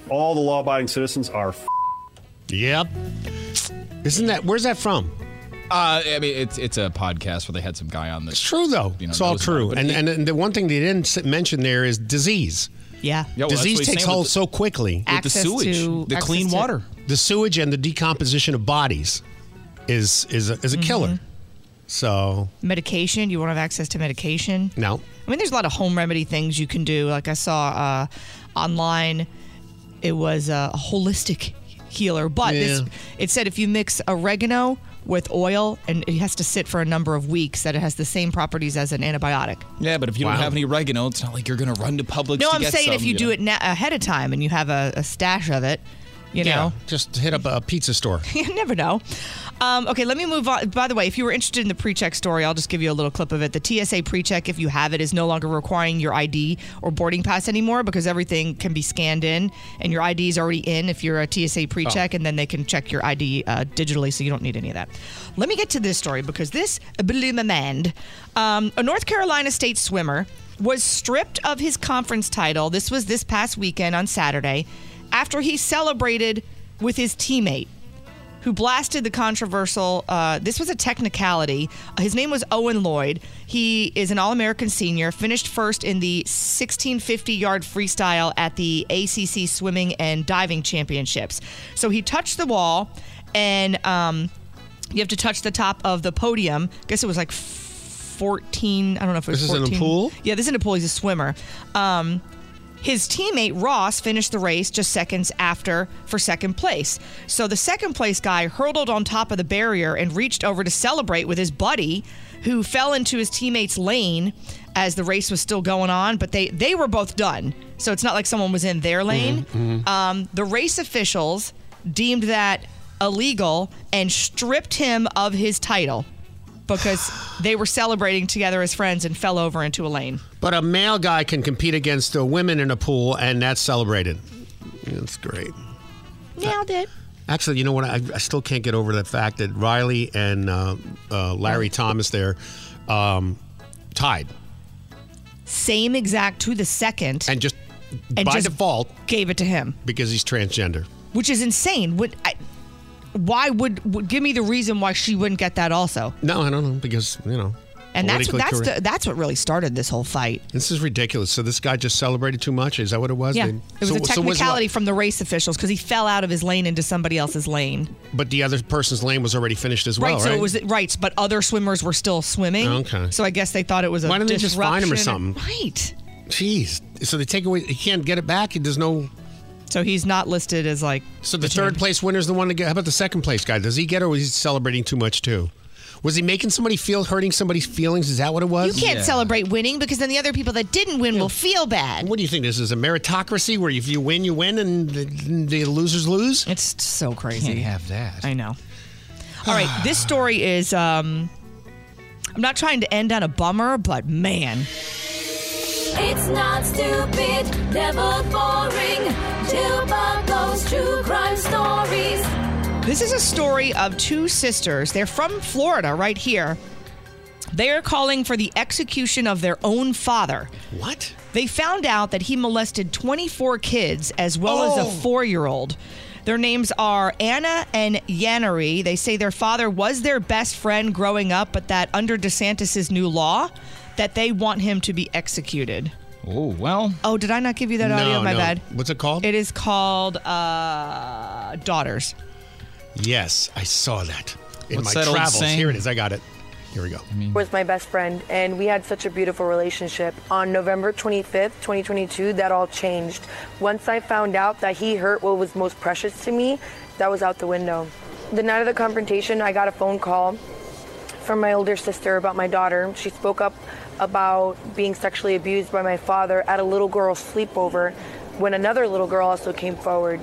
All the law abiding citizens are. F- Yep. Isn't that where's that from? Uh, I mean, it's it's a podcast where they had some guy on this. It's true though. You know, it's all knows about true. And, it- and and the one thing they didn't mention there is disease. Yeah. Yeah, well, disease takes hold the- so quickly. with the Access sewage, to- the clean to- water. The sewage and the decomposition of bodies is is a, is a killer. Mhm. So Medication. You won't have access to medication. no, I mean, there's a lot of home remedy things you can do. Like I saw uh, online, it was a holistic healer, but this, it said if you mix oregano with oil and it has to sit for a number of weeks, that it has the same properties as an antibiotic. Yeah, but if you Wow. don't have any oregano, it's not like you're gonna run to Publix. no, to I'm get saying some, if you, do know? it na- ahead of time and you have a, a stash of it, You Yeah, know, just hit up a pizza store. you never know. Um, okay, let me move on. By the way, if you were interested in the pre-check story, I'll just give you a little clip of it. The TSA pre-check, if you have it, is no longer requiring your ID or boarding pass anymore because everything can be scanned in, and your ID is already in if you're a TSA pre-check, and then they can check your ID uh, digitally, so you don't need any of that. Let me get to this story because this blew my mind. Um, a North Carolina state swimmer was stripped of his conference title. This was this past weekend on Saturday after he celebrated with his teammate who blasted the controversial. Uh, this was a technicality. His name was Owen Lloyd. He is an All American senior, finished first in the 1650 yard freestyle at the ACC Swimming and Diving Championships. So he touched the wall, and um, you have to touch the top of the podium. I guess it was like 14. I don't know if it was This is in a 14. pool? Yeah, this is in a pool. He's a swimmer. Um, his teammate Ross finished the race just seconds after for second place. So the second place guy hurtled on top of the barrier and reached over to celebrate with his buddy, who fell into his teammate's lane as the race was still going on. But they they were both done, so it's not like someone was in their lane. Um, the race officials deemed that illegal and stripped him of his title because they were celebrating together as friends and fell over into a lane. But a male guy can compete against the women in a pool, and that's celebrated. That's great. Nailed it. Actually, you know what? I, I still can't get over the fact that Riley and uh, uh, Larry Thomas there um, tied, Same exact to the second. and just And by just default gave it to him, because he's transgender. which is insane. Would I, why would, would give me the reason why she wouldn't get that also? No, I don't know because you know. And that's politically that's the, that's what really started this whole fight. This is ridiculous. So this guy just celebrated too much. Is that what it was? Yeah, They- it was so- a so was technicality what- from the race officials because he fell out of his lane into somebody else's lane. but the other person's lane was already finished as well, right, right? so it was right, but other swimmers were still swimming. Okay. So I guess they thought it was a Why didn't they just fine him or something? Right. Jeez. So they take away. He can't get it back. There's no. So he's not listed as like. So the, third place winner's the one to get. How about the second place guy? Does he get, it or was he celebrating too much too? Was he making somebody feel hurting somebody's feelings? Is that what it was? You can't celebrate winning because then the other people that didn't win will feel bad. What do you think? This is a meritocracy where if you win, you win, and the, the losers lose. It's so crazy. Can't have that. I know. All right, this story is. um I'm not trying to end on a bummer, but man, It's not stupid, never boring. Jill true crime stories. This is a story of two sisters. They're from Florida, right here. They are calling for the execution of their own father. What? They found out that he molested 24 kids as well Oh. as a oh. four year old. Their names are Anna and Yannery. They say their father was their best friend growing up, but that under DeSantis' new law, that they want him to be executed. Oh, well. Oh, did I not give you that audio? No, My no. bad. What's it called? It is called uh, Daughters. Yes, I saw that in What's my that travels. saying? Here it is. I got it. Here we go. was my best friend and we had such a beautiful relationship. On November 25th, 2022, that all changed. Once I found out that he hurt what was most precious to me, that was out the window. The night of the confrontation, I got a phone call from my older sister about my daughter. She spoke up about being sexually abused by my father at a little girl's sleepover when another little girl also came forward.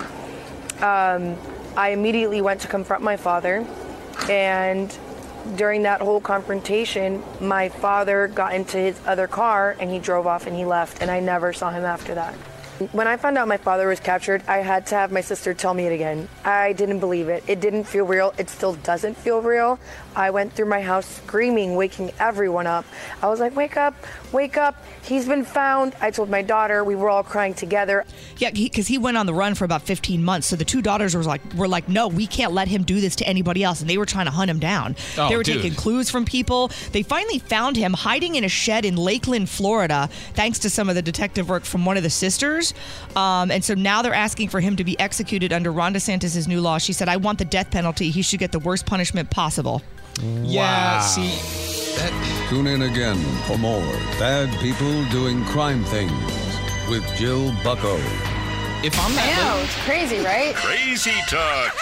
Um, I immediately went to confront my father, and during that whole confrontation, my father got into his other car and he drove off and he left, and I never saw him after that. When I found out my father was captured, I had to have my sister tell me it again. I didn't believe it. It didn't feel real. It still doesn't feel real. I went through my house screaming, waking everyone up. I was like, wake up, wake up. He's been found. I told my daughter, we were all crying together. Yeah, because he, went on the run for about 15 months. So the two daughters were like, were like, no, we can't let him do this to anybody else. And they were trying to hunt him down. Oh, they were dude. taking clues from people. They finally found him hiding in a shed in Lakeland, Florida, thanks to some of the detective work from one of the sisters. Um, and so now they're asking for him to be executed under Ron DeSantis' new law. She said, I want the death penalty. He should get the worst punishment possible. Yeah, see, Tune in again for more Bad People Doing Crime Things with Jill Bucko. If I'm I know, it's crazy, right? Crazy talk.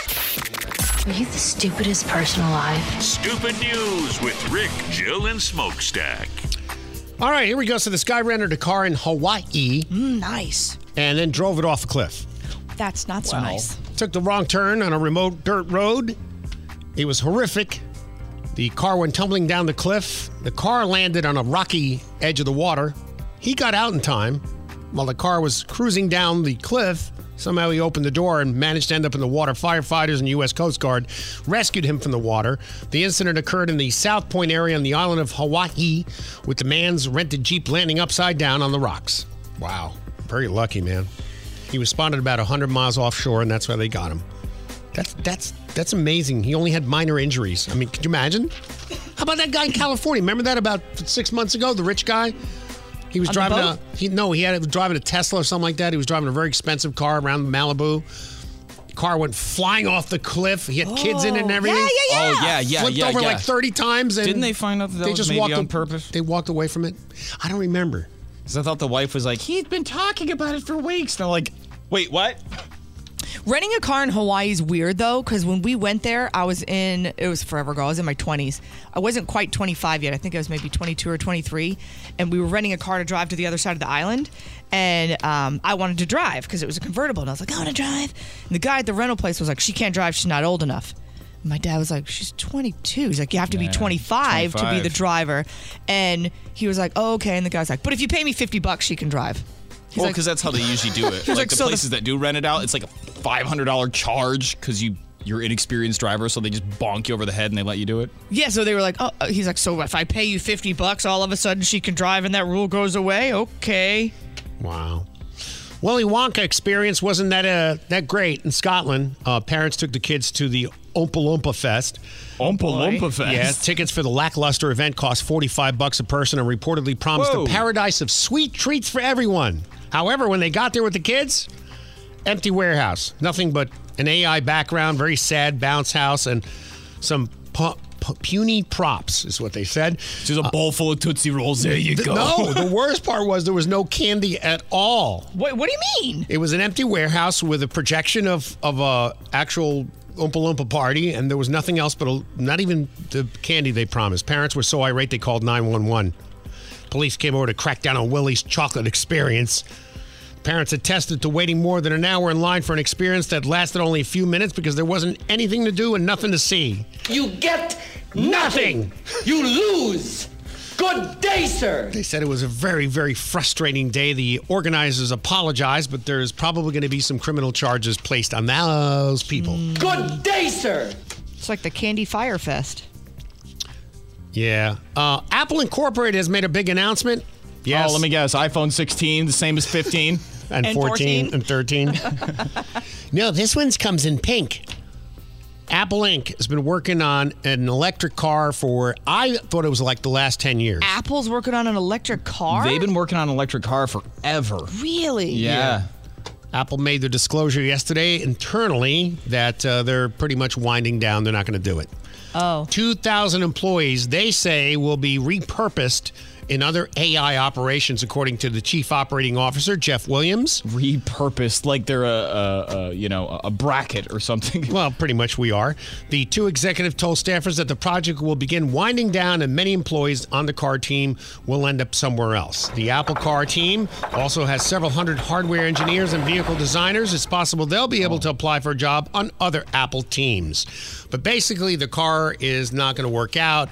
Are you the stupidest person alive? Stupid news with Rick, Jill, and Smokestack. All right, here we go. So this guy rented a car in Hawaii Mm, nice. and then drove it off a cliff. That's not so nice. took the wrong turn on a remote dirt road. It was horrific. The car went tumbling down the cliff. The car landed on a rocky edge of the water. He got out in time while the car was cruising down the cliff. Somehow he opened the door and managed to end up in the water. Firefighters and U.S. Coast Guard rescued him from the water. The incident occurred in the South Point area on the island of Hawaii, with the man's rented Jeep landing upside down on the rocks. Wow. Very lucky, man. He was spotted about 100 miles offshore, and that's why they got him. That's that's that's amazing. He only had minor injuries. I mean, could you imagine? How about that guy in California? Remember that about six months ago? The rich guy. He was On driving a he no he had was driving a Tesla or something like that. He was driving a very expensive car around Malibu. Car went flying off the cliff. He had kids in it and Oh, everything. yeah, yeah, yeah. Oh, yeah, yeah, Flipped yeah, over yeah. like thirty times. And Didn't they find out that that they was just maybe walked on a- purpose? They walked away from it. I don't remember. Because I thought the wife was like, he's been talking about it for weeks. And I'm like, wait, what? Renting a car in Hawaii is weird though, because when we went there, I was in, it was forever ago, I was in my 20s. I wasn't quite 25 yet. I think I was maybe 22 or 23. And we were renting a car to drive to the other side of the island. And um, I wanted to drive because it was a convertible. And I was like, I want to drive. And the guy at the rental place was like, she can't drive. She's not old enough. And my dad was like, she's 22. He's like, you have to be Yeah, 25, to be 25. the driver. And he was like, oh, okay. And the guy's like, but if you pay me 50 bucks, she can drive. He's well, like- because that's how they usually do it. Like, like, the so the- places that do rent it out, it's like a $500 charge because you, you're inexperienced driver. So they just bonk you over the head and they let you do it. Yeah, so they were like, oh, uh, he's like, so if I pay you 50 bucks, all of a sudden she can drive and that rule goes away? Okay. Wow. Willy Wonka experience wasn't that uh, that great in Scotland. Uh, parents took the kids to the Oompa Loompa Fest. Oompa Loompa Fest? Yeah, tickets for the lackluster event cost 45 bucks a person and reportedly promised Whoa. a paradise of sweet treats for everyone. However, when they got there with the kids, empty warehouse. Nothing but an AI background, very sad bounce house, and some pu- pu- puny props, is what they said. Just a bowl full of Tootsie Rolls. There you Th- go. No, the worst part was there was no candy at all. What, what do you mean? It was an empty warehouse with a projection of of a actual Oompa Loompa party, and there was nothing else but a, not even the candy they promised. Parents were so irate they called 911. Police came over to crack down on Willy's chocolate experience. Parents attested to waiting more than an hour in line for an experience that lasted only a few minutes because there wasn't anything to do and nothing to see. You get Nothing. You lose. Good day, sir. They said it was a very, very frustrating day. The organizers apologized, but there's probably going to be some criminal charges placed on those people. Good day, sir. It's like the Candy Fyre Fest. Yeah. Uh, Apple Incorporated has made a big announcement. Yes. Oh, let me guess. iPhone 16, the same as 15. and, 14, and 13. no, this one's comes in pink. Apple Inc. has been working on an electric car for, I thought it was like the last 10 years. Apple's working on an electric car? They've been working on an electric car forever. Really? Yeah. Apple made the disclosure yesterday internally that uh, they're pretty much winding down. They're not going to do it. Oh. 2,000 employees, they say, will be repurposed in other AI operations, according to the chief operating officer, Jeff Williams. Repurposed, like they're a, a, a you know a bracket or something. Well, pretty much we are. The two executive told staffers that the project will begin winding down, and many employees on the car team will end up somewhere else. The Apple Car team also has several hundred hardware engineers and vehicle designers. It's possible they'll be able oh. to apply for a job on other Apple teams. But basically, the car is not going to work out.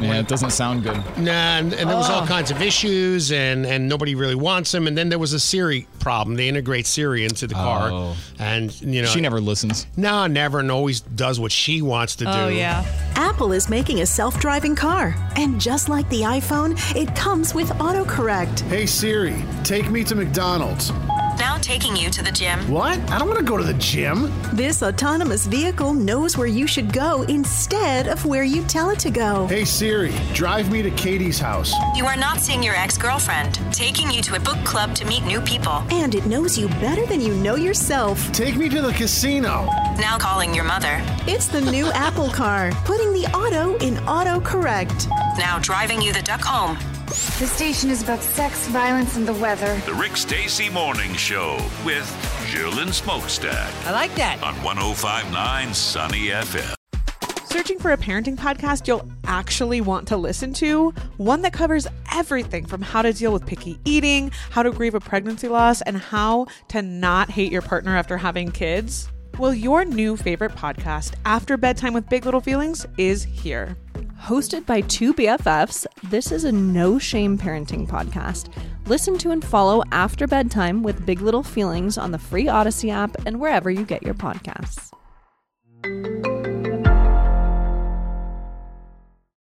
Yeah, it doesn't sound good. Nah, and, and there was all Oh. kinds of issues, and, and nobody really wants them. And then there was a Siri problem. They integrate Siri into the car, Oh. and you know She never listens. No, never, and always does what she wants to oh, do. Oh, yeah. Apple is making a self driving car. And just like the iPhone, it comes with autocorrect. Hey Siri, take me to McDonald's. Now taking you to the gym. What? I don't want to go to the gym. This autonomous vehicle knows where you should go instead of where you tell it to go. Hey Siri, drive me to Katie's house. You are not seeing your ex girlfriend, taking you to a book club to meet new people. And it knows you better than you know yourself. Take me to the casino. Now calling your mother. It's the new Apple car, putting the auto in autocorrect. Now driving you the duck home. The station is about sex, violence, and the weather. The Rick Stacy Morning Show with Jill and Smokestack I like that. on 1059 Sunny FM. Searching for a parenting podcast you'll actually want to listen to, one that covers everything from how to deal with picky eating, how to grieve a pregnancy loss, and how to not hate your partner after having kids? Well, your new favorite podcast, After Bedtime with Big Little Feelings, is here. Hosted by two BFFs, this is a no shame parenting podcast. Listen to and follow After Bedtime with Big Little Feelings on the free Audacy app and wherever you get your podcasts.